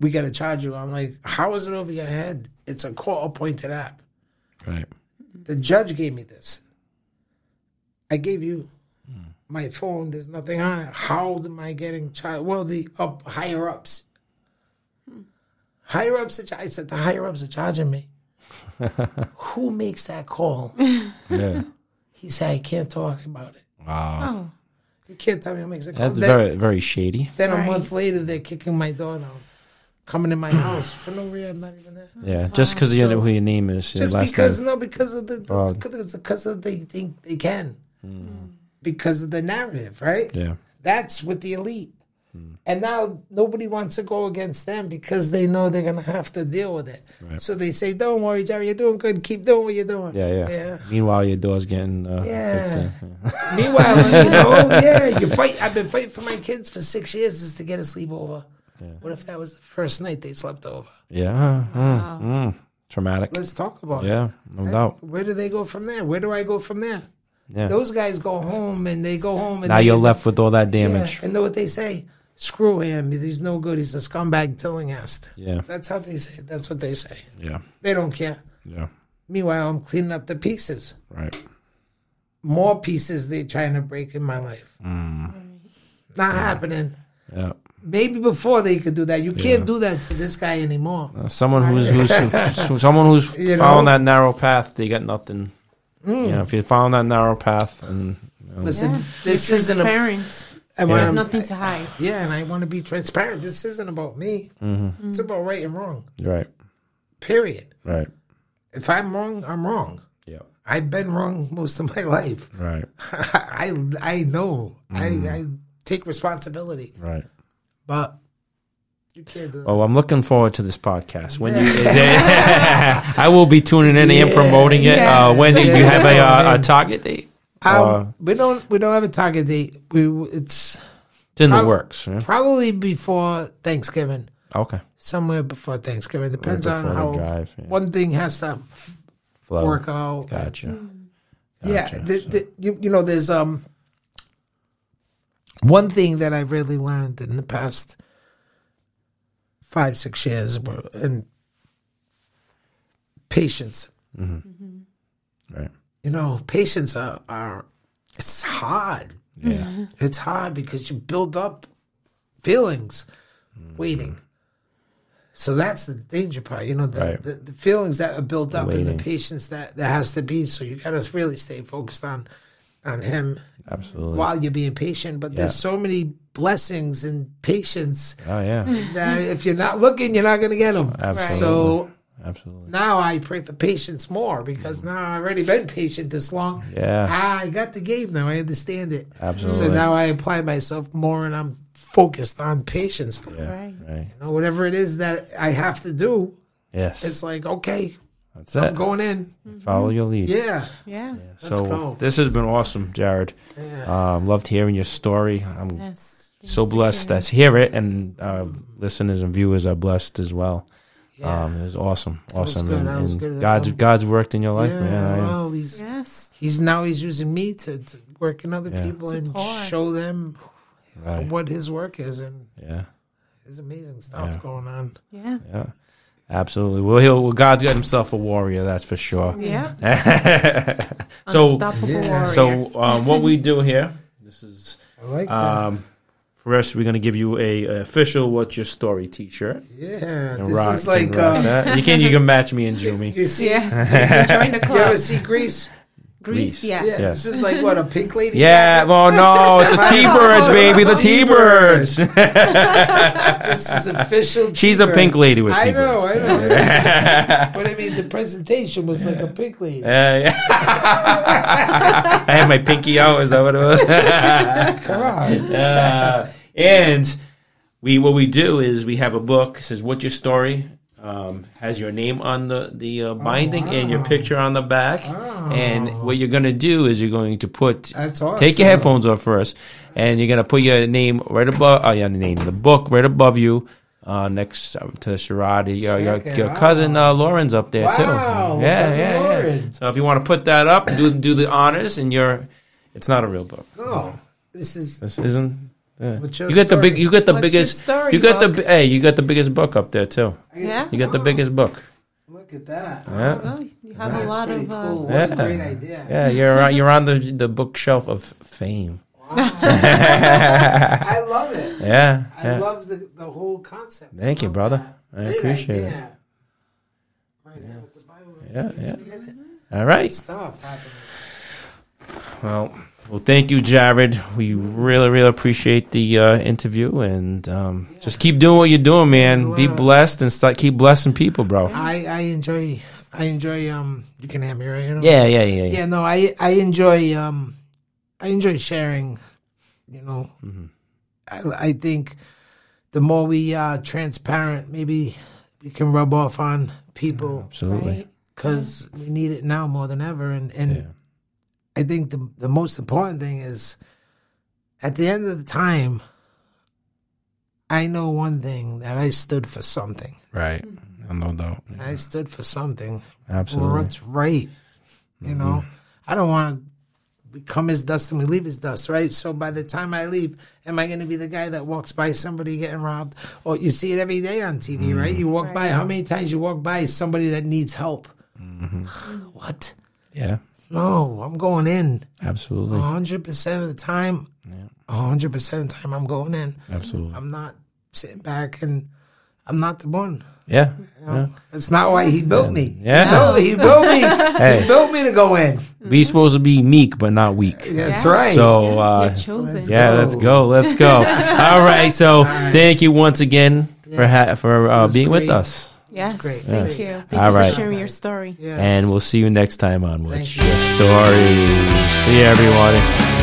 [SPEAKER 3] We got to charge you. I'm like, how is it over your head? It's a court appointed app.
[SPEAKER 1] Right.
[SPEAKER 3] The judge gave me this. I gave you my phone. There's nothing on it. How am I getting charged? Well, the up higher ups. Higher ups. Are, I said the higher ups are charging me. Who makes that call?
[SPEAKER 1] Yeah.
[SPEAKER 3] He said I can't talk about it.
[SPEAKER 1] Wow. Oh.
[SPEAKER 3] You can't tell me who makes a call.
[SPEAKER 1] That's
[SPEAKER 3] then,
[SPEAKER 1] very very shady.
[SPEAKER 3] Then a month later, they're kicking my door down, coming in my house for no reason. I'm not even there.
[SPEAKER 1] Yeah. Just because you know who your name is. your
[SPEAKER 3] Just
[SPEAKER 1] last
[SPEAKER 3] because
[SPEAKER 1] name.
[SPEAKER 3] no, because of the, the
[SPEAKER 1] Oh.
[SPEAKER 3] because, because of they think they can, hmm. Hmm. Because of the narrative, right?
[SPEAKER 1] Yeah.
[SPEAKER 3] That's with the elite, and now nobody wants to go against them because they know they're gonna have to deal with it. So they say, "Don't worry, Jerry, you're doing good. Keep doing what you're doing."
[SPEAKER 1] Yeah. Yeah.
[SPEAKER 3] yeah.
[SPEAKER 1] Meanwhile, your door's getting. Uh,
[SPEAKER 3] Yeah.
[SPEAKER 1] kicked.
[SPEAKER 3] Meanwhile, you know, yeah, you fight. I've been fighting for my kids for six years just to get a sleepover. What if that was the first night they slept over?
[SPEAKER 1] Yeah. Mm, mm. Traumatic.
[SPEAKER 3] Let's talk about it.
[SPEAKER 1] Yeah. No doubt.
[SPEAKER 3] Where do they go from there? Where do I go from there?
[SPEAKER 1] Yeah.
[SPEAKER 3] Those guys go home and they go home and
[SPEAKER 1] now you're left with all that
[SPEAKER 3] Yeah,
[SPEAKER 1] damage.
[SPEAKER 3] and know what they say? Screw him. He's no good. He's a scumbag Tillinghast.
[SPEAKER 1] Yeah.
[SPEAKER 3] That's how they say. it. That's what they say.
[SPEAKER 1] Yeah.
[SPEAKER 3] They don't care.
[SPEAKER 1] Yeah.
[SPEAKER 3] Meanwhile, I'm cleaning up the pieces.
[SPEAKER 1] Right.
[SPEAKER 3] More pieces they're trying to break in my life.
[SPEAKER 1] Mm.
[SPEAKER 3] Not happening.
[SPEAKER 1] Yeah.
[SPEAKER 3] Maybe before they could do that. You can't do that to this guy anymore.
[SPEAKER 1] Uh, someone who's, who's someone who's
[SPEAKER 3] You
[SPEAKER 1] following that narrow path, they got nothing.
[SPEAKER 3] Mm.
[SPEAKER 1] You know, if you following that narrow path, and
[SPEAKER 3] Listen,
[SPEAKER 2] Yeah.
[SPEAKER 3] this
[SPEAKER 2] You're
[SPEAKER 3] isn't a.
[SPEAKER 2] transparent.
[SPEAKER 3] and
[SPEAKER 1] Yeah.
[SPEAKER 3] when I'm-
[SPEAKER 2] Nothing to hide.
[SPEAKER 3] yeah, and I want to be transparent. This isn't about me.
[SPEAKER 1] Mm-hmm.
[SPEAKER 3] It's about right and wrong.
[SPEAKER 1] right,
[SPEAKER 3] Period.
[SPEAKER 1] right,
[SPEAKER 3] If I'm wrong, I'm wrong.
[SPEAKER 1] yeah,
[SPEAKER 3] I've been wrong most of my life.
[SPEAKER 1] right,
[SPEAKER 3] I I know.
[SPEAKER 1] Mm.
[SPEAKER 3] I I take responsibility,
[SPEAKER 1] right.
[SPEAKER 3] but you can't do that.
[SPEAKER 1] Oh, I'm looking forward to this podcast. When you, is it, I will be tuning in and promoting it.
[SPEAKER 2] Yeah.
[SPEAKER 1] Uh, when do you have a, uh, a target date?
[SPEAKER 3] Um,
[SPEAKER 1] uh,
[SPEAKER 3] we don't we don't have a target date. We it's
[SPEAKER 1] It's in the works. Yeah?
[SPEAKER 3] probably before Thanksgiving,
[SPEAKER 1] Okay.
[SPEAKER 3] somewhere before Thanksgiving. Depends on
[SPEAKER 1] before the
[SPEAKER 3] how
[SPEAKER 1] drive, yeah.
[SPEAKER 3] one thing has to f-
[SPEAKER 1] Flow.
[SPEAKER 3] work out.
[SPEAKER 1] Gotcha.
[SPEAKER 3] Yeah,
[SPEAKER 1] Gotcha.
[SPEAKER 3] the, the, you, you know, there's um one thing that I've really learned in the past five six years, and patience. Mm-hmm. Mm-hmm.
[SPEAKER 1] Right.
[SPEAKER 3] You know, patience are, are it's hard.
[SPEAKER 1] Yeah. Mm-hmm.
[SPEAKER 3] It's hard because you build up feelings waiting. So that's the danger part, you know, the,
[SPEAKER 1] Right.
[SPEAKER 3] the, the feelings that are built up and the patience that, that has to be. So you got to really stay focused on on him
[SPEAKER 1] Absolutely.
[SPEAKER 3] while you're being patient. But there's so many blessings and patience
[SPEAKER 1] Oh yeah.
[SPEAKER 3] that if you're not looking, you're not going to get them.
[SPEAKER 1] Absolutely.
[SPEAKER 3] So
[SPEAKER 1] Absolutely.
[SPEAKER 3] now I pray for patience more because now I've already been patient this long.
[SPEAKER 1] Yeah.
[SPEAKER 3] Ah, I got the game now. I understand it.
[SPEAKER 1] Absolutely.
[SPEAKER 3] So now I apply myself more and I'm focused on patience. You
[SPEAKER 1] Yeah.
[SPEAKER 2] Right.
[SPEAKER 1] Right.
[SPEAKER 3] know, whatever it is that I have to do,
[SPEAKER 1] Yes.
[SPEAKER 3] it's like, okay,
[SPEAKER 1] That's
[SPEAKER 3] I'm
[SPEAKER 1] it.
[SPEAKER 3] going in.
[SPEAKER 1] Follow your lead.
[SPEAKER 3] Yeah.
[SPEAKER 2] Yeah.
[SPEAKER 3] Let's
[SPEAKER 1] so
[SPEAKER 3] go.
[SPEAKER 1] this has been awesome, Jared. Um, loved hearing your story. I'm
[SPEAKER 2] Yes.
[SPEAKER 1] So blessed to hear it, and uh, listeners and viewers are blessed as well. Um, it was awesome,
[SPEAKER 3] was
[SPEAKER 1] awesome.
[SPEAKER 3] good.
[SPEAKER 1] And,
[SPEAKER 3] That was good.
[SPEAKER 1] God's
[SPEAKER 3] Um,
[SPEAKER 1] God's worked in your life,
[SPEAKER 3] yeah.
[SPEAKER 1] man.
[SPEAKER 3] Well, he's,
[SPEAKER 2] Yes.
[SPEAKER 3] he's now he's using me to, to work in other
[SPEAKER 1] Yeah.
[SPEAKER 3] people
[SPEAKER 2] To
[SPEAKER 3] and
[SPEAKER 2] pour.
[SPEAKER 3] show them
[SPEAKER 1] Right.
[SPEAKER 3] what his work is, and
[SPEAKER 1] Yeah.
[SPEAKER 3] there's amazing stuff
[SPEAKER 1] Yeah.
[SPEAKER 3] going on.
[SPEAKER 2] Yeah.
[SPEAKER 1] Yeah. Absolutely. Well, he'll, well, God's got himself a warrior, that's for sure.
[SPEAKER 2] Yeah.
[SPEAKER 1] so,
[SPEAKER 2] Unstoppable
[SPEAKER 3] Yeah.
[SPEAKER 2] warrior.
[SPEAKER 1] so um, what we do here, this is
[SPEAKER 3] I like that.
[SPEAKER 1] um, first we're gonna give you a, a official "What's Your Story" T-shirt.
[SPEAKER 3] yeah,
[SPEAKER 1] And
[SPEAKER 3] this
[SPEAKER 1] rock-
[SPEAKER 3] is like
[SPEAKER 1] can
[SPEAKER 3] uh,
[SPEAKER 1] you can you can match me and Jumi.
[SPEAKER 3] you see.
[SPEAKER 2] yes. Join the
[SPEAKER 3] You ever
[SPEAKER 2] club.
[SPEAKER 3] see Grease?
[SPEAKER 2] Grease. Yeah.
[SPEAKER 3] Yeah,
[SPEAKER 1] Yeah.
[SPEAKER 3] this is like what a pink lady.
[SPEAKER 1] Yeah,
[SPEAKER 3] jacket?
[SPEAKER 1] well, no, it's the T-birds, baby, the T-birds.
[SPEAKER 3] this is official.
[SPEAKER 1] She's a
[SPEAKER 3] T-bird.
[SPEAKER 1] pink lady with
[SPEAKER 3] I
[SPEAKER 1] T-birds.
[SPEAKER 3] I know, I know. but I mean, the presentation was like a pink lady.
[SPEAKER 1] Uh, yeah. I had my pinky out. Is that what it was?
[SPEAKER 3] Come on.
[SPEAKER 1] uh, and we what we do is we have a book. It says "What's your story?" Um, has your name on the the uh, binding and your picture on the back.
[SPEAKER 3] Oh.
[SPEAKER 1] And what you're gonna do is you're going to put
[SPEAKER 3] awesome.
[SPEAKER 1] take your headphones off first, and you're gonna put your name right above. Oh, yeah, the name, the book right above you. Uh, next to Sharada, your, your, your cousin uh, Lauren's up there
[SPEAKER 3] Wow,
[SPEAKER 1] too. Yeah, yeah, yeah. So if you want to put that up, do do the honors, and you're. It's not a real book.
[SPEAKER 3] No, this is.
[SPEAKER 1] This isn't. Yeah.
[SPEAKER 3] What's your
[SPEAKER 1] You got the big. You got the
[SPEAKER 2] What's
[SPEAKER 1] biggest.
[SPEAKER 2] story
[SPEAKER 1] you got the.
[SPEAKER 2] book?
[SPEAKER 1] Hey, you got the biggest book up there too.
[SPEAKER 2] Yeah.
[SPEAKER 1] You got the biggest book.
[SPEAKER 3] Look at that.
[SPEAKER 1] Yeah.
[SPEAKER 2] Well, you have
[SPEAKER 3] That's
[SPEAKER 2] a lot
[SPEAKER 3] pretty
[SPEAKER 2] of. Uh,
[SPEAKER 3] cool. What
[SPEAKER 1] Yeah.
[SPEAKER 3] a great idea.
[SPEAKER 1] Yeah, you're on, you're on the the bookshelf of fame.
[SPEAKER 3] I love it.
[SPEAKER 1] Yeah,
[SPEAKER 3] I
[SPEAKER 1] yeah.
[SPEAKER 3] love the, the whole concept.
[SPEAKER 1] Thank you, brother.
[SPEAKER 3] that.
[SPEAKER 1] I
[SPEAKER 3] Great
[SPEAKER 1] appreciate it.
[SPEAKER 3] idea. Right here with the Bible.
[SPEAKER 1] Yeah, yeah.
[SPEAKER 3] Look at it.
[SPEAKER 1] All right.
[SPEAKER 3] Stuff happening.
[SPEAKER 1] Well, well, thank you, Jared. We really, really appreciate the uh, interview, and um, just keep doing what you're doing, man. Be blessed and start keep blessing people, bro.
[SPEAKER 3] I, I enjoy I enjoy um you can hear me right you know?
[SPEAKER 1] Yeah, yeah, yeah, yeah.
[SPEAKER 3] yeah no I I enjoy um I enjoy sharing you know
[SPEAKER 1] Mm-hmm.
[SPEAKER 3] I, I think the more we are transparent maybe we can rub off on people
[SPEAKER 1] Absolutely.
[SPEAKER 2] right.
[SPEAKER 3] because we need it now more than ever and and
[SPEAKER 1] Yeah.
[SPEAKER 3] I think the the most important thing is at the end of the time I know one thing that I stood for something
[SPEAKER 1] Right. Mm-hmm. No doubt.
[SPEAKER 3] I stood for something
[SPEAKER 1] Absolutely.
[SPEAKER 3] or what's right. You mm-hmm. know, I don't want to become his dust and we leave his dust, right? So by the time I leave, am I going to be the guy that walks by somebody getting robbed? Or you see it every day on TV, right? Mm-hmm. You walk by, how many times you walk by somebody that needs help? what?
[SPEAKER 1] Yeah.
[SPEAKER 3] No, I'm going in.
[SPEAKER 1] Absolutely.
[SPEAKER 3] 100% of the time, 100% of the time, I'm going in.
[SPEAKER 1] Absolutely.
[SPEAKER 3] I'm not sitting back and I'm not the one.
[SPEAKER 1] Yeah.
[SPEAKER 3] You know? That's not why he built me.
[SPEAKER 1] Yeah.
[SPEAKER 3] No, he built me.
[SPEAKER 1] Hey.
[SPEAKER 3] He built me to go in.
[SPEAKER 1] Be supposed to be meek, but not weak.
[SPEAKER 3] That's right.
[SPEAKER 1] So, uh,
[SPEAKER 2] You're chosen.
[SPEAKER 1] yeah,
[SPEAKER 3] go.
[SPEAKER 1] let's go. Let's go. All right. So, thank you once again for ha- for uh,
[SPEAKER 3] was
[SPEAKER 1] being with us.
[SPEAKER 2] Yes.
[SPEAKER 3] great.
[SPEAKER 2] Thank
[SPEAKER 3] Yeah.
[SPEAKER 2] you. Thank
[SPEAKER 1] All
[SPEAKER 2] you
[SPEAKER 1] right.
[SPEAKER 2] for sharing your story.
[SPEAKER 3] Yes.
[SPEAKER 1] And we'll see you next time on What's Your Story. See you, everyone.